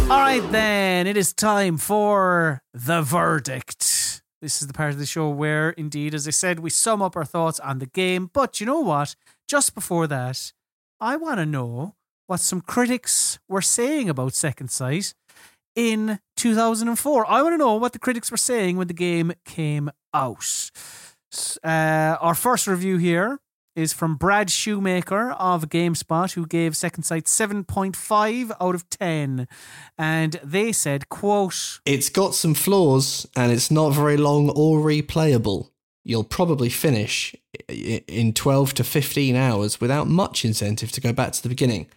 All right, then, it is time for the verdict. This is the part of the show where, indeed, as I said, we sum up our thoughts on the game. But you know what? Just before that, I want to know what some critics were saying about Second Sight in 2004. I want to know what the critics were saying when the game came out. Uh, our first review here is from Brad Shoemaker of GameSpot, who gave Second Sight 7.5 out of 10. And they said, quote, It's got some flaws and it's not very long or replayable. You'll probably finish in 12 to 15 hours without much incentive to go back to the beginning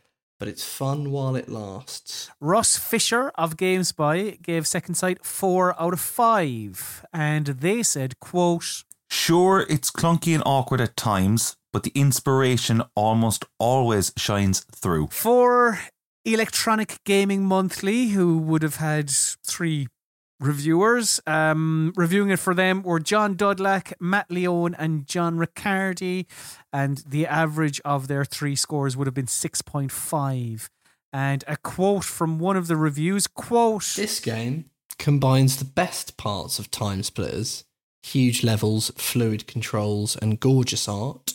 but it's fun while it lasts. Russ Fischer of GameSpy gave Second Sight 4 out of 5 and they said, quote, Sure, it's clunky and awkward at times, but the inspiration almost always shines through. For Electronic Gaming Monthly, who would have had three reviewers. Um, reviewing it for them were Jon Dudlak, Matt Leone, and John Ricciardi. And the average of their three scores would have been 6.5. And a quote from one of the reviews quote This game combines the best parts of TimeSplitters huge levels, fluid controls, and gorgeous art.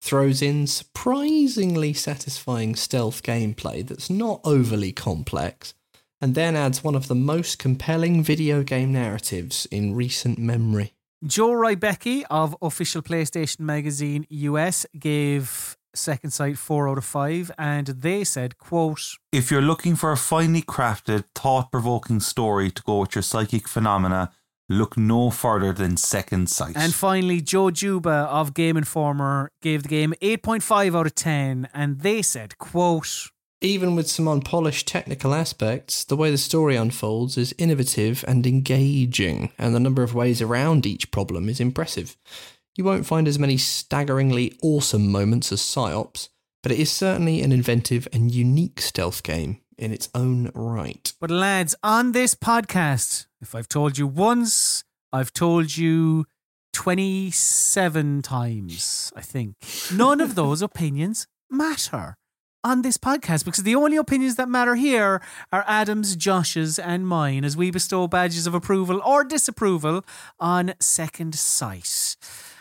Throws in surprisingly satisfying stealth gameplay that's not overly complex, and then adds one of the most compelling video game narratives in recent memory. Joe Rybicki of official PlayStation Magazine US gave Second Sight 4 out of 5 and they said, quote, If you're looking for a finely crafted, thought provoking story to go with your psychic phenomena, look no further than Second Sight. And finally, Joe Juba of Game Informer gave the game 8.5 out of 10 and they said, quote, Even with some unpolished technical aspects, the way the story unfolds is innovative and engaging, and the number of ways around each problem is impressive. You won't find as many staggeringly awesome moments as Psi-Ops, but it is certainly an inventive and unique stealth game in its own right. But lads, on this podcast, if I've told you once, I've told you 27 times, I think. None of those opinions matter on this podcast because the only opinions that matter here are Adam's, Josh's, and mine as we bestow badges of approval or disapproval on Second Sight.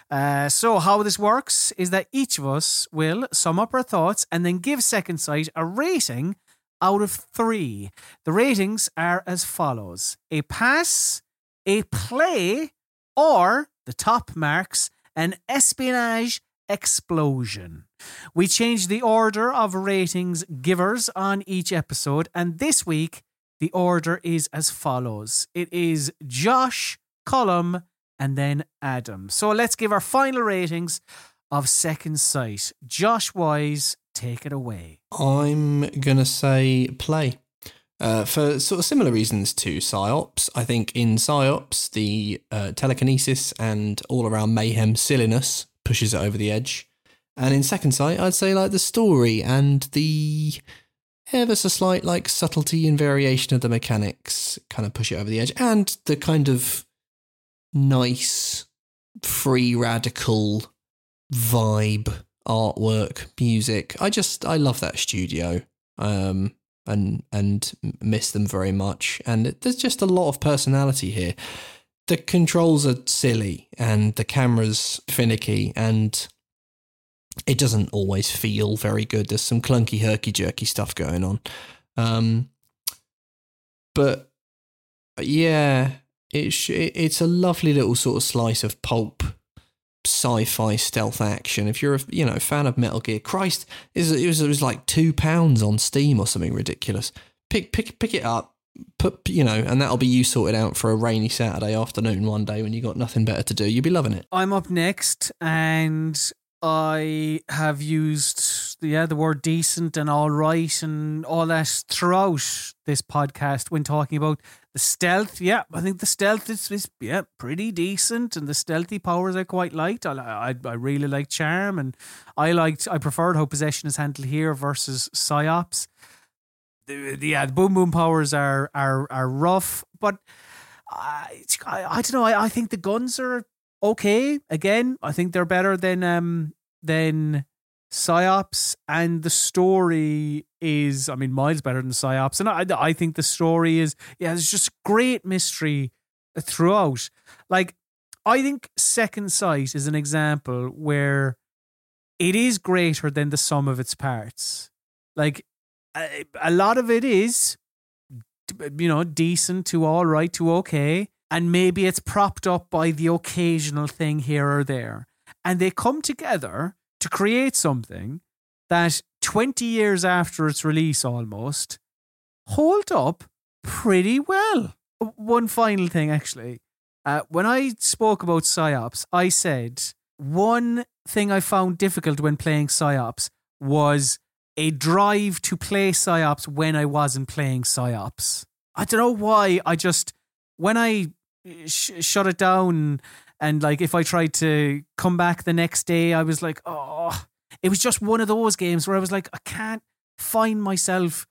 Uh, so, how this works is that each of us will sum up our thoughts and then give Second Sight a rating out of three. The ratings are as follows a pass, a play, or the top marks, an espionage explosion. We change the order of ratings givers on each episode, and this week the order is as follows it is Josh, Colm, and then Adam. So let's give our final ratings of Second Sight. Josh Wise, take it away. I'm gonna say play. Uh, for sort of similar reasons to Psi-Ops, I think in Psi-Ops, the uh, telekinesis and all around mayhem silliness pushes it over the edge. And in Second Sight, I'd say like the story and the ever so slight like subtlety and variation of the mechanics kind of push it over the edge. And the kind of nice, free radical vibe, artwork, music. I just I love that studio. Um and and miss them very much. And there's just a lot of personality here. The controls are silly and the camera's finicky and it doesn't always feel very good. There's some clunky, herky jerky stuff going on. Um, but yeah, it's it's a lovely little sort of slice of pulp sci-fi stealth action. If you're a you know fan of Metal Gear, Christ, was, it was, it was like two pounds on Steam or something ridiculous. Pick pick pick it up, put you know, and that'll be you sorted out for a rainy Saturday afternoon one day when you got nothing better to do. You'll be loving it. I'm up next, and I have used yeah the word decent and all right and all that throughout this podcast when talking about the stealth. Yeah, I think the stealth is, is yeah pretty decent, and the stealthy powers I quite liked. I I, I really like charm, and I liked I preferred how possession is handled here versus Psi-Ops. The, yeah, the boom boom powers are are are rough, but I I, I don't know. I, I think the guns are okay. Again, I think they're better than um than Psi-Ops and the story is i mean miles better than Psi-Ops and i i think the story is yeah there's just great mystery throughout like i think second sight is an example where it is greater than the sum of its parts like a, lot of it is you know decent to all right to okay and maybe it's propped up by the occasional thing here or there and they come together to create something that 20 years after its release almost hold up pretty well. One final thing, actually. Uh, when I spoke about Psi-Ops, I said one thing I found difficult when playing Psi-Ops was a drive to play Psi-Ops when I wasn't playing Psi-Ops. I don't know why. I just, when I sh- shut it down and like if I tried to come back the next day, I was like, oh, it was just one of those games where I was like, I can't find myself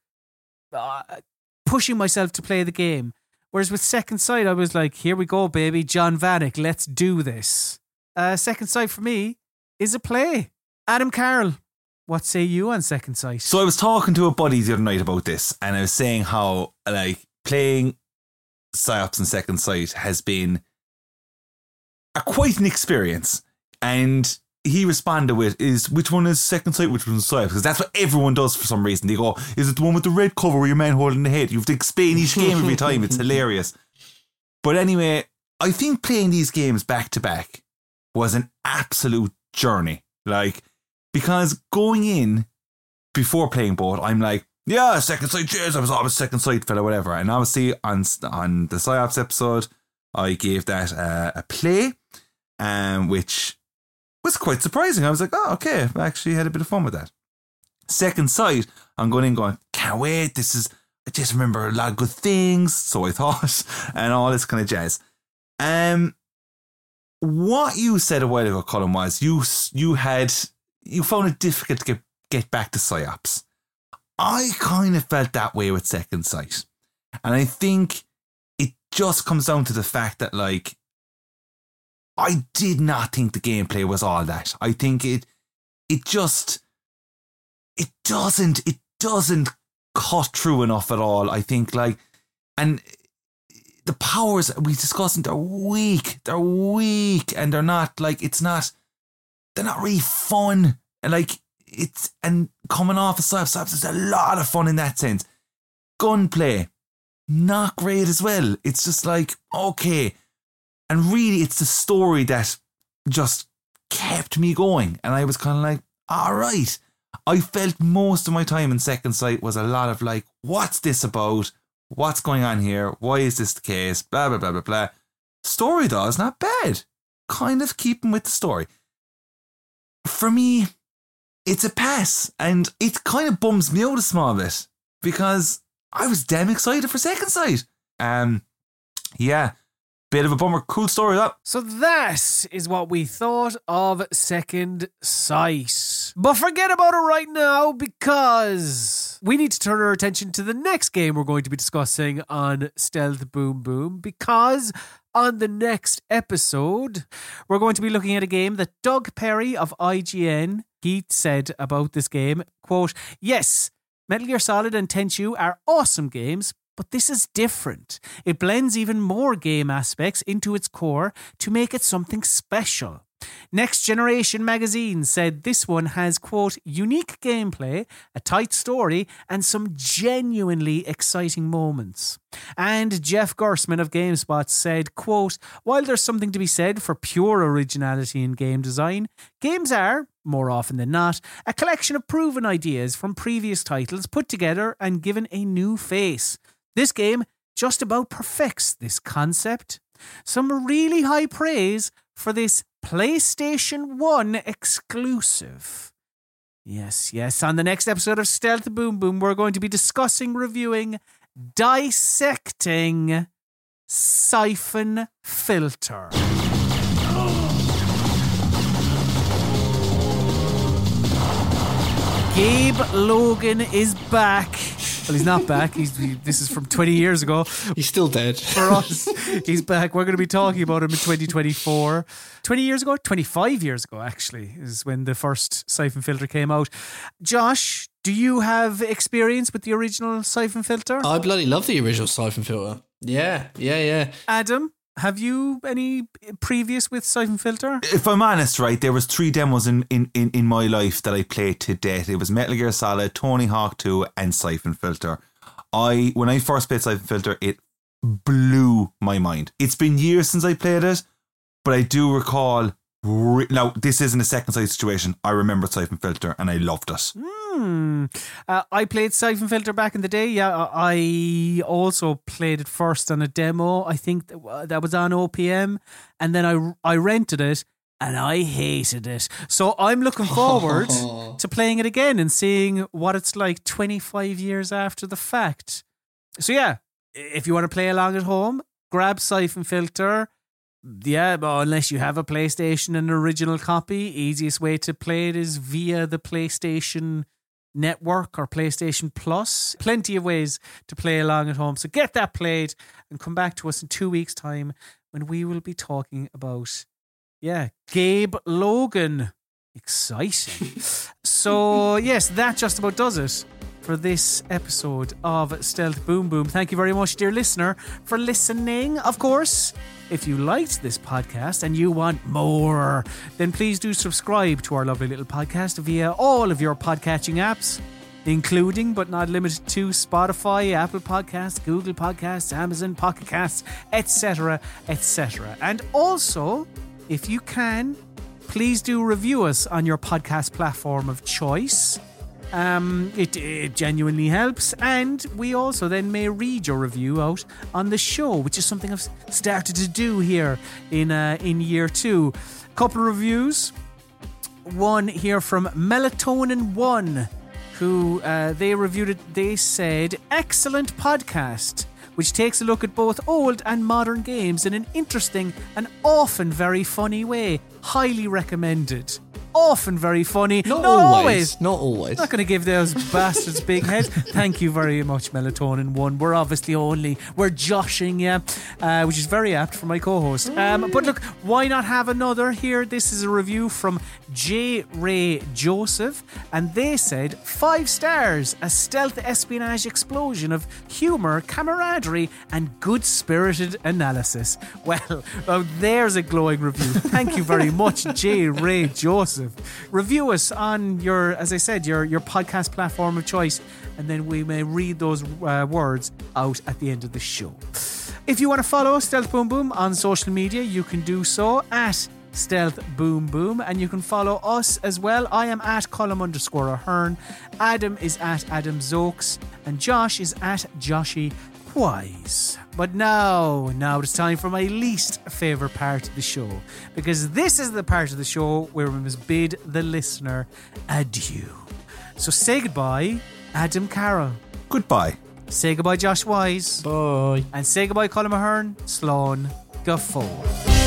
uh, pushing myself to play the game. Whereas with Second Sight, I was like, here we go, baby. John Vattic, let's do this. Uh, Second Sight for me is a play. Adam Carroll, what say you on Second Sight? So I was talking to a buddy the other night about this, and I was saying how like playing Psi-Ops and second sight has been a quite an experience. And he responded with, "Is which one is second sight, which one is Psi-Ops? Because that's what everyone does for some reason. They go, "Is it the one with the red cover where your man holding the head?" You have to explain each game every time. It's hilarious. But anyway, I think playing these games back to back was an absolute journey. Like because going in before playing both, I'm like, yeah, second sight, cheers. I was always second sight fella, whatever. And obviously on on the Psi-Ops episode, I gave that uh, a play, um, which was quite surprising. I was like, oh, okay, I actually had a bit of fun with that. Second sight, I'm going in going, can't wait. This is, I just remember a lot of good things. So I thought, and all this kind of jazz. Um, what you said a while ago, Colm, was you you had you found it difficult to get get back to Psi-Ops. I kind of felt that way with Second Sight, and I think it just comes down to the fact that like I did not think the gameplay was all that. I think it it just it doesn't it doesn't cut through enough at all. I think like and the powers we discussed they're weak. They're weak and they're not like it's not they're not really fun. And like it's and coming off of Slaps, Slaps is a lot of fun in that sense. Gunplay, not great as well. It's just like, okay. And really it's the story that just kept me going. And I was kind of like, all right. I felt most of my time in Second Sight was a lot of like, what's this about? What's going on here? Why is this the case? Blah, blah, blah, blah, blah. Story, though, is not bad. Kind of keeping with the story. For me, it's a pass. And it kind of bums me out a small bit because I was damn excited for Second Sight. Um, yeah, bit of a bummer. Cool story, that. So that is what we thought of Second Sight. But forget about it right now because we need to turn our attention to the next game we're going to be discussing on Stealth Boom Boom because on the next episode, we're going to be looking at a game that Doug Perry of IGN he said about this game, quote, "Yes, Metal Gear Solid and Tenchu are awesome games, but this is different. It blends even more game aspects into its core to make it something special. Next Generation magazine said this one has, quote, unique gameplay, a tight story, and some genuinely exciting moments. And Jeff Gerstmann of GameSpot said, quote, while there's something to be said for pure originality in game design, games are, more often than not, a collection of proven ideas from previous titles put together and given a new face. This game just about perfects this concept. Some really high praise for this PlayStation 1 exclusive. Yes, yes. On the next episode of Stealth Boom Boom, we're going to be discussing, reviewing, dissecting Siphon Filter. Gabe Logan is back. Well, he's not back. He's he, this is from 20 years ago. He's still dead. For us, he's back. We're going to be talking about him in 2024. 20 years ago, 25 years ago, actually, is when the first Siphon Filter came out. Josh, do you have experience with the original Siphon Filter? I bloody love the original Siphon Filter. Yeah, yeah, yeah. Adam, have you any previous with Siphon Filter? If I'm honest, right, there was three demos in, in, in, in my life that I played to date. It was Metal Gear Solid, Tony Hawk 2, and Siphon Filter. I when I first played Siphon Filter, it blew my mind. It's been years since I played it, but I do recall. Re- now, this isn't a second sight situation. I remember Siphon Filter and I loved it. Hmm. Hmm. Uh, I played Siphon Filter back in the day. Yeah, I also played it first on a demo. I think that, that was on OPM, and then I I rented it and I hated it. So I'm looking forward to playing it again and seeing what it's like 25 years after the fact. So yeah, if you want to play along at home, grab Siphon Filter. Yeah, but unless you have a PlayStation and an original copy, easiest way to play it is via the PlayStation Network or PlayStation Plus. Plenty of ways to play along at home. So get that played and come back to us in two weeks' time when we will be talking about, yeah, Gabe Logan. Exciting. so, yes, that just about does it for this episode of Stealth Boom Boom. Thank you very much, dear listener, for listening. Of course, if you liked this podcast and you want more, then please do subscribe to our lovely little podcast via all of your podcatching apps, including but not limited to Spotify, Apple Podcasts, Google Podcasts, Amazon Pocket Casts, etc., etc. And also, if you can, please do review us on your podcast platform of choice. Um, it, it genuinely helps, and we also then may read your review out on the show, which is something I've started to do here in uh, in year two. Couple reviews. One here from Melatonin One, who uh, they reviewed it. They said, "Excellent podcast." Which takes a look at both old and modern games in an interesting and often very funny way. Highly recommended. Often very funny. Not, Not always. Not always. not going to give those bastards big heads. Thank you very much, Melatonin One. We're obviously only we're joshing you, uh, which is very apt for my co-host. Um, but look, why not have another here? This is a review from J. Ray Joseph, and they said five stars, a stealth espionage explosion of humor, camaraderie, and good-spirited analysis. Well, uh, there's a glowing review. Thank you very much, J. Ray Joseph. Review us on your, as I said, your your podcast platform of choice, and then we may read those uh, words out at the end of the show. If you want to follow Stealth Boom Boom on social media, you can do so at Stealth Boom Boom, and you can follow us as well. I am at Colm underscore Ahern, Adam is at Adam Zokes, and Josh is at Joshy Wise. But now, now it's time for my least favourite part of the show, because this is the part of the show where we must bid the listener adieu. So say goodbye, Adam Carroll. Goodbye. Say goodbye, Josh Wise. Bye. And say goodbye, Colm Ahern, Sloan, Guffaw.